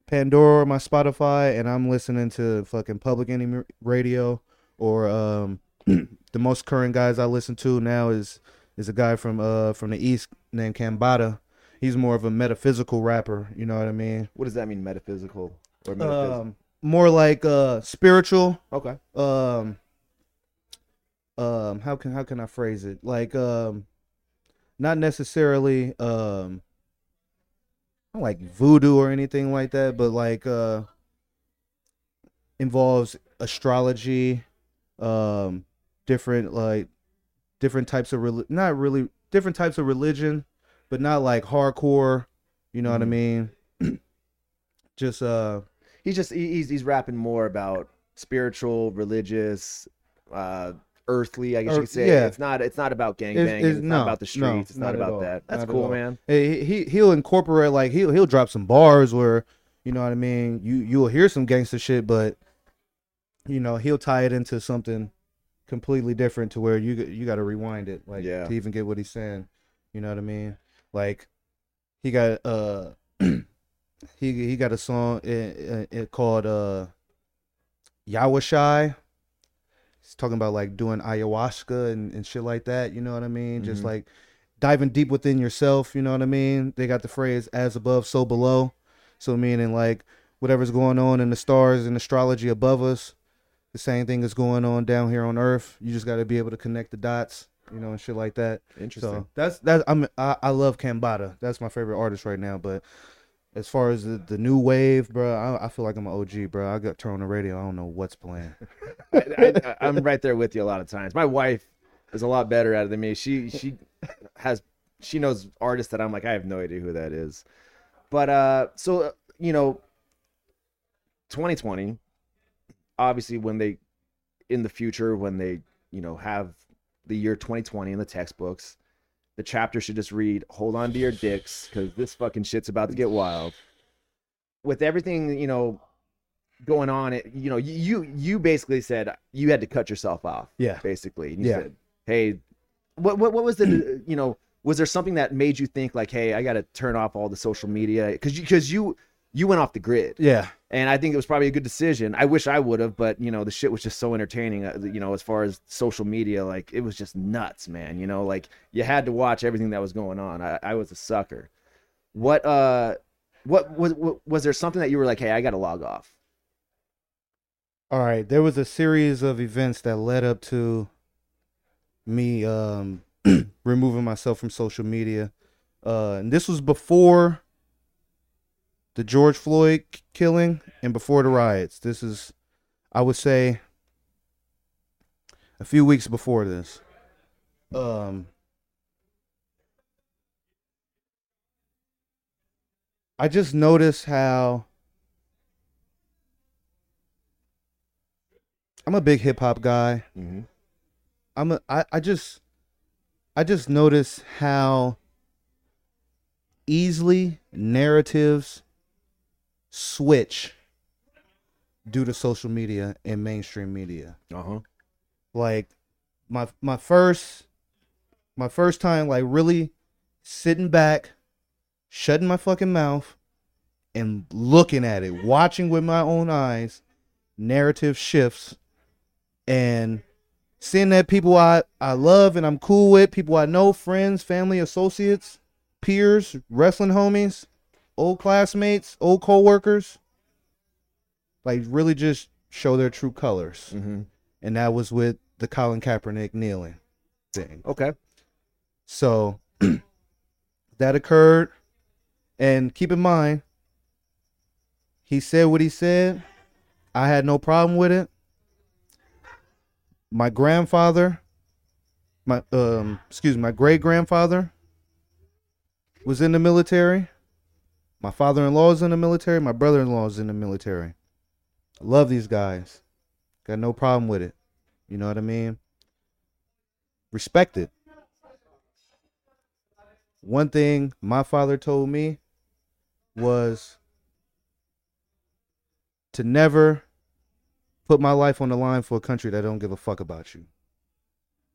Pandora, or my Spotify, and I'm listening to fucking Public Enemy Radio or um the most current guys I listen to now is is a guy from uh from the east named Cambatta. He's more of a metaphysical rapper, you know what I mean? What does that mean, metaphysical or metaphysical? Um more like uh spiritual okay. um um how can how can I phrase it? Like um not necessarily um like voodoo or anything like that, but like uh involves astrology, um different like different types of not really different types of religion, but not like hardcore, you know what I Mhm. mean? Just uh He's just he's he's rapping more about spiritual, religious, uh, earthly. I guess you could say. yeah. It's not. It's not about gangbanging. It's- It's, it's- not about the no, streets. it's not, not about that. That's Not cool, man. He he he'll incorporate like he'll he'll drop some bars where you know what I mean. You you'll hear some gangster shit, but you know he'll tie it into something completely different to where you you got to rewind it like Yeah. to even get what he's saying. You know what I mean? Like he got uh he he got a song it, it called uh Yawashai. He's talking about like doing ayahuasca and, and shit like that. You know what I mean? Just Mhm. like diving deep within yourself. You know what I mean? They got the phrase "as above, so below." So meaning like whatever's going on in the stars and astrology above us, the same thing is going on down here on Earth. You just got to be able to connect the dots. You know, and shit like that. Interesting. So that's that's I'm I, I love Cambatta. That's my favorite artist right now. But as far as the, the new wave, bro, I, I feel like I'm an OG, bro. I got turned on the radio. I don't know what's playing. I, I'm right there with you a lot of times. My wife is a lot better at it than me. She she has she knows artists that I'm like I have no idea who that is. But uh, so you know, 2020, obviously when they in the future when they you know have the year 2020 in the textbooks, the chapter should just read "Hold on to your dicks" because this fucking shit's about to get wild. With everything you know going on. It you know you you basically said you had to cut yourself off. Yeah. basically. And you Yeah. said, hey, what what what was the you know was there something that made you think like, hey, I got to turn off all the social media because you because you you went off the grid. Yeah. and I think it was probably a good decision. I wish I would have, but you know, the shit was just so entertaining. Uh, you know, as far as social media, like it was just nuts, man. You know, like you had to watch everything that was going on. I, I was a sucker. What uh, what was what, was there something that you were like, hey, I got to log off? All right, there was a series of events that led up to me um removing myself from social media. Uh and this was before the George Floyd killing and before the riots. This is I would say a few weeks before this. Um I just noticed how I'm a big hip hop guy. Mm-hmm. I'm a, I, I just I just notice how easily narratives switch due to social media and mainstream media. Uh huh. Like my my first my first time like really sitting back, shutting my fucking mouth and looking at it, watching with my own eyes, narrative shifts and seeing that people I, I love and I'm cool with, people I know, friends, family, associates, peers, wrestling homies, old classmates, old coworkers, like really just show their true colors. Mm-hmm. And that was with the Colin Kaepernick kneeling thing. Okay. So that occurred. And keep in mind, he said what he said. I had no problem with it. My grandfather, my um, excuse me, my great grandfather was in the military. My father-in-law is in the military. My brother-in-law is in the military. I love these guys. Got no problem with it. You know what I mean? Respect it. One thing my father told me was to never put my life on the line for a country that don't give a fuck about you.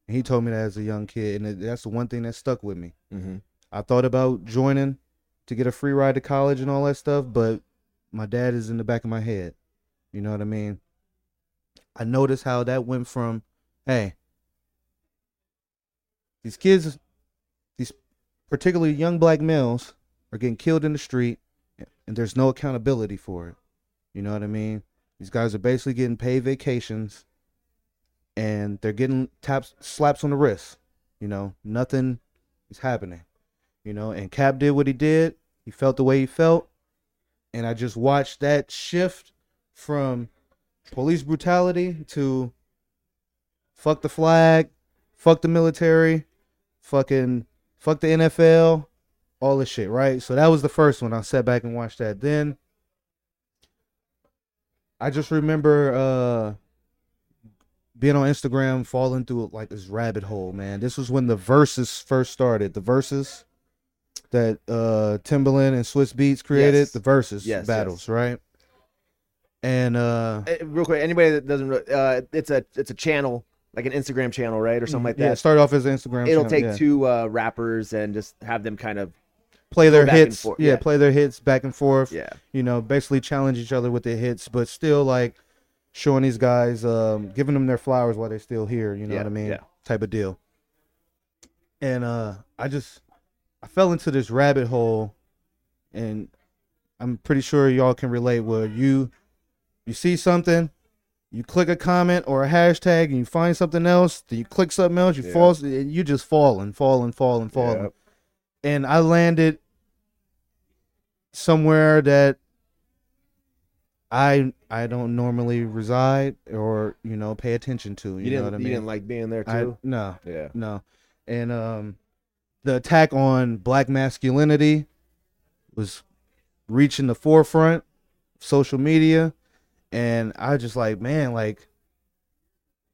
And he told me that as a young kid, and that's the one thing that stuck with me. Mm-hmm. I thought about joining to get a free ride to college and all that stuff, but my dad is in the back of my head. You know what I mean? I noticed how that went from, hey, these kids, these particularly young black males, are getting killed in the street, and there's no accountability for it. You know what I mean? These guys are basically getting paid vacations, and they're getting taps, slaps on the wrist. You know, nothing is happening. You know, and Cap did what he did. He felt the way he felt, and I just watched that shift from police brutality to fuck the flag, fuck the military, fucking fuck the NFL, all this shit, right? So that was the first one. I sat back and watched that. Then I just remember uh being on Instagram, falling through like this rabbit hole, man. This was when the Verzuz first started. The Verzuz that uh Timbaland and Swizz Beatz created, Yes. the Verzuz Yes, battles, right? And uh Uh, real quick, anybody that doesn't uh it's a it's a channel like an Instagram channel, right, or something like yeah, it that. started off as an Instagram. It'll channel, take yeah. two uh, rappers and just have them kind of play their hits. Yeah, yeah. play their hits back and forth. yeah. You know, basically challenge each other with their hits, but still like showing these guys, um, giving them their flowers while they're still here. You know Yeah, what I mean? yeah. Type of deal. And uh, I just I fell into this rabbit hole, and I'm pretty sure y'all can relate. Where you you see something. You click a comment or a hashtag and you find something else. Then you click something else. You Yeah. fall. You just falling, falling, falling, falling Yep. and I landed somewhere that I I don't normally reside or you know pay attention to. You, You, know what I you mean? didn't like being there I too. no yeah. no, and um, the attack on black masculinity was reaching the forefront of social media, and I just like, man, like,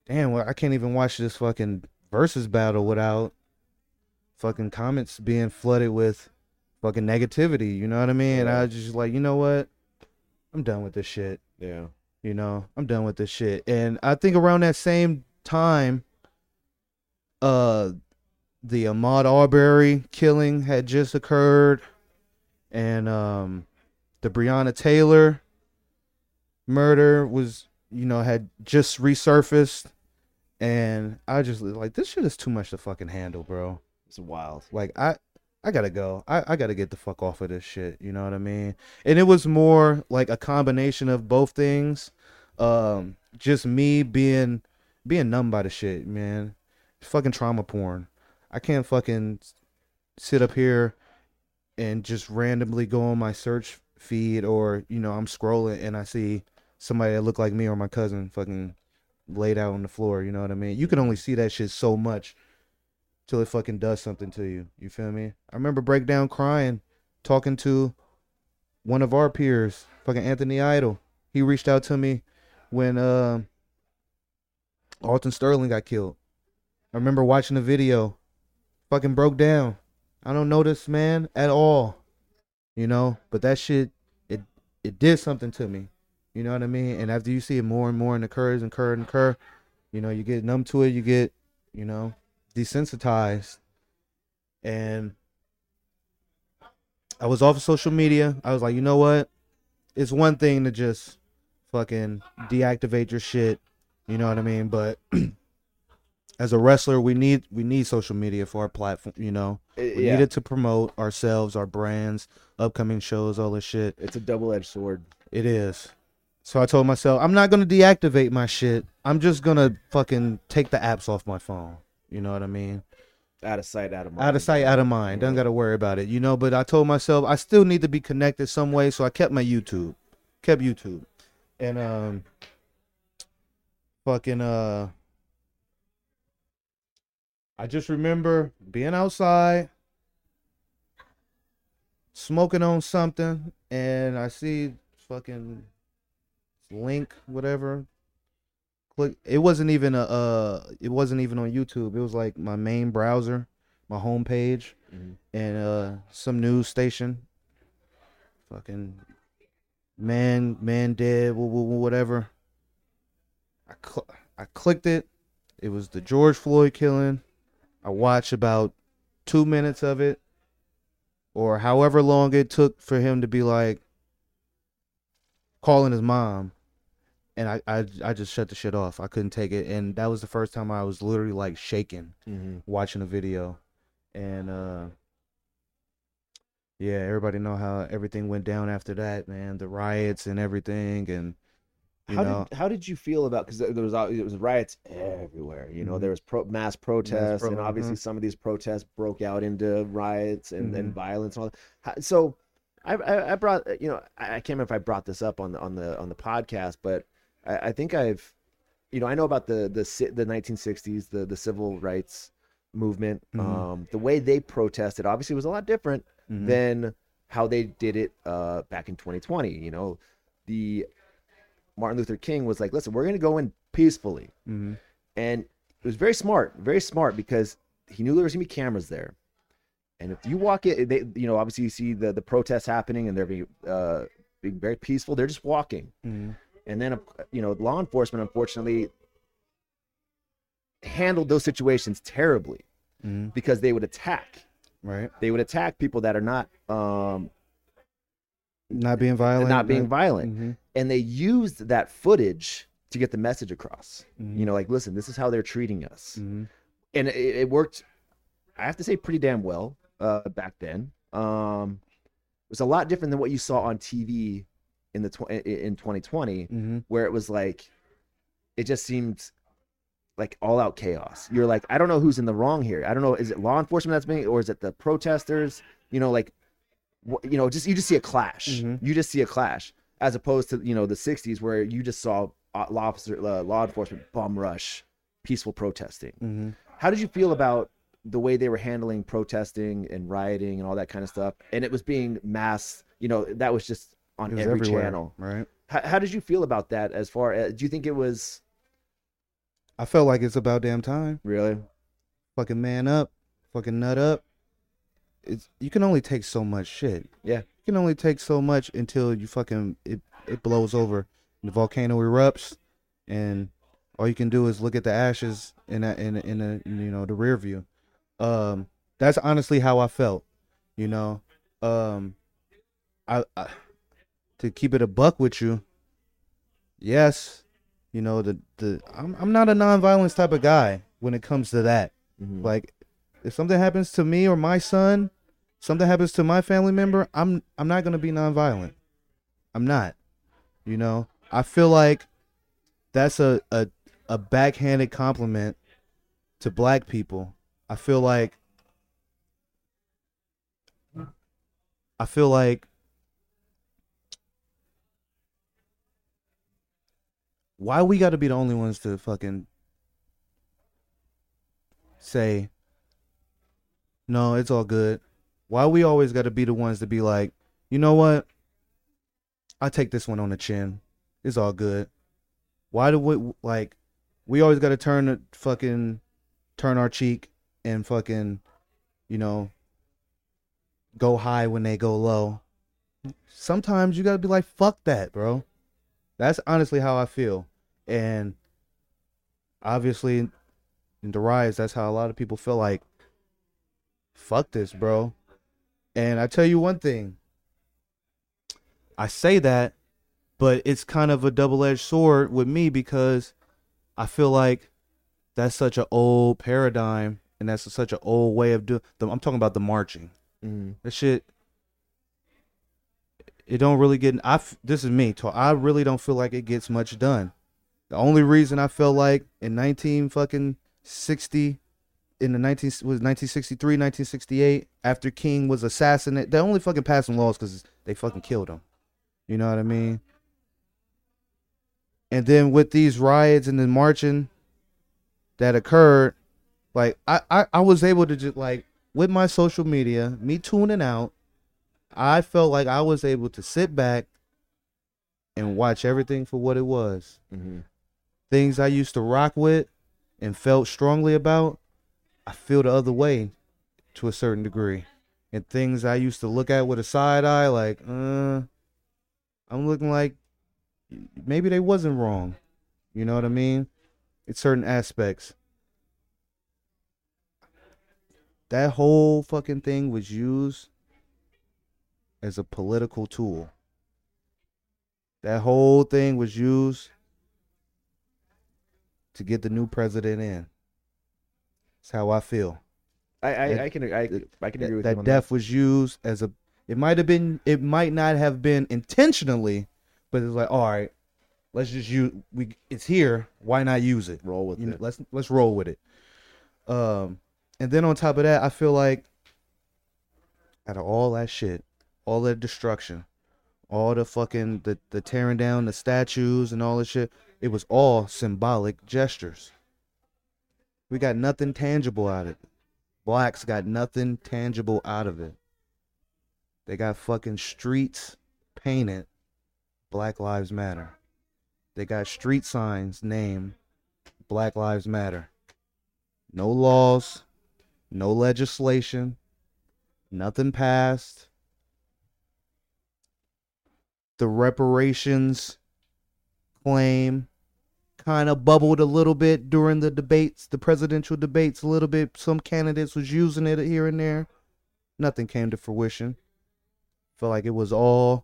damn, well, I can't even watch this fucking Verzuz battle without fucking comments being flooded with fucking negativity. You know what I mean? And I was just like, you know what? I'm done with this shit. Yeah. You know, I'm done with this shit. And I think around that same time, uh, the Ahmaud Arbery killing had just occurred, and um, the Breonna Taylor murder was, you know, had just resurfaced, and I just like this shit is too much to fucking handle, bro. It's wild. Like I I gotta go. I, I gotta get the fuck off of this shit. You know what I mean? And it was more like a combination of both things. Um, just me being being numb by the shit, man. Fucking trauma porn. I can't fucking sit up here and just randomly go on my search feed or, you know, I'm scrolling and I see somebody that look like me or my cousin fucking laid out on the floor, you know what I mean? You can only see that shit so much till it fucking does something to you. You feel me? I remember breakdown crying, talking to one of our peers, fucking Anthony Idol. He reached out to me when uh, Alton Sterling got killed. I remember watching the video, fucking broke down. I don't know this man at all, you know, but that shit, it it did something to me. You know what I mean? And after you see it more and more and occurs and occur and occur, you know, you get numb to it. You get, you know, desensitized. And I was off of social media. I was like, you know what? It's one thing to just fucking deactivate your shit. You know what I mean? But as a wrestler, we need we need social media for our platform. You know, we yeah. need it to promote ourselves, our brands, upcoming shows, all this shit. It's a double edged sword. It is. So I told myself, I'm not gonna deactivate my shit. I'm just gonna fucking take the apps off my phone. You know what I mean? Out of sight, out of mind. Out of sight, out of mind. Don't gotta worry about it. You know, but I told myself I still need to be connected some way, so I kept my YouTube. Kept YouTube. And um fucking uh I just remember being outside smoking on something and I see fucking link whatever. Click it wasn't even a uh it wasn't even on YouTube. It was like my main browser my home page Mhm. and uh some news station. Fucking man man dead wh- wh- whatever. I cl- I clicked it. It was the George Floyd killing I watched about 2 minutes of it or however long it took for him to be like calling his mom and I, I I just shut the shit off. I couldn't take it, and that was the first time I was literally like shaking Mhm. watching the video, and uh, yeah, everybody know how everything went down after that, man. The riots and everything, and How know, did how did you feel about because there was it was riots everywhere. You know, Mhm. there was pro, mass protests, pro- and obviously mhm. some of these protests broke out into riots and, and Mhm. violence and all that. How- So, I, I I brought you know I, can't remember if I brought this up on the on the on the podcast, but I, I think I've you know I know about the the the 1960s the the civil rights movement. Mhm. Um, the way they protested obviously was a lot different mhm, than how they did it uh, back in 2020. You know, the Martin Luther King was like, "Listen, we're going to go in peacefully," mhm, and it was very smart, very smart because he knew there was going to be cameras there, and if you walk in, they, you know, obviously you see the the protests happening and they're being uh, being very peaceful. They're just walking, mhm, and then you know, law enforcement unfortunately handled those situations terribly mhm, because they would attack. right, They would attack people that are not um, not being violent, not being violent. mhm, and they used that footage to get the message across. mhm, You know, like, listen, this is how they're treating us, mhm, and it, it worked. I have to say, pretty damn well uh, back then. Um, it was a lot different than what you saw on TV in the tw- in 2020, mhm, where it was like, it just seemed like all out chaos. You're like, I don't know who's in the wrong here. I don't know, is it law enforcement that's being, or is it the protesters? You know, like, you know, just you just see a clash. Mhm. You just see a clash, as opposed to you know the '60s where you just saw uh, law officer, uh, law enforcement bum rush, peaceful protesting. mhm. How did you feel about the way they were handling protesting and rioting and all that kind of stuff? And it was being mass. You know, that was just on was every channel. right? How, how did you feel about that? As far as do you think it was I felt like it's about damn time. really? Fucking man up, fucking nut up. It's you can only take so much shit. Yeah. You can only take so much until you fucking it it blows over the volcano erupts, and all you can do is look at the ashes in a, in a, in, a, you know the rear view. Um, that's honestly how I felt. You know, um, I, I to keep it a buck with you. Yes, you know the the I'm I'm not a non-violence type of guy when it comes to that. Mhm. Like, if something happens to me or my son, something happens to my family member, I'm I'm not gonna be nonviolent. I'm not. You know, I feel like that's a a, a backhanded compliment to black people. I feel like I feel like why we got to be the only ones to fucking say no, it's all good. Why we always got to be the ones to be like, you know what? I take this one on the chin. It's all good. Why do we like? We always got to turn the fucking turn our cheek and fucking, you know, go high when they go low. Sometimes you got to be like, fuck that, bro. That's honestly how I feel. And obviously, in the rise, that's how a lot of people feel like, fuck this, bro. And I tell you one thing. I say that, but it's kind of a double edged sword with me because I feel like that's such an old paradigm and that's such an old way of doing. I'm talking about the marching. Mhm. That shit. It don't really get. I. This is me. I really don't feel like it gets much done. The only reason I felt like in 19 fucking 60, in the 19 was 1963, 1968, after King was assassinated, they only fucking passing laws because they fucking killed him. You know what I mean? And then with these riots and the marching that occurred, like I, I, I was able to just like with my social media, me tuning out, I felt like I was able to sit back and watch everything for what it was. Mhm. Things I used to rock with and felt strongly about, I feel the other way to a certain degree. And things I used to look at with a side eye, like, uh, I'm looking like maybe they wasn't wrong. You know what I mean? It's certain aspects. That whole fucking thing was used as a political tool. That whole thing was used to get the new president in. That's how I feel. I, I, That- I can I, I can agree That, with that death was used as a. It might have been. It might not have been intentionally, but it's like, all right, let's just use. We it's here. Why not use it? Roll with You know, it. let's let's roll with it. Um, and then on top of that, I feel like out of all that shit, all that destruction, all the fucking the the tearing down the statues and all that shit, it was all symbolic gestures. We got nothing tangible out of it. Blacks got nothing tangible out of it. They got fucking streets painted Black Lives Matter. They got street signs named Black Lives Matter. No laws, no legislation, nothing passed. The reparations claim kind of bubbled a little bit during the debates, the presidential debates a little bit. Some candidates was using it here and there. Nothing came to fruition. Felt like it was all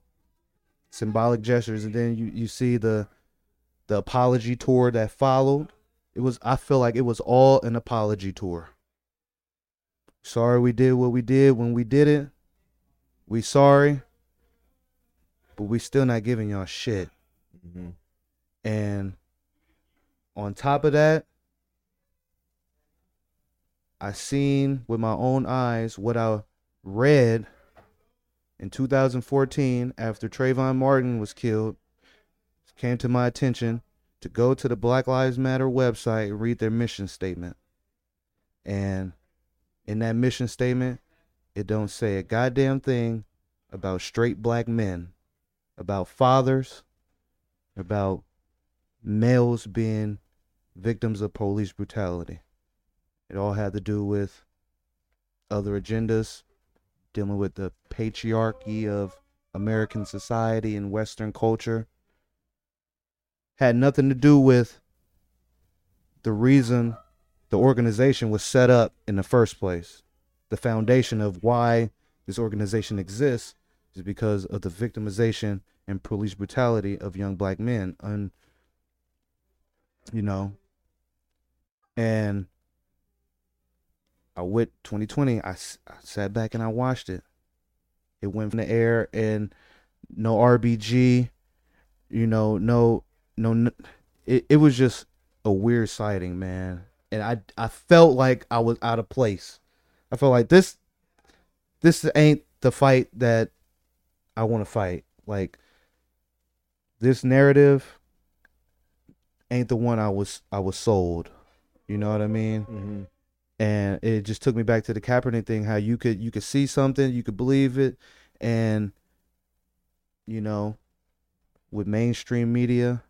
symbolic gestures and then you, you see the the apology tour that followed. It was I feel like it was all an apology tour. Sorry we did what we did when we did it. We sorry. But we still not giving y'all shit. Mhm. And on top of that, I seen with my own eyes what I read in 2014 after Trayvon Martin was killed. Came to my attention to go to the Black Lives Matter website and read their mission statement. And in that mission statement, it don't say a goddamn thing about straight black men, about fathers, about males being victims of police brutality. It all had to do with other agendas, dealing with the patriarchy of American society and Western culture. had nothing to do with the reason the organization was set up in the first place. The foundation of why this organization exists is because of the victimization and police brutality of young black men. And you know, and I went 2020. I sat back and I watched it. It went from the air and no RBG, you know, no, no, it, it was just a weird sighting, man. And I, I felt like I was out of place. I felt like this, this ain't the fight that I want to fight. Like this narrative ain't the one I was, I was sold. You know what I mean? Mm-hmm. and it just took me back to the Kaepernick thing. How you could you could see something, you could believe it, and you know, with mainstream media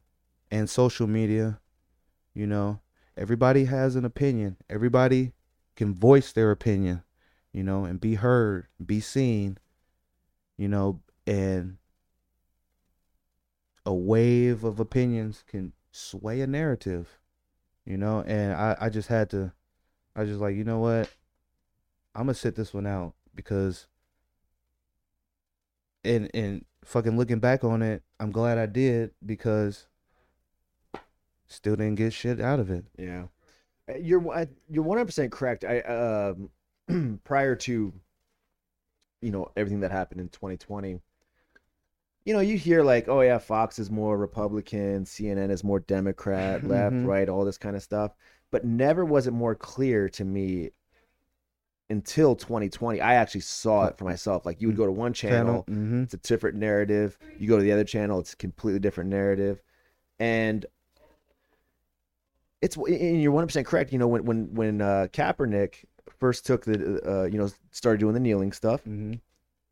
and social media, you know, everybody has an opinion. Everybody can voice their opinion, you know, and be heard, be seen, you know, and a wave of opinions can sway a narrative, you know, and I, I just had to I was just like, you know what? I'm gonna sit this one out because and and fucking looking back on it, I'm glad I did because still didn't get shit out of it. Yeah, Uh, you're you're one hundred percent correct. I um prior to you know everything that happened in 2020, you know you hear like, oh yeah, Fox is more Republican, CNN is more Democrat, left, Mhm. right, all this kind of stuff. But never was it more clear to me until 2020. I actually saw it for myself. Like you would go to one channel, Mm-hmm. it's a different narrative. You go to the other channel, it's a completely different narrative. And it's and you're 100% correct. You know, when when when uh, Kaepernick first took the uh, you know started doing the kneeling stuff, Mm-hmm.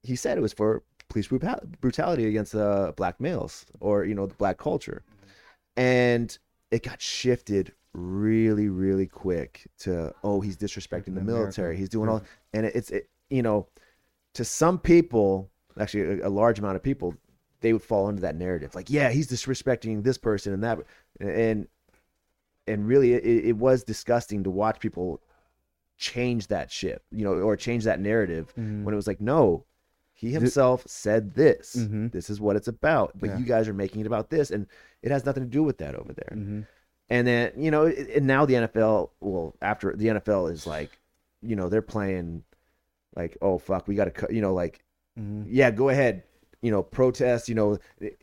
he said it was for police brutality against uh, black males or you know the black culture, and it got shifted really really quick to oh he's disrespecting the military, he's doing all, and it's it, you know to some people actually a, a large amount of people they would fall into that narrative. Like yeah he's disrespecting this person and that and and really it, it was disgusting to watch people change that shit you know or change that narrative Mhm. when it was like no he himself said this Mhm. this is what it's about but Yeah. you guys are making it about this and it has nothing to do with that over there Mm-hmm. and then you know and now the nfl well after the nfl is like you know they're playing like oh fuck we gotta cut you know like Mm-hmm. yeah, go ahead. You know, protest. You know,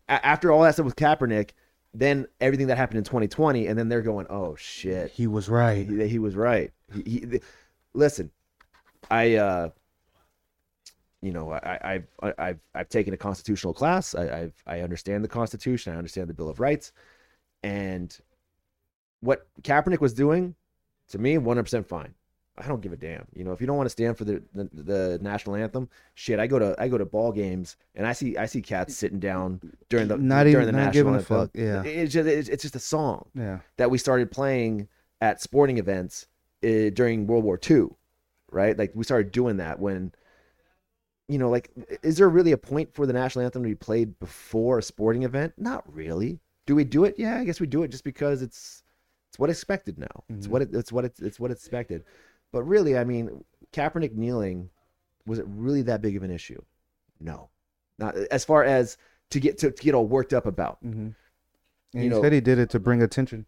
after all that stuff with Kaepernick, then everything that happened in 2020, and then they're going, "Oh shit, He was right. he, he was right." He, he, listen, I, uh, you know, I, I've, I- I've, I've taken a constitutional class. I, I've, I understand the Constitution. I understand the Bill of Rights, and what Kaepernick was doing, to me, 100% fine. I don't give a damn. You know, if you don't want to stand for the, the the national anthem, shit. I go to I go to ball games and I see I see cats sitting down during the Not during even- the not national giving a fuck, yeah. it's just it's, it's just a song Yeah. that we started playing at sporting events uh, during World War II, right? Like we started doing that when, you know, like is there really a point for the national anthem to be played before a sporting event? Not really. Do we do it? Yeah, I guess we do it just because it's it's what expected now. It's Mhm. what it, it's what it's it's what it's expected. But really, I mean, Kaepernick kneeling was it really that big of an issue? No, not as far as to get to, to get all worked up about. Mm-hmm. And You he know- said he did it to bring attention.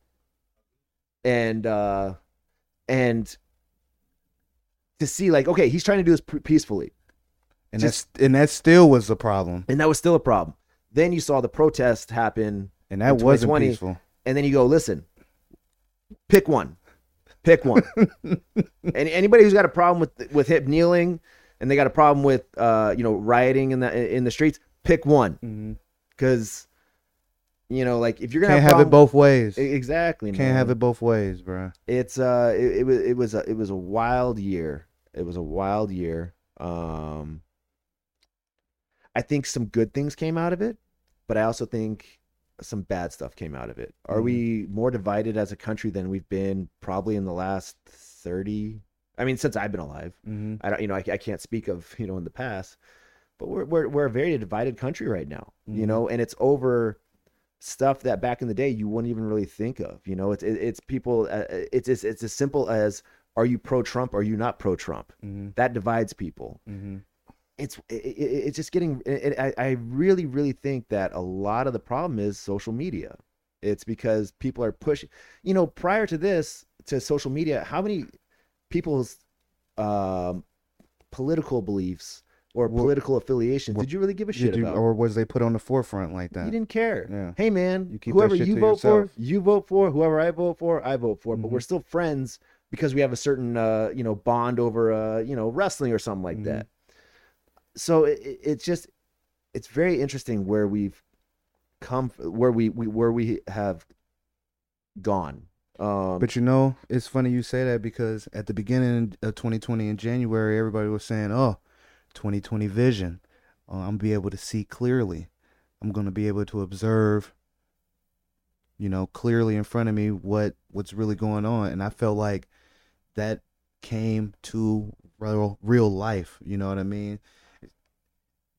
and uh and to see like okay he's trying to do this peacefully And Just- that's and that still was a problem. and that was still a problem then you saw the protest happen And that wasn't peaceful. and then you go listen pick one pick one and anybody who's got a problem with with him kneeling and they got a problem with uh you know rioting in the in the streets pick one Mm-hmm. because you know like if you're gonna Can't have, have it both ways. Exactly Can't have it both ways, bro. it's uh it, it was it was a it was a wild year it was a wild year um i think some good things came out of it but i also think some bad stuff came out of it are we more divided as a country than we've been probably in the last 30 i mean since i've been alive Mm-hmm. i don't you know i, I can't speak of you know in the past but we're, we're we're a very divided country right now you Mhm. know and it's over stuff that back in the day you wouldn't even really think of. You know, it's it, it's people. Uh, it's, it's it's as simple as are you pro Trump? Are you not pro Trump? Mm-hmm. That divides people. Mm-hmm. It's it, it, it's just getting. It, I I really really think that a lot of the problem is social media. It's because people are pushing. You know, prior to this, to social media, how many people's um, political beliefs or political affiliations did you really give a shit you, about? or was they put on the forefront like that? You didn't care. Yeah. Hey man, You whoever you vote for, you vote for. Whoever I vote for, I vote for. But Mhm. we're still friends because we have a certain uh, you know bond over uh, you know wrestling or something like Mhm. that. So it, it- it's just it's very interesting where we've come where we, we where we have gone. Um, But you know, it's funny you say that because at the beginning of 2020 in January, everybody was saying, "Oh, 2020 vision. Uh, I'm gonna be able to see clearly. I'm gonna be able to observe, you know, clearly in front of me what what's really going on." And I felt like that came to real real life. You know what I mean?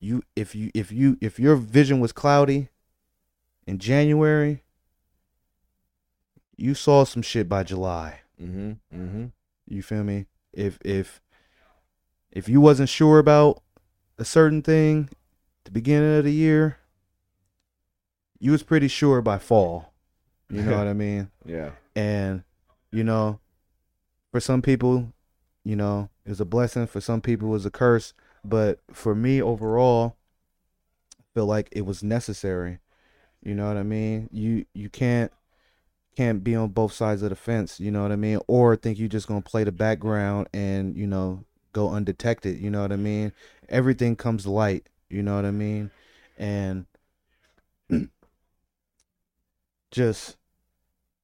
You if you if you if your vision was cloudy in January, you saw some shit by July. mhm, mhm. You feel me? If if if you wasn't sure about a certain thing at the beginning of the year, you was pretty sure by fall. You know what I mean? Yeah. And you know, for some people, you know, it was a blessing. For some people, it was a curse. But for me, overall, I feel like it was necessary. You know what I mean? You you can't can't be on both sides of the fence. You know what I mean? Or think you're just gonna play the background and you know go undetected. You know what I mean? Everything comes light. You know what I mean? And just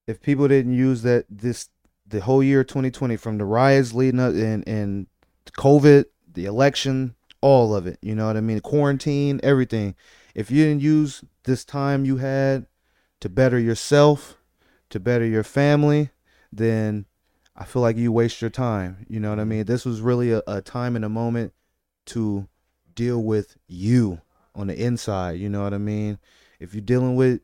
if people didn't use that this the whole year 2020 from the riots leading up and and COVID, the election, all of it, you know what I mean? Quarantine, everything. If you didn't use this time you had to better yourself, to better your family, then I feel like you waste your time. You know what I mean? This was really a, a time and a moment to deal with you on the inside. You know what I mean? If you're dealing with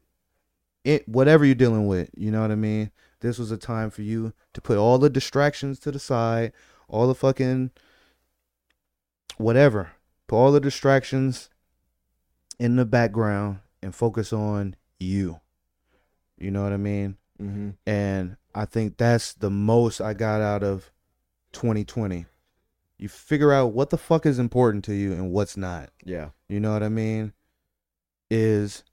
it, whatever you're dealing with, you know what I mean? This was a time for you to put all the distractions to the side, all the fucking whatever, put all the distractions in the background and focus on you. You know what I mean? Mm-hmm. And I think that's the most I got out of 2020. You figure out what the fuck is important to you and what's not. Yeah. You know what I mean? Is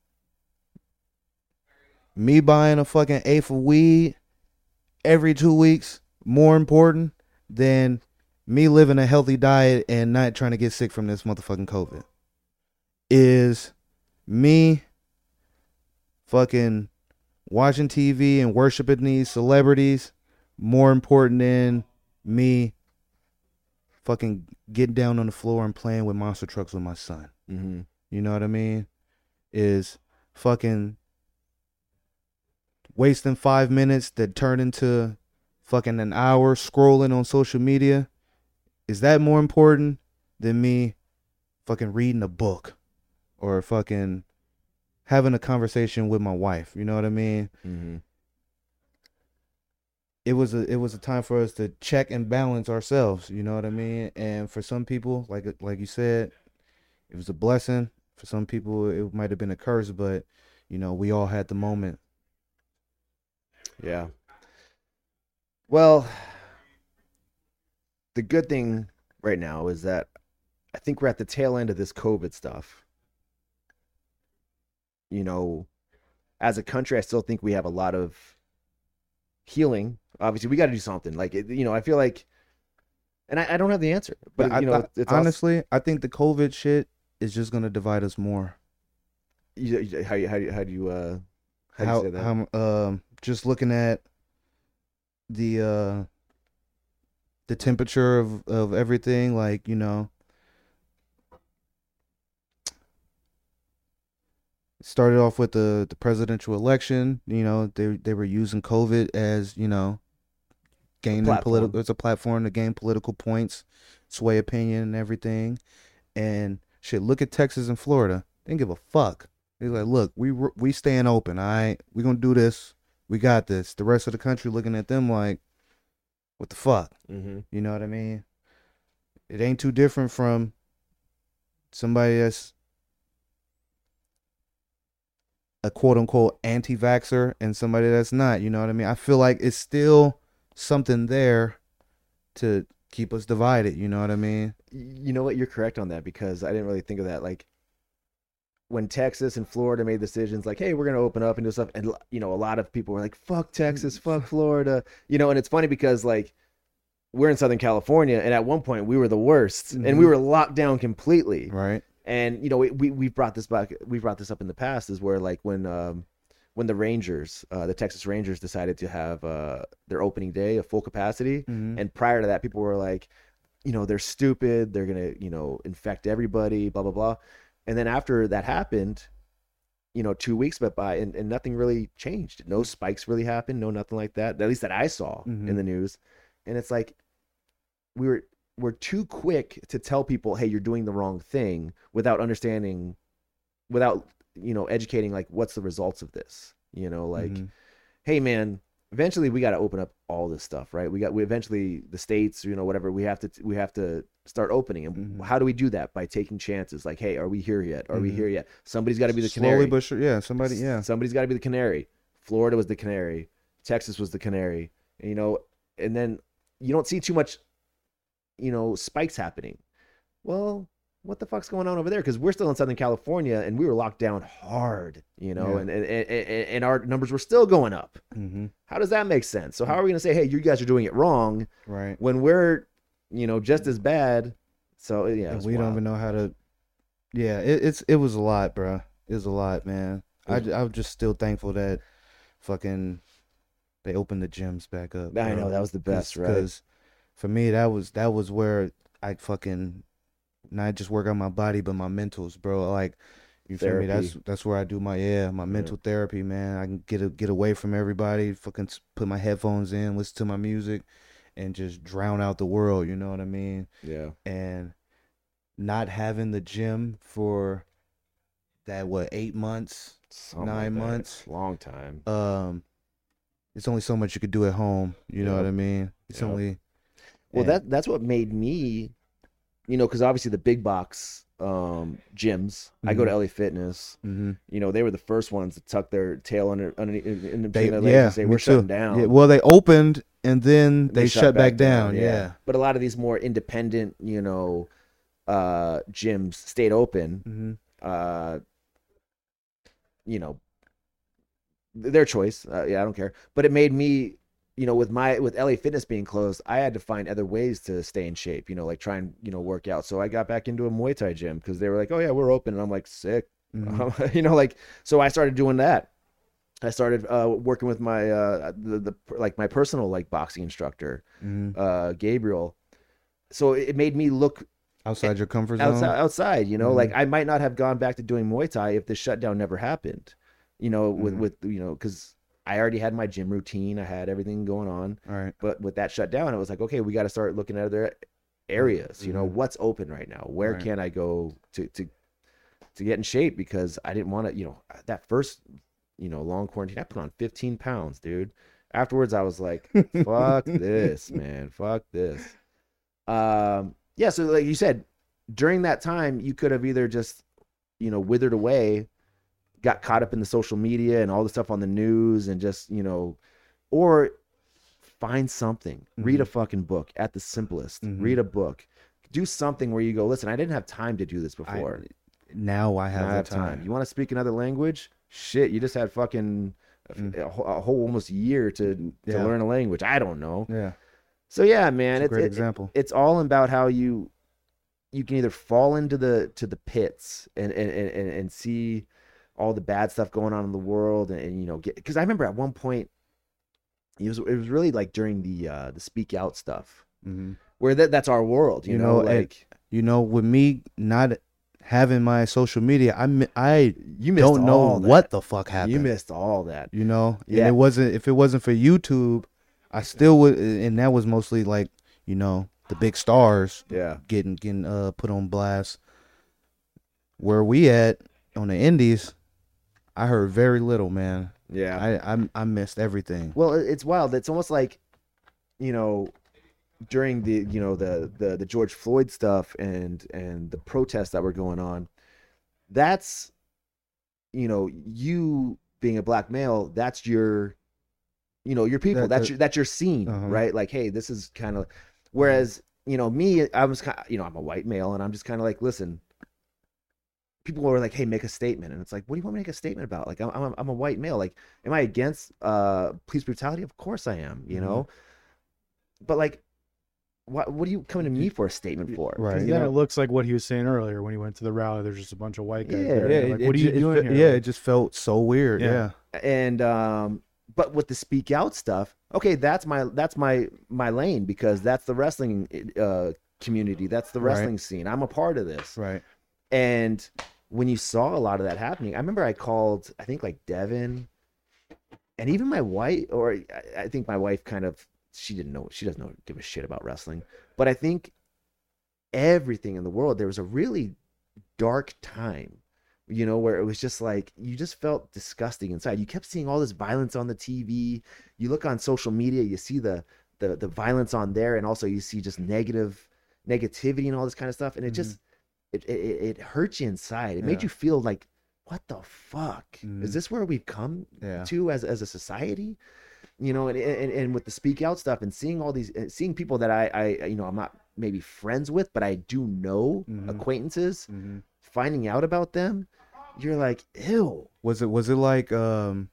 me buying a fucking eighth of weed every two weeks more important than me living a healthy diet and not trying to get sick from this motherfucking COVID? Is me fucking watching TV and worshiping these celebrities more important than me fucking getting down on the floor and playing with monster trucks with my son? Mm-hmm. You know what I mean? Is fucking wasting five minutes that turn into fucking an hour scrolling on social media. Is that more important than me fucking reading a book or fucking having a conversation with my wife? You know what I mean? Mm-hmm. it was a it was a time for us to check and balance ourselves you know what i mean and for some people like like you said it was a blessing for some people it might have been a curse but you know we all had the moment Yeah. Well, the good thing right now is that I think we're at the tail end of this COVID stuff. You know, as a country, I still think we have a lot of healing. Obviously, we got to do something. Like, you know, I feel like, and I, I don't have the answer, but I- you know, I- it's also, honestly i think the covid shit is just gonna divide us more you, you- how you how do you, how do you uh how, do you say that? how um just looking at the uh the temperature of of everything like you know started off with the the presidential election you know they they were using covid as you know gaining political it's a platform to gain political points sway opinion and everything and shit look at texas and florida they didn't give a fuck He's like, look, we we staying open. All right, we gonna do this. We got this. The rest of the country looking at them like, what the fuck? Mm-hmm. You know what I mean? It ain't too different from somebody that's a quote unquote anti vaxxer and somebody that's not. You know what I mean? I feel like it's still something there to keep us divided. You know what I mean? You know what? You're correct on that because I didn't really think of that. Like when Texas and Florida made decisions, like, "Hey, we're gonna open up and do stuff," and you know, a lot of people were like, "Fuck Texas, fuck Florida," you know. And it's funny because like we're in Southern California, and at one point we were the worst, and we Mhm. were locked down completely. Right. And you know, we we we've brought this back. We've brought this up in the past, is where like when um when the Rangers, uh, the Texas Rangers, decided to have uh their opening day of full capacity, Mhm. and prior to that, people were like, you know, they're stupid. They're gonna, you know, infect everybody. Blah blah blah. And then after that happened, you know, two weeks went by, and, and nothing really changed. No spikes really happened. No nothing like that. At least that I saw Mhm. in the news. And it's like we were we're too quick to tell people, hey, you're doing the wrong thing, without understanding, without you know, educating like what's the results of this. You know, like Mhm. hey man eventually we got to open up all this stuff right we got we eventually the states you know whatever we have to we have to start opening and Mhm. how do we do that by taking chances like hey are we here yet are we Mhm. here yet somebody's got to be the Slowly canary sure. Yeah. Somebody. Yeah. somebody's got to be the canary florida was the canary texas was the canary and, you know and then you don't see too much you know spikes happening well what the fuck's going on over there because we're still in southern california and we were locked down hard you know Yeah. and, and, and and our numbers were still going up Mm-hmm. how does that make sense? So how are we going to say, hey, you guys are doing it wrong Right. when we're, you know, just as bad? So yeah, And it's we don't even know how to. Yeah, it, it's it was a lot, bro. It was a lot, man. I I'm just still thankful that fucking they opened the gyms back up. I know that was the best, right? Because for me, that was that was where I fucking not just work on my body, but my mentals, bro. Like you feel me? That's that's where I do my yeah, my mental therapy, man. I can get a, get away from everybody, fucking put my headphones in, listen to my music, and just drown out the world. You know what I mean? Yeah, and not having the gym for that what eight months Something Nine like months. long time. um it's only so much you could do at home you know what i mean it's Yep. only Well, and- that that's what made me, you know, because obviously the big box um gyms. I go to LA Fitness. mhm. You know, they were the first ones to tuck their tail under underneath in the they their legs yeah and say we're too. shutting down. yeah, well they opened and then they, shut, back, down, yeah, But a lot of these more independent, you know, uh gyms stayed open. hmm uh you know their choice uh, yeah i don't care but it made me you know with my with la fitness being closed i had to find other ways to stay in shape you know like try and you know work out so i got back into a muay thai gym because they were like oh yeah we're open and i'm like sick Mhm. you know like so i started doing that i started uh working with my uh the, the like my personal like boxing instructor Mhm. uh gabriel so it made me look outside your comfort zone outside, outside you know Mhm. like i might not have gone back to doing muay thai if the shutdown never happened you know with Mhm. with you know because i already had my gym routine. I had everything going on. All right. But with that shut down, it was like okay we got to start looking at other areas you know Mhm. what's open right now? Where Right. can i go to to to get in shape? Because i didn't want to you know that first you know long quarantine i put on 15 pounds dude. Afterwards i was like fuck this man. Fuck this. Um yeah so like you said during that time you could have either just you know withered away got caught up in the social media and all the stuff on the news and just you know or find something read a fucking book at the simplest Mhm. read a book do something where you go listen i didn't have time to do this I- before now i I have, have time. time, You want to speak another language? Shit, you just had fucking a, Mm. a whole- a whole almost year to to Yeah. learn a language. I don't know. yeah So yeah, man, it's a it's great it- example it's all about how you you can either fall into the to the pits and and, and, and see all the bad stuff going on in the world and, and you know get because I remember at one point it was it was really like during the uh the speak out stuff hmm where that that's our world you, You know, know, and like you know with me not having my social media i i you don't know that. what the fuck happened. you missed all that. You know? And Yeah. it wasn't if it wasn't for youtube i still would and that was mostly like you know the big stars yeah. getting getting uh put on blast. Where we at on the indies I heard very little, man. Yeah. I I, I missed everything. Well, it's wild. It's almost like, you know, during the you know the the the George Floyd stuff and and the protests that were going on. That's, you know, you being a black male. That's your, you know, your people. That- that's that- your that's your scene, Uh-huh. right? Like, hey, this is kind of. Whereas, you know, me, I was kind, you know, I'm a white male, and I'm just kind of like, listen. People were like, "Hey, make a statement," and it's like, "What do you want me to make a statement about?" Like, I'm, I'm, a, I'm a white male. Like, am I against uh police brutality? Of course I am. You Mhm. know, but like, what what are you coming to me for a statement for? Right. Then know? it looks like what he was saying earlier when he went to the rally. There's just a bunch of white guys. Yeah. there. Yeah, it- like, it what are you ju- it doing fe- here? Yeah, it just felt so weird. Yeah. Yeah. and um but with the speak out stuff okay that's my that's my my lane because that's the wrestling uh community that's the Right. wrestling scene i'm a part of this Right. and when you saw a lot of that happening i remember i called i think like devin. And even my wife or I- think my wife kind of she didn't know she doesn't know give a shit about wrestling. But i think everything in the world there was a really dark time you know where it was just like you just felt disgusting inside. You kept seeing all this violence on the tv you look on social media you see the the, the violence on there and also you see just negative negativity and all this kind of stuff. And it mm-hmm. just it, it it hurts you inside it made you feel like what the fuck Mhm. is this where we've come Yeah. to as as a society you know and, and and with the speak out stuff and seeing all these uh, seeing people that i i you know i'm not maybe friends with but i do know Mhm. acquaintances hmm finding out about them you're like ew Was it was it like um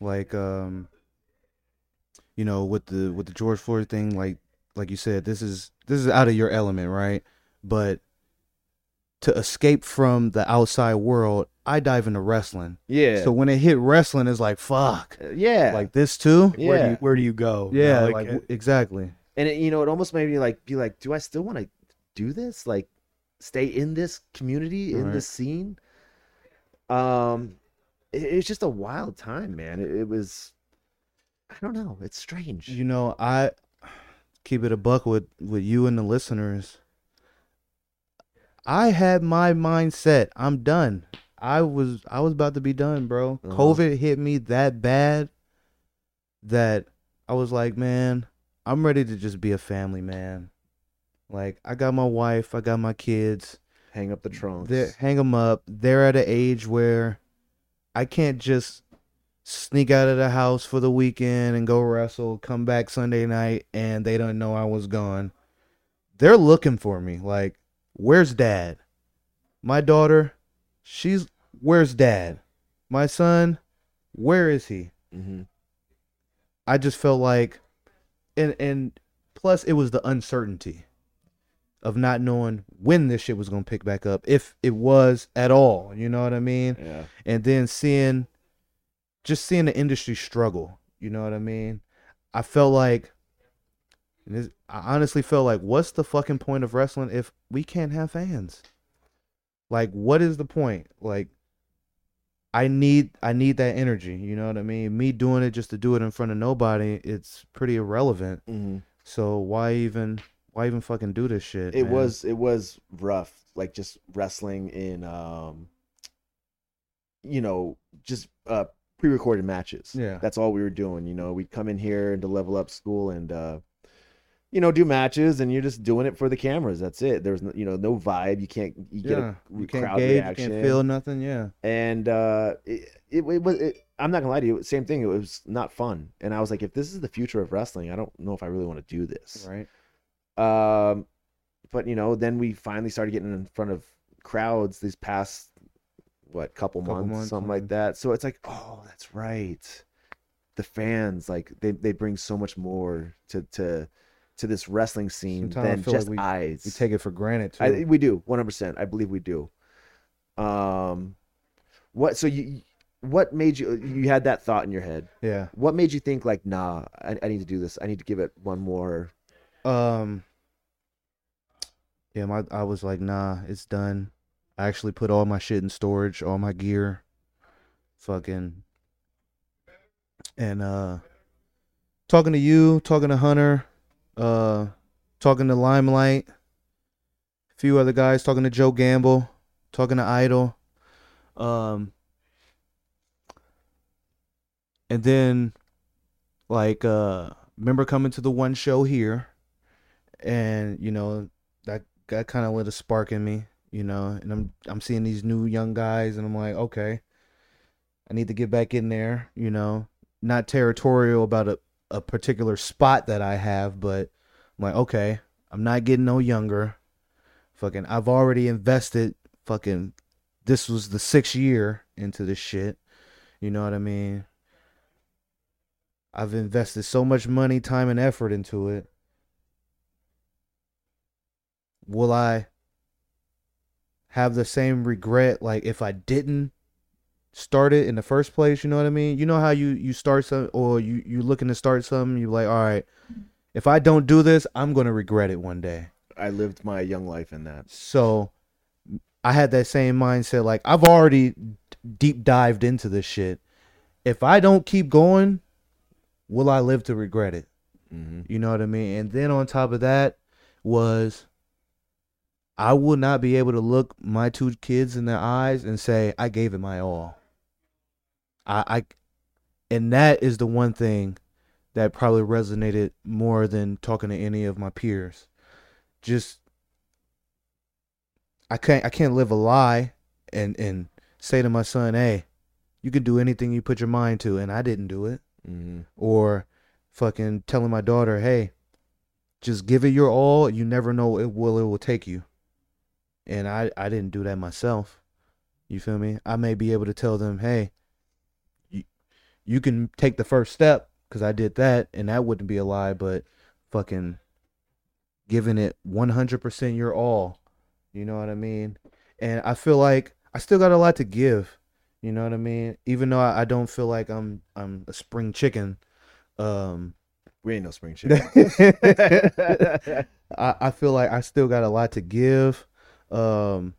like um you know with the with the George Floyd thing like like you said this is this is out of your element, right? But to escape from the outside world, I dive into wrestling. yeah So when it hit wrestling it's like fuck. Uh, yeah Like this too? yeah Where do you where do you go? Yeah, You know, like, w- exactly. and it, you know it almost made me like be like do i still want to do this like stay in this community in Right. this scene um it, it's just a wild time man it, it was i don't know it's strange You know, I keep it a buck with with you and the listeners. I had my mindset. I'm done. I was I was about to be done, bro. Uh-huh. COVID hit me that bad that I was like, man, I'm ready to just be a family man. Like I got my wife, I got my kids. hang up the trunks They hang them up. They're at an age where I can't just sneak out of the house for the weekend and go wrestle, come back Sunday night, and they don't know I was gone. They're looking for me. Like, where's dad? My daughter, she's where's dad? My son, where is he? hmm I just felt like, and and plus it was the uncertainty of not knowing when this shit was gonna pick back up, if it was at all. You know what I mean? yeah And then seeing, just seeing the industry struggle. You know what I mean? I felt like, and this- I honestly felt like, what's the fucking point of wrestling if we can't have fans? Like, what is the point? Like, I need I need that energy. You know what I mean? Me doing it just to do it in front of nobody, it's pretty irrelevant. hmm So why even why even fucking do this shit? it man? was it was rough like just wrestling in um you know just uh pre-recorded matches Yeah. that's all we were doing you know we'd come in here to level up school and uh you know do matches and you're just doing it for the cameras that's it there's no, you know no vibe you can't you get a you can't crowd gauge, reaction you can't feel nothing. Yeah. and uh it, it, it was it, i'm not gonna lie to you same thing it was not fun and i was like if this is the future of wrestling i don't know if i really want to do this Right. um, but you know, then we finally started getting in front of crowds these past what couple, Couple months, months, something like that. So it's like, oh, that's right. The fans, like they they bring so much more to to to this wrestling scene Sometimes than feel like just we- eyes. We take it for granted too. I, we do, one hundred percent. I believe we do. Um, what? So you, what made you? You had that thought in your head. yeah. What made you think like, nah, I, I need to do this. I need to give it one more. Um. Yeah, my I was like, nah, it's done. I actually put all my shit in storage, all my gear, fucking, and uh, talking to you, talking to Hunter, uh, talking to Limelight, a few other guys, talking to Joe Gamble, talking to Idol, um, and then like uh remember coming to the one show here and you know that that kind of lit a spark in me you know and i'm i'm seeing these new young guys and i'm like okay i need to get back in there you know not territorial about a, a particular spot that i have but i'm like okay i'm not getting no younger. Fucking i've already invested fucking this was the sixth year into this shit. You know what i mean? I've invested so much money, time, and effort into it. Will I have the same regret like if I didn't start it in the first place? You know what I mean? You know how you you start some or you you looking to start something, you like, all right, if I don't do this, I'm gonna regret it one day. I lived my young life in that. So I had that same mindset. Like I've already deep dived into this shit. If I don't keep going, will I live to regret it? Mm-hmm. You know what I mean? And then on top of that was I would not be able to look my two kids in their eyes and say I gave it my all. I, I and that is the one thing that probably resonated more than talking to any of my peers. Just I can't I can't live a lie and and say to my son, "Hey, you can do anything you put your mind to," and I didn't do it Mm-hmm. or fucking telling my daughter, "Hey, just give it your all. You never know it will it will take you." And I I didn't do that myself. You feel me? I may be able to tell them, "Hey, you can take the first step cuz I did that and that wouldn't be a lie, but fucking giving it 100% your all. You know what I mean? And I feel like I still got a lot to give. You know what I mean? Even though I, I don't feel like I'm I'm a spring chicken, um, We ain't no spring chicken. I, I feel like I still got a lot to give. Um,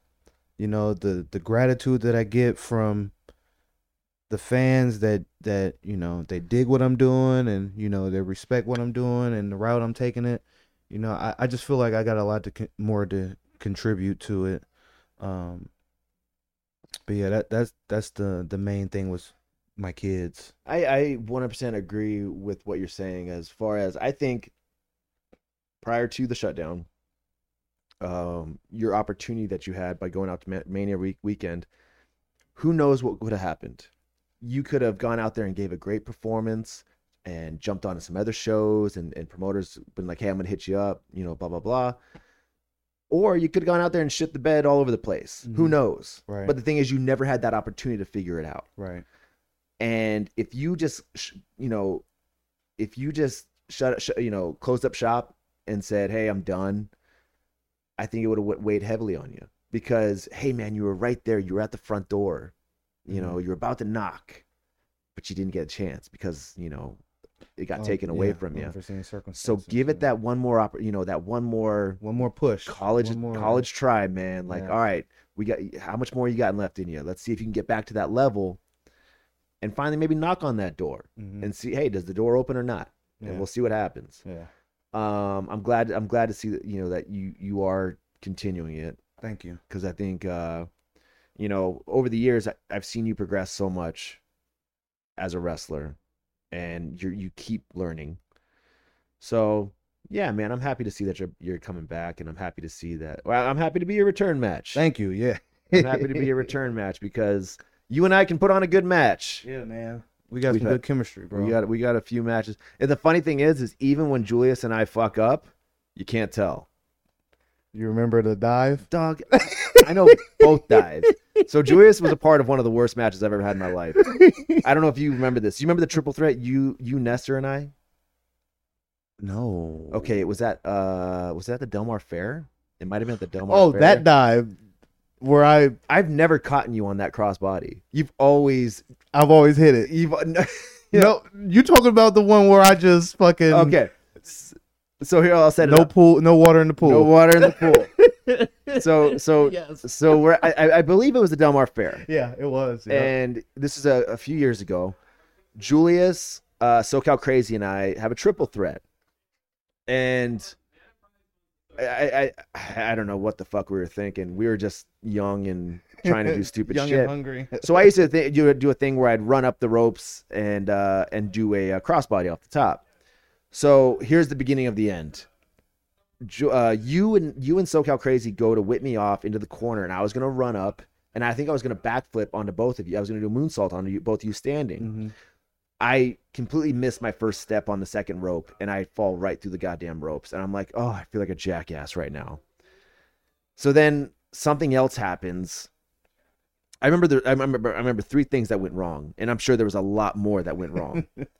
you know, the the gratitude that I get from the fans that that you know they dig what I'm doing and you know they respect what I'm doing and the route I'm taking it. You know, I, I just feel like I got a lot to con- more to contribute to it. Um, but yeah, that that's that's the the main thing was my kids. I, I 100% agree with what you're saying as far as I think prior to the shutdown, um, your opportunity that you had by going out to Mania week, weekend, who knows what would have happened? You could have gone out there and gave a great performance and jumped onto some other shows and, and promoters been like, hey, I'm to hit you up, you know, blah, blah, blah. Or you could have gone out there and shit the bed all over the place. Who Mhm. knows? Right. But the thing is, you never had that opportunity to figure it out. Right. And if you just, you know, if you just shut, sh- you know, closed up shop and said, "Hey, I'm done," I think it would have weighed heavily on you because, hey, man, you were right there. You were at the front door. You know, you're about to knock, but you didn't get a chance because you know it got Oh, taken away yeah, from you. So give it that one more, oppor- you know, that one more one more push. college more- college try, man. Like, Yeah. all right, we got how much more you got left in you? Let's see if you can get back to that level, and finally maybe knock on that door Mhm. and see, hey, does the door open or not? Yeah. And we'll see what happens. Yeah. Um, I'm glad. I'm glad to see that you know that you you are continuing it Thank you. because I think uh, you know over the years I've seen you progress so much as a wrestler, and you you keep learning. So yeah, man, I'm happy to see that you're you're coming back, and I'm happy to see that. Well, I'm happy to be your return match. Thank you. Yeah. I'm happy to be your return match because you and I can put on a good match. Yeah, man. We got We've some had- good chemistry, bro. We got we got a few matches. And the funny thing is, is even when Julius and I fuck up, you can't tell. You remember the dive? Dog, I know both dives. So Julius was a part of one of the worst matches I've ever had in my life. I don't know if you remember this. You remember the triple threat? You, you, Nestor, and I. No. Okay, was that uh was that the Del Mar Fair? It might have been at the Del Mar. Oh, Fair. that dive where I I've never caught you on that crossbody. You've always I've always hit it. you've No, you talking about the one where I just fucking okay. S- So here I'll set it no up. pool, no water in the pool. No water in the pool. so so so we're I, I- I believe it was the Del Mar Fair. Yeah, it was. Yeah. and this is a, a few years ago. Julius, uh, SoCal Crazy, and I have a triple threat, and I, I I don't know what the fuck we were thinking. We were just young and trying to do stupid Young shit. and hungry. So I used to th- do, do a thing where I'd run up the ropes and uh, and do a, uh crossbody off the top. So here's the beginning of the end. Uh, you and you and SoCal Crazy go to whip me off into the corner, and I was gonna run up, and I think I was gonna backflip onto both of you. I was gonna do a moonsault onto you, both of you standing. Mhm. I completely missed my first step on the second rope, and I fall right through the goddamn ropes, and I'm like, oh, I feel like a jackass right now. So then something else happens. I remember there, I remember I remember three things that went wrong, and I'm sure there was a lot more that went wrong.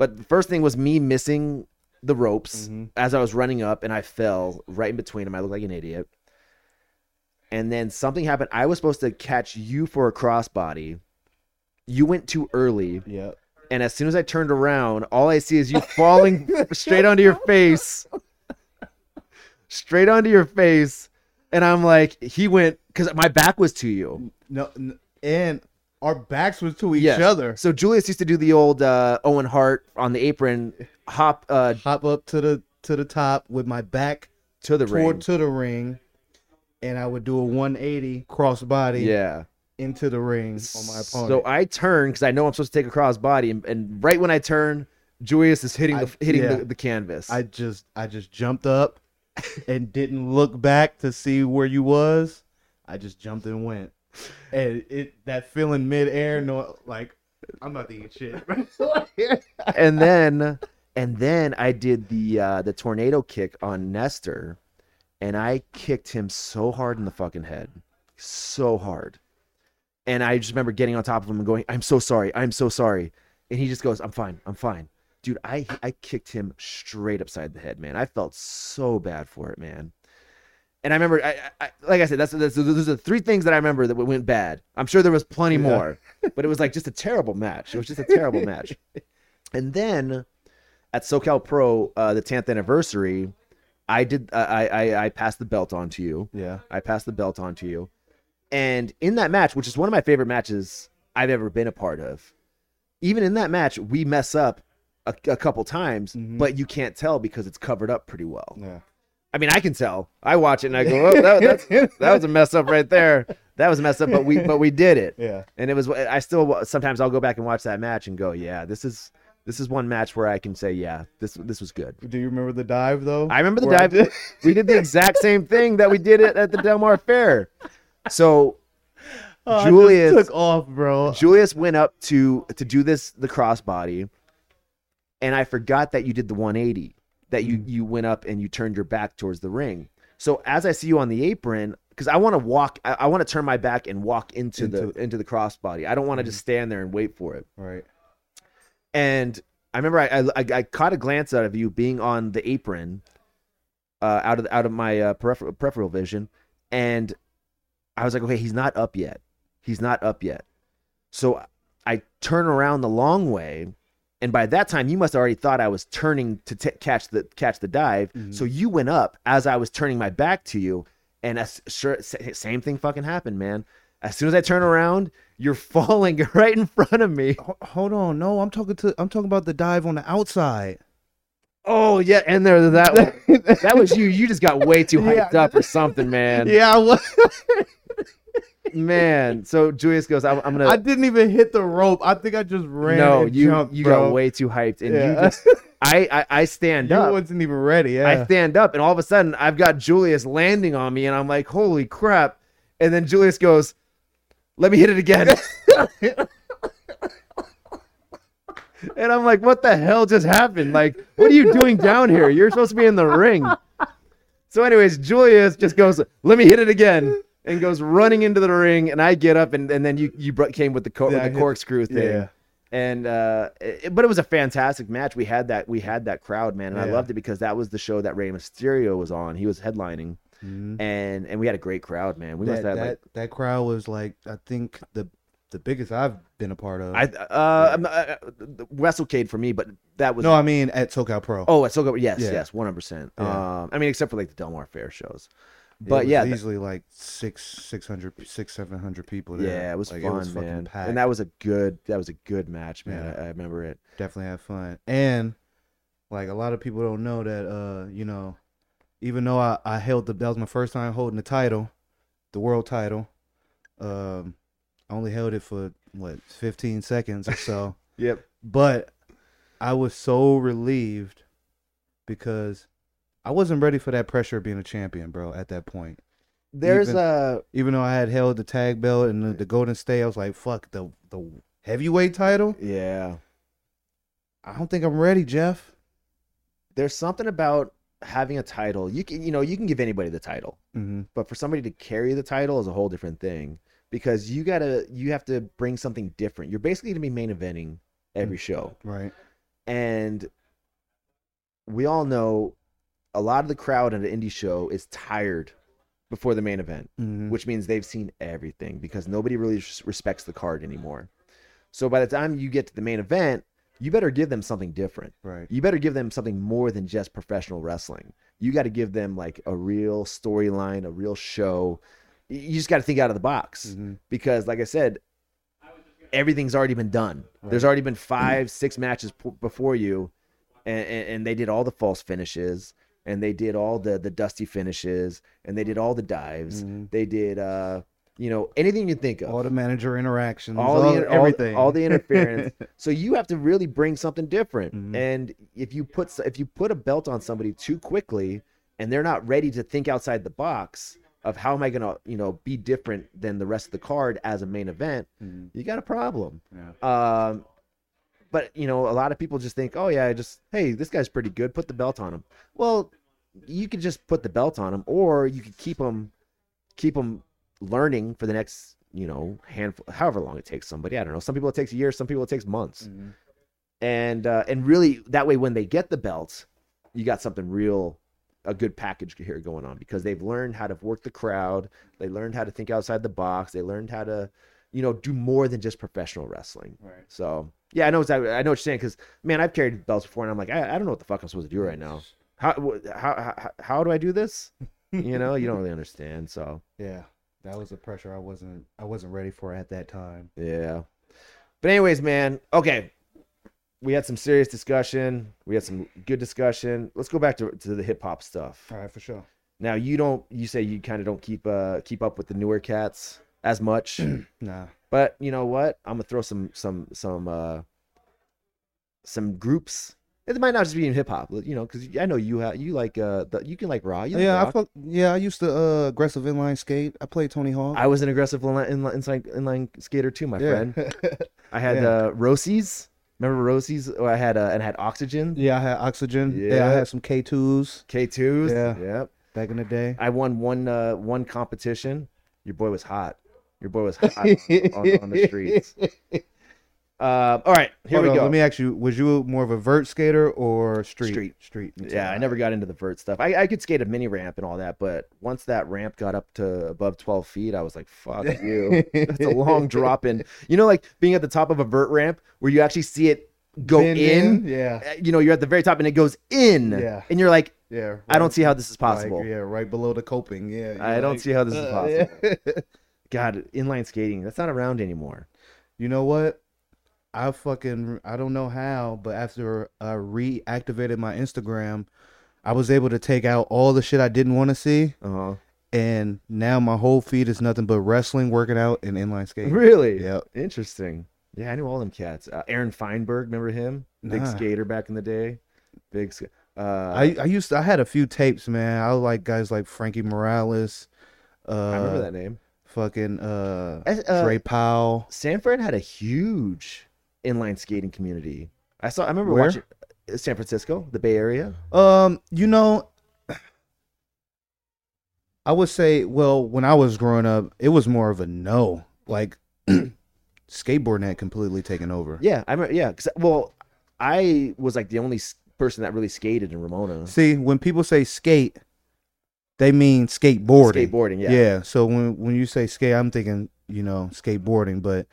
but the first thing was me missing the ropes Mhm. as I was running up, and I fell right in between them. I looked like an idiot. And then something happened. I was supposed to catch you for a crossbody. You went too early, Yep. and as soon as I turned around, all I see is you falling straight onto your face, straight onto your face, and I'm like, he went because my back was to you. No, and our backs was to each Yes. other. So Julius used to do the old uh, Owen Hart on the apron hop uh, Hop up to the to the top with my back to the toward ring. to the ring, and I would do a 180 crossbody Yeah. into the ring on my opponent. So I turn because I know I'm supposed to take a crossbody, and, and right when I turn, Julius is hitting the I- hitting yeah. the, the canvas. I just I just jumped up and didn't look back to see where you was. I just jumped and went. And it that feeling midair, no like I'm not eating shit. and then and then I did the uh, the tornado kick on Nestor, and I kicked him so hard in the fucking head, so hard. And I just remember getting on top of him and going, "I'm so sorry, I'm so sorry," and he just goes, "I'm fine, I'm fine." Dude, I I kicked him straight upside the head, man. I felt so bad for it, man. And I remember, I, I like I said, that's, that's those are the three things that I remember that went bad. I'm sure there was plenty Yeah. more, but it was like just a terrible match. It was just a terrible match. And then at SoCal Pro, uh, the 10th anniversary, I did. I, I I passed the belt on to you. yeah. I passed the belt on to you, and in that match, which is one of my favorite matches I've ever been a part of, even in that match, we mess up a, a couple times, Mhm. but you can't tell because it's covered up pretty well. Yeah. I mean, I can tell. I watch it and I go, "Oh, that, that's, that was a mess up right there. That was a mess up, but we but we did it." Yeah. and it was i still sometimes i'll go back and watch that match and go yeah this is this is one match where i can say yeah this this was good Do you remember the dive though? i remember the Where dive did- we did the exact same thing that we did it at the del mar fair so Oh, Julius- took off, bro. julius went up to to do this the crossbody and i forgot that you did the 180 that you you went up and you turned your back towards the ring so as i see you on the apron because i want to walk i, I want to turn my back and walk into, the Into- into the crossbody i don't want to just stand there and wait for it Right. and I remember I, I I caught a glance out of you being on the apron, uh, out of out of my uh, peripheral, peripheral vision, and I was like, okay, he's not up yet. He's not up yet. So I turn around the long way, and by that time you must have already thought I was turning to t- catch the catch the dive. Mhm. So you went up as I was turning my back to you, and as, sure, sa- same thing fucking happened, man. As soon as I turn around, you're falling right in front of me. Ho- hold on. No, I'm talking to I'm talking about the dive on the outside. Oh yeah, and there that that was you. You just got way too hyped Yeah. up or something, man. Yeah, I was. Man. So Julius goes, I'm, I'm gonna. I didn't even hit the rope. I think I just ran. no, you jumped, you bro. got way too hyped, and you just. I I, I stand You up. wasn't even ready. Yeah. I stand up, and all of a sudden I've got Julius landing on me, and I'm like, holy crap! And then Julius goes, "Let me hit it again." and I'm like, what the hell just happened? Like, what are you doing down here? You're supposed to be in the ring. So, anyways, Julius just goes, "Let me hit it again," and goes running into the ring. And I get up, and, and then you you came with the co- Yeah, with the corkscrew thing. yeah. And uh, it, but it was a fantastic match. We had that we had that crowd, man, and I loved it because that was the show that Rey Mysterio was on. He was headlining, Mhm. and and we had a great crowd, man. We must that, have that, like that crowd was like I think the the biggest I've been a part of. I uh, I'm uh, WrestleCade for me, but that was no, I mean at SoCal Pro. oh, it's so good. Yes, Yeah. yes, one hundred percent. Yeah. Um, I mean, except for like the Del Mar Fair shows, but was yeah, easily like six, six hundred, six, seven hundred people there. yeah, it was Like, fun, fucking man. packed. And that was a good that was a good match, man. Yeah. I, I remember it. definitely had fun. And like a lot of people don't know that uh, you know, even though I, I held the that was my first time holding the title, the world title. Um, I only held it for what 15 seconds or so, Yep. but I was so relieved because I wasn't ready for that pressure of being a champion, bro. At that point, There's Even- a even though I had held the tag belt and the, the Golden State, I was like, "Fuck the the heavyweight title." yeah. I don't think I'm ready, Jeff. There's something about having a title. You can you know you can give anybody the title, Mm-hmm. but for somebody to carry the title is a whole different thing because you gotta you have to bring something different. You're basically gonna be main eventing every show. Right. and we all know a lot of the crowd at an indie show is tired before the main event, Mm-hmm. which means they've seen everything because nobody really respects the card anymore. So by the time you get to the main event, you better give them something different. Right. You better give them something more than just professional wrestling. You got to give them like a real storyline, a real show. You just got to think out of the box Mhm. because, like I said, everything's already been done. There's already been five, six matches p- before you, and, and they did all the false finishes, and they did all the the dusty finishes, and they did all the dives. Mhm. They did, uh, you know, anything you think of All the manager interactions, all, all, the all- everything, all, the interference. so you have to really bring something different. Mhm. And if you put if you put a belt on somebody too quickly and they're not ready to think outside the box of how am I going to, you know, be different than the rest of the card as a main event, Mhm. you got a problem. Yeah. Um but you know, a lot of people just think, "Oh yeah, I just hey, this guy's pretty good. Put the belt on him." Well, you could just put the belt on them, or you could keep them, keep them learning for the next, you know, handful, however long it takes somebody. I don't know. Some people it takes years. Some people it takes months. Mhm. And uh, and really, that way, when they get the belt, you got something real, a good package here going on because they've learned how to work the crowd. They learned how to think outside the box. They learned how to, you know, do more than just professional wrestling. Right. So yeah, I know exactly. I know what you're saying because man, I've carried belts before, and I'm like, I, I don't know what the fuck I'm supposed to do right now. How how how, how do I do this? You know, you don't really understand. So Yeah. That was the pressure I wasn't I wasn't ready for at that time. yeah. But anyways, man. Okay, we had some serious discussion. We had some good discussion. Let's go back to to the hip hop stuff. All right, for sure. Now you don't. You say you kind of don't keep uh keep up with the newer cats as much. Nah. But you know what? I'm gonna throw some some some uh some groups. It might not just be in hip hop, you know, because I know you have you like uh the, you can like raw. You like yeah, I fuck, yeah, I used to uh aggressive inline skate. I played Tony Hawk. I was an aggressive inline, inline, skater too, my yeah. friend. I had Yeah. uh Roces. Remember Roces? Oh, I had uh, and I had Oxygen. yeah, I had oxygen. Yeah, I had some K twos K twos. Yeah. Yep. back in the day. I won one uh one competition. Your boy was hot. Your boy was hot on, on the streets. Uh, all right, here Hold we on, go. Let me ask you: Was you more of a vert skater or street? Street. Street. Yeah, I never got into the vert stuff. I, I could skate a mini ramp and all that, but once that ramp got up to above 12 feet, I was like, fuck you. That's a long drop in. You know, like being at the top of a vert ramp where you actually see it go Bend in. Yeah. Uh, You know, you're at the very top and it goes in. Yeah. And you're like, Yeah. I don't see how this is like, possible. yeah, right below the coping. Yeah. I you're don't see how this is uh, possible. yeah. God, inline skating, that's not around anymore. You know what? I fucking I don't know how, but after I reactivated my Instagram, I was able to take out all the shit I didn't want to see, Uh-huh. and now my whole feed is nothing but wrestling, working out, and inline skating. Really? Yep. Interesting. Yeah, I knew all them cats. Uh, Aaron Feinberg, remember him? Big Nah. skater back in the day. Big. sk- Uh, I I used to, I had a few tapes, man. I like guys like Frankie Morales, uh, I remember that name. fucking uh, Uh, uh, Trey Powell. San Fran had a huge inline skating community. I saw. I remember Where? watching uh, San Francisco, the Bay Area. Um, you know, I would say, well, when I was growing up, it was more of a no. Like skateboarding had completely taken over. Yeah, I remember. Yeah, 'cause- well, I was like the only person that really skated in Ramona. See, when people say skate, they mean skateboarding. Skateboarding, yeah. Yeah. So when when you say skate, I'm thinking you know skateboarding, but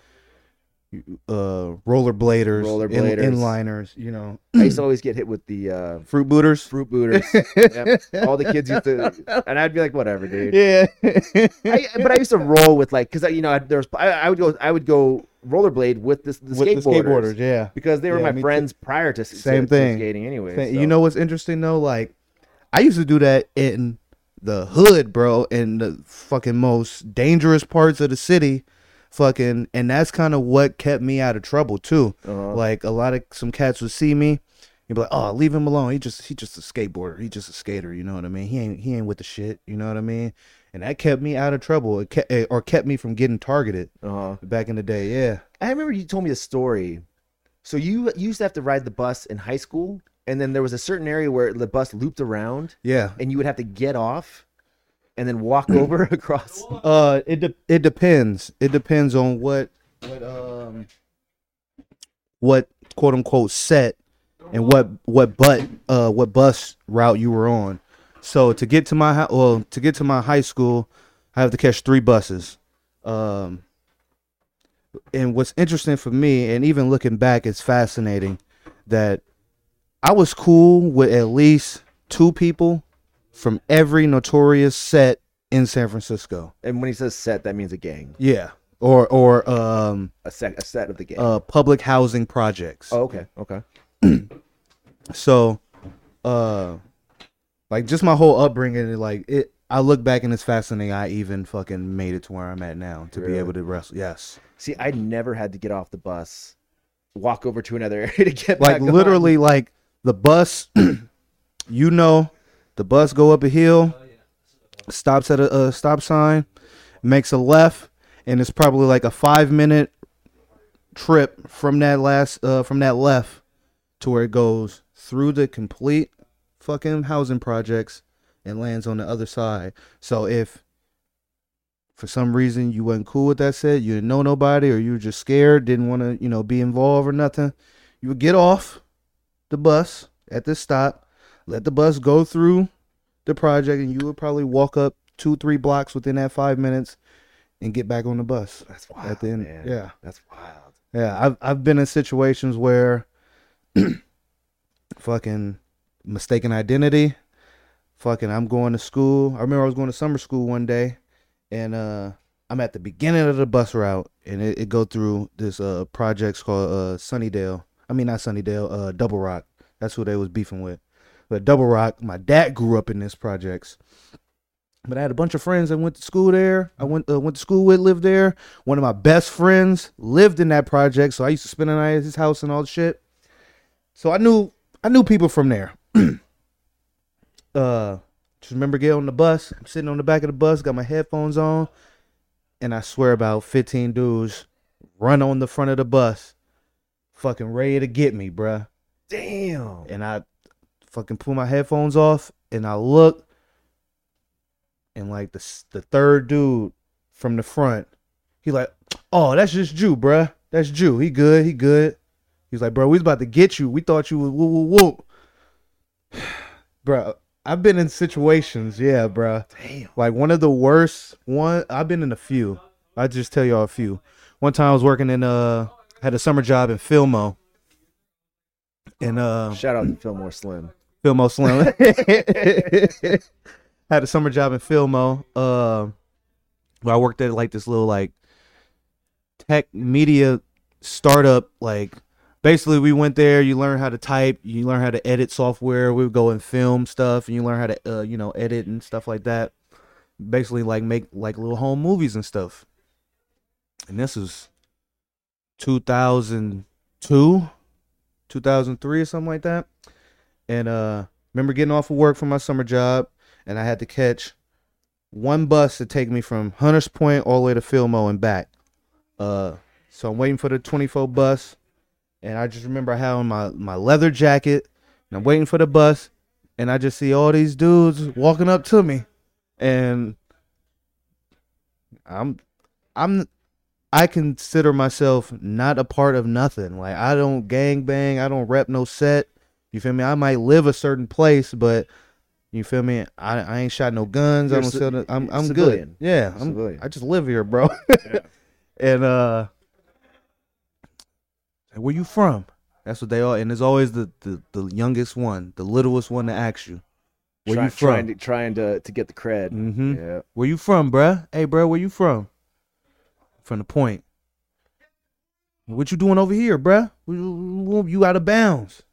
uh, rollerbladers, Rollerbladers. in, inliners, you know, I used to always get hit with the uh, fruit booters. fruit booters. Yep. All the kids used to, and I'd be like, whatever, dude. Yeah. I, but I used to roll with like, cause I, you know, I, there was, I, I would go, I would go rollerblade with this the With skateboarders, the skateboarders, yeah. because they were Yeah, my me too. friends prior to Same to- to thing. skating anyway. So. You know what's interesting though? Like, I used to do that in the hood, bro, in the fucking most dangerous parts of the city. Fucking, and that's kind of what kept me out of trouble too. Uh-huh. Like a lot of some cats would see me, you'd be like, "Oh, leave him alone. He just he just a skateboarder. He just a skater. You know what I mean? He ain't he ain't with the shit. You know what I mean?" And that kept me out of trouble. It kept, or kept me from getting targeted Uh-huh. back in the day. Yeah. I remember you told me a story. So you, you used to have to ride the bus in high school, and then there was a certain area where the bus looped around, Yeah. and you would have to get off and then walk over across. Uh, it de- it depends. It depends on what what um what quote unquote set and what what but uh what bus route you were on. So to get to my hou- well to get to my high school, I have to catch three buses. Um, and what's interesting for me, and even looking back, it's fascinating that I was cool with at least two people from every notorious set in San Francisco. And when he says set, that means a gang, Yeah. Or or um a set, a set of the gang. uh public housing projects. oh, okay, okay. So uh like just my whole upbringing like it I look back and it's fascinating I even fucking made it to where I'm at now to be able to wrestle. Yes. See, I never had to get off the bus, walk over to another area to get Like back on. literally like the bus you know the bus go up a hill stops at a, a stop sign makes a left and it's probably like a 5 minute trip from that last uh from that left to where it goes through the complete fucking housing projects and lands on the other side. So if for some reason you wasn't cool with that set, you didn't know nobody, or you were just scared, didn't want to, you know, be involved or nothing, you would get off the bus at this stop, let the bus go through the project, and you would probably walk up two, three blocks within that five minutes and get back on the bus. That's wild, at the end. man. Yeah. That's wild. Yeah, I've I've been in situations where fucking mistaken identity. Fucking I'm going to school. I remember I was going to summer school one day and uh I'm at the beginning of the bus route and it, it go through this uh projects called uh Sunnydale. I mean not Sunnydale, uh Double Rock. That's who they was beefing with. But Double Rock, my dad grew up in this projects. But I had a bunch of friends that went to school there. I went uh, went to school with, lived there. One of my best friends lived in that project, so I used to spend the night at his house and all the shit. So I knew I knew people from there. uh, just remember getting on the bus. I'm sitting on the back of the bus, got my headphones on, and I swear about 15 dudes run on the front of the bus, fucking ready to get me, bruh. Damn. And I fucking pull my headphones off, and I look, and like the the third dude from the front, he like, oh, that's just Jew, bruh. That's Jew. He good. He good. He's like, bro, we was about to get you. We thought you was woo woo woo. bro, I've been in situations, yeah, bro. Damn. Like one of the worst one. I've been in a few. I just tell y'all a few. One time I was working in uh had a summer job in Filmo. And uh Shout out to Fillmore Slim. Filmo Slim. had a summer job in Filmo. Uh, where I worked at like this little like tech media startup. Like basically, we went there. You learn how to type. You learn how to edit software. We would go and film stuff, and you learn how to uh, you know edit and stuff like that. Basically, like make like little home movies and stuff. And this was 2002, 2003 or something like that and uh remember getting off of work from my summer job and I had to catch one bus to take me from Hunters Point all the way to Filmo and back. Uh so I'm waiting for the 24 bus and I just remember on my my leather jacket and I'm waiting for the bus and I just see all these dudes walking up to me and I'm I'm I consider myself not a part of nothing. Like I don't gang bang, I don't rep no set. You feel me? I might live a certain place, but you feel me? I, I ain't shot no guns. You're I don't ci- sell. The, I'm I'm civilian. good. Yeah, I'm. Civilian. I just live here, bro. and uh, where you from? That's what they are. And it's always the, the the youngest one, the littlest one to ask you. Where Try- you from? Trying to, trying to, to get the cred. Mm-hmm. Yeah. Where you from, bruh? Hey, bruh, where you from? From the point. What you doing over here, bruh? You- You out of bounds.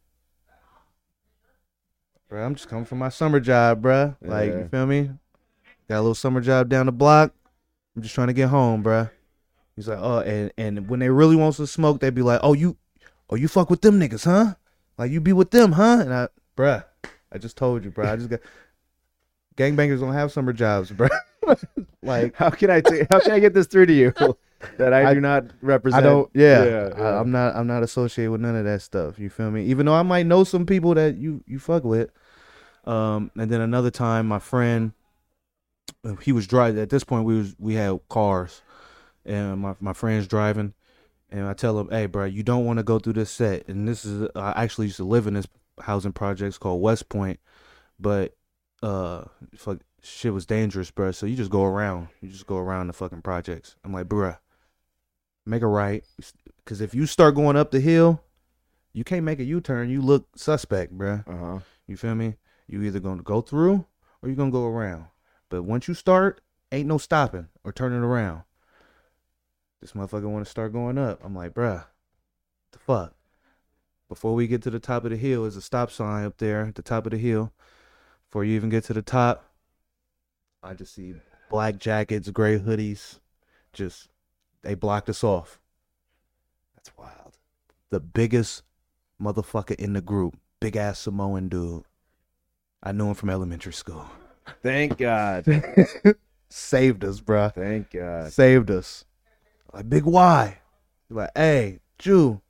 Bro, I'm just coming from my summer job, bro. Like, Yeah. you feel me? Got a little summer job down the block. I'm just trying to get home, bro. He's like, oh, and and when they really want some smoke, they be like, oh, you, oh, you fuck with them niggas, huh? Like you be with them, huh? And I, bruh, I just told you, bruh. I just got gangbangers don't have summer jobs, bruh. like How can I how can I get this through to you that I, I- do not represent? I don't, yeah, I, yeah. I'm not, I'm not associated with none of that stuff. You feel me? Even though I might know some people that you you fuck with. Um, and then another time, my friend, uh, he was driving. At this point, we was we had cars, and my my friend's driving, and I tell him, "Hey, bro, you don't want to go through this set." And this is I actually used to live in this housing projects called West Point, but uh, fuck, shit was dangerous, bro. So you just go around, you just go around the fucking projects. I'm like, bruh, make a right, because if you start going up the hill, you can't make a U-turn. You look suspect, bruh. Uh huh. You feel me? You either gonna go through or you gonna go around. But once you start, ain't no stopping or turning around. This motherfucker want to start going up. I'm like, bruh, the fuck. Before we get to the top of the hill, is a stop sign up there at the top of the hill. Before you even get to the top, I just see black jackets, gray hoodies. Just they blocked us off. That's wild. The biggest motherfucker in the group, big ass Samoan dude. I knew him from elementary school. Thank God. Saved us, bruh. Thank God. Saved us. Like big Y. Like, hey, Jew,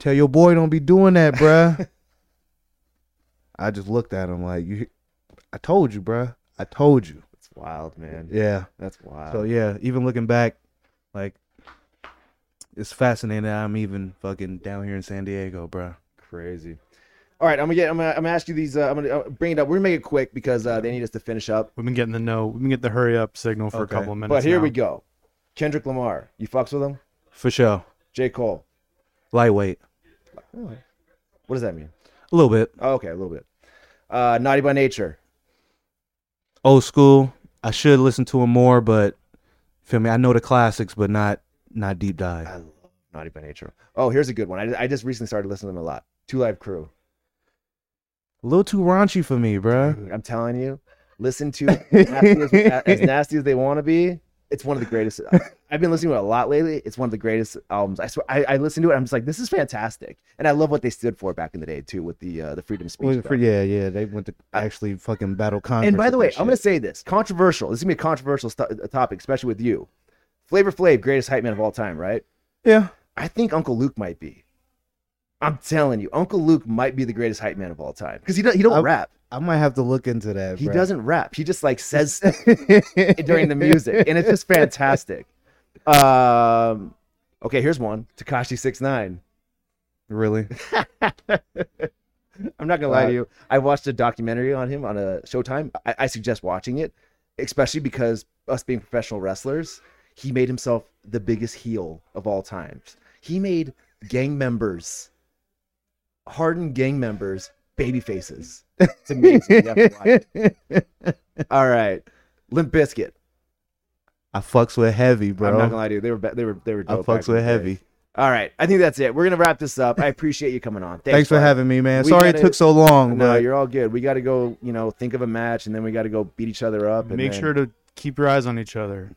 tell your boy don't be doing that, bruh. I just looked at him like, you. I told you, bruh. I told you. That's wild, man. Yeah. That's wild. So yeah, even looking back, like, it's fascinating that I'm even fucking down here in San Diego, bruh. Crazy. All right, I'm gonna get. I'm gonna. I'm gonna ask you these. Uh, I'm gonna uh, bring it up. We're gonna make it quick because uh, they need us to finish up. We've been getting the no. We've been getting the hurry up signal for Okay. a couple of minutes. But here now. we go. Kendrick Lamar. You fucks with him? For sure. J. Cole. Lightweight. What does that mean? A little bit. Oh, okay, a little bit. Uh, Naughty by Nature. Old school. I should listen to him more, but feel me. I know the classics, but not not deep dive. I love Naughty by Nature. Oh, here's a good one. I, I just recently started listening to them a lot. Two Live Crew. A little too raunchy for me. Dude, I'm telling you, listen to as nasty as, as nasty as they want to be. It's one of the greatest. I've been listening to it a lot lately. It's one of the greatest albums. I swear. I, I listen to it. I'm just like, this is fantastic, and I love what they stood for back in the day too, with the uh, the freedom of speech. Well, yeah, yeah. They went to actually fucking battle Congress. And by the way, I'm going to say this controversial. This is to be a controversial st- topic, especially with you. Flavor Flav, greatest hype man of all time, right? yeah. I think Uncle Luke might be. I'm telling you, Uncle Luke might be the greatest hype man of all time because he don't, he don't I- rap. I might have to look into that. He bruh. doesn't rap. He just like says stuff during the music, and it's just fantastic. Um, okay, here's one: Tekashi Six Nine. really. I'm not gonna lie to you. I watched a documentary on him on a Showtime. I, I suggest watching it, especially because us being professional wrestlers, he made himself the biggest heel of all times. He made gang members, hardened gang members, baby faces. It's amazing. To watch it. all right, Limp Bizkit. I fucks with heavy, bro. I'm not gonna lie to you. They were they were they were. I dope back fucks with heavy. All right, I think that's it. We're gonna wrap this up. I appreciate you coming on. Thanks, Thanks for having me, man. We Sorry gotta- it took so long, No, but you're all good. We got to go, you know, think of a match, and then we got to go beat each other up. And Make then- sure to keep your eyes on each other.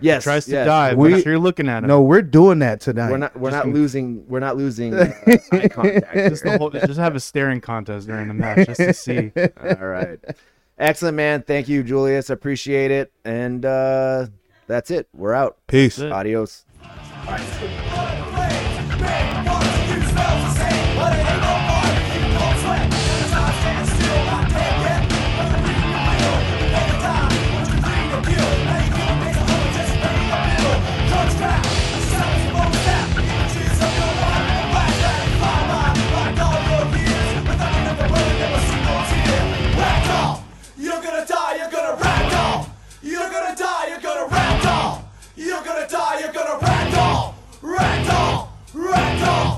Yes, Tries to yes. dive. We- Make sure you're looking at him. no, we're doing that tonight. We're not. We're Just not in- losing. We're not losing uh, eye contact. Just, the whole, just have a staring contest during the match just to see. all right. Excellent, man. Thank you, Julius. Appreciate it. And uh, that's it. We're out. Peace. That's it. Adios. you're gonna rattle, rattle, rattle.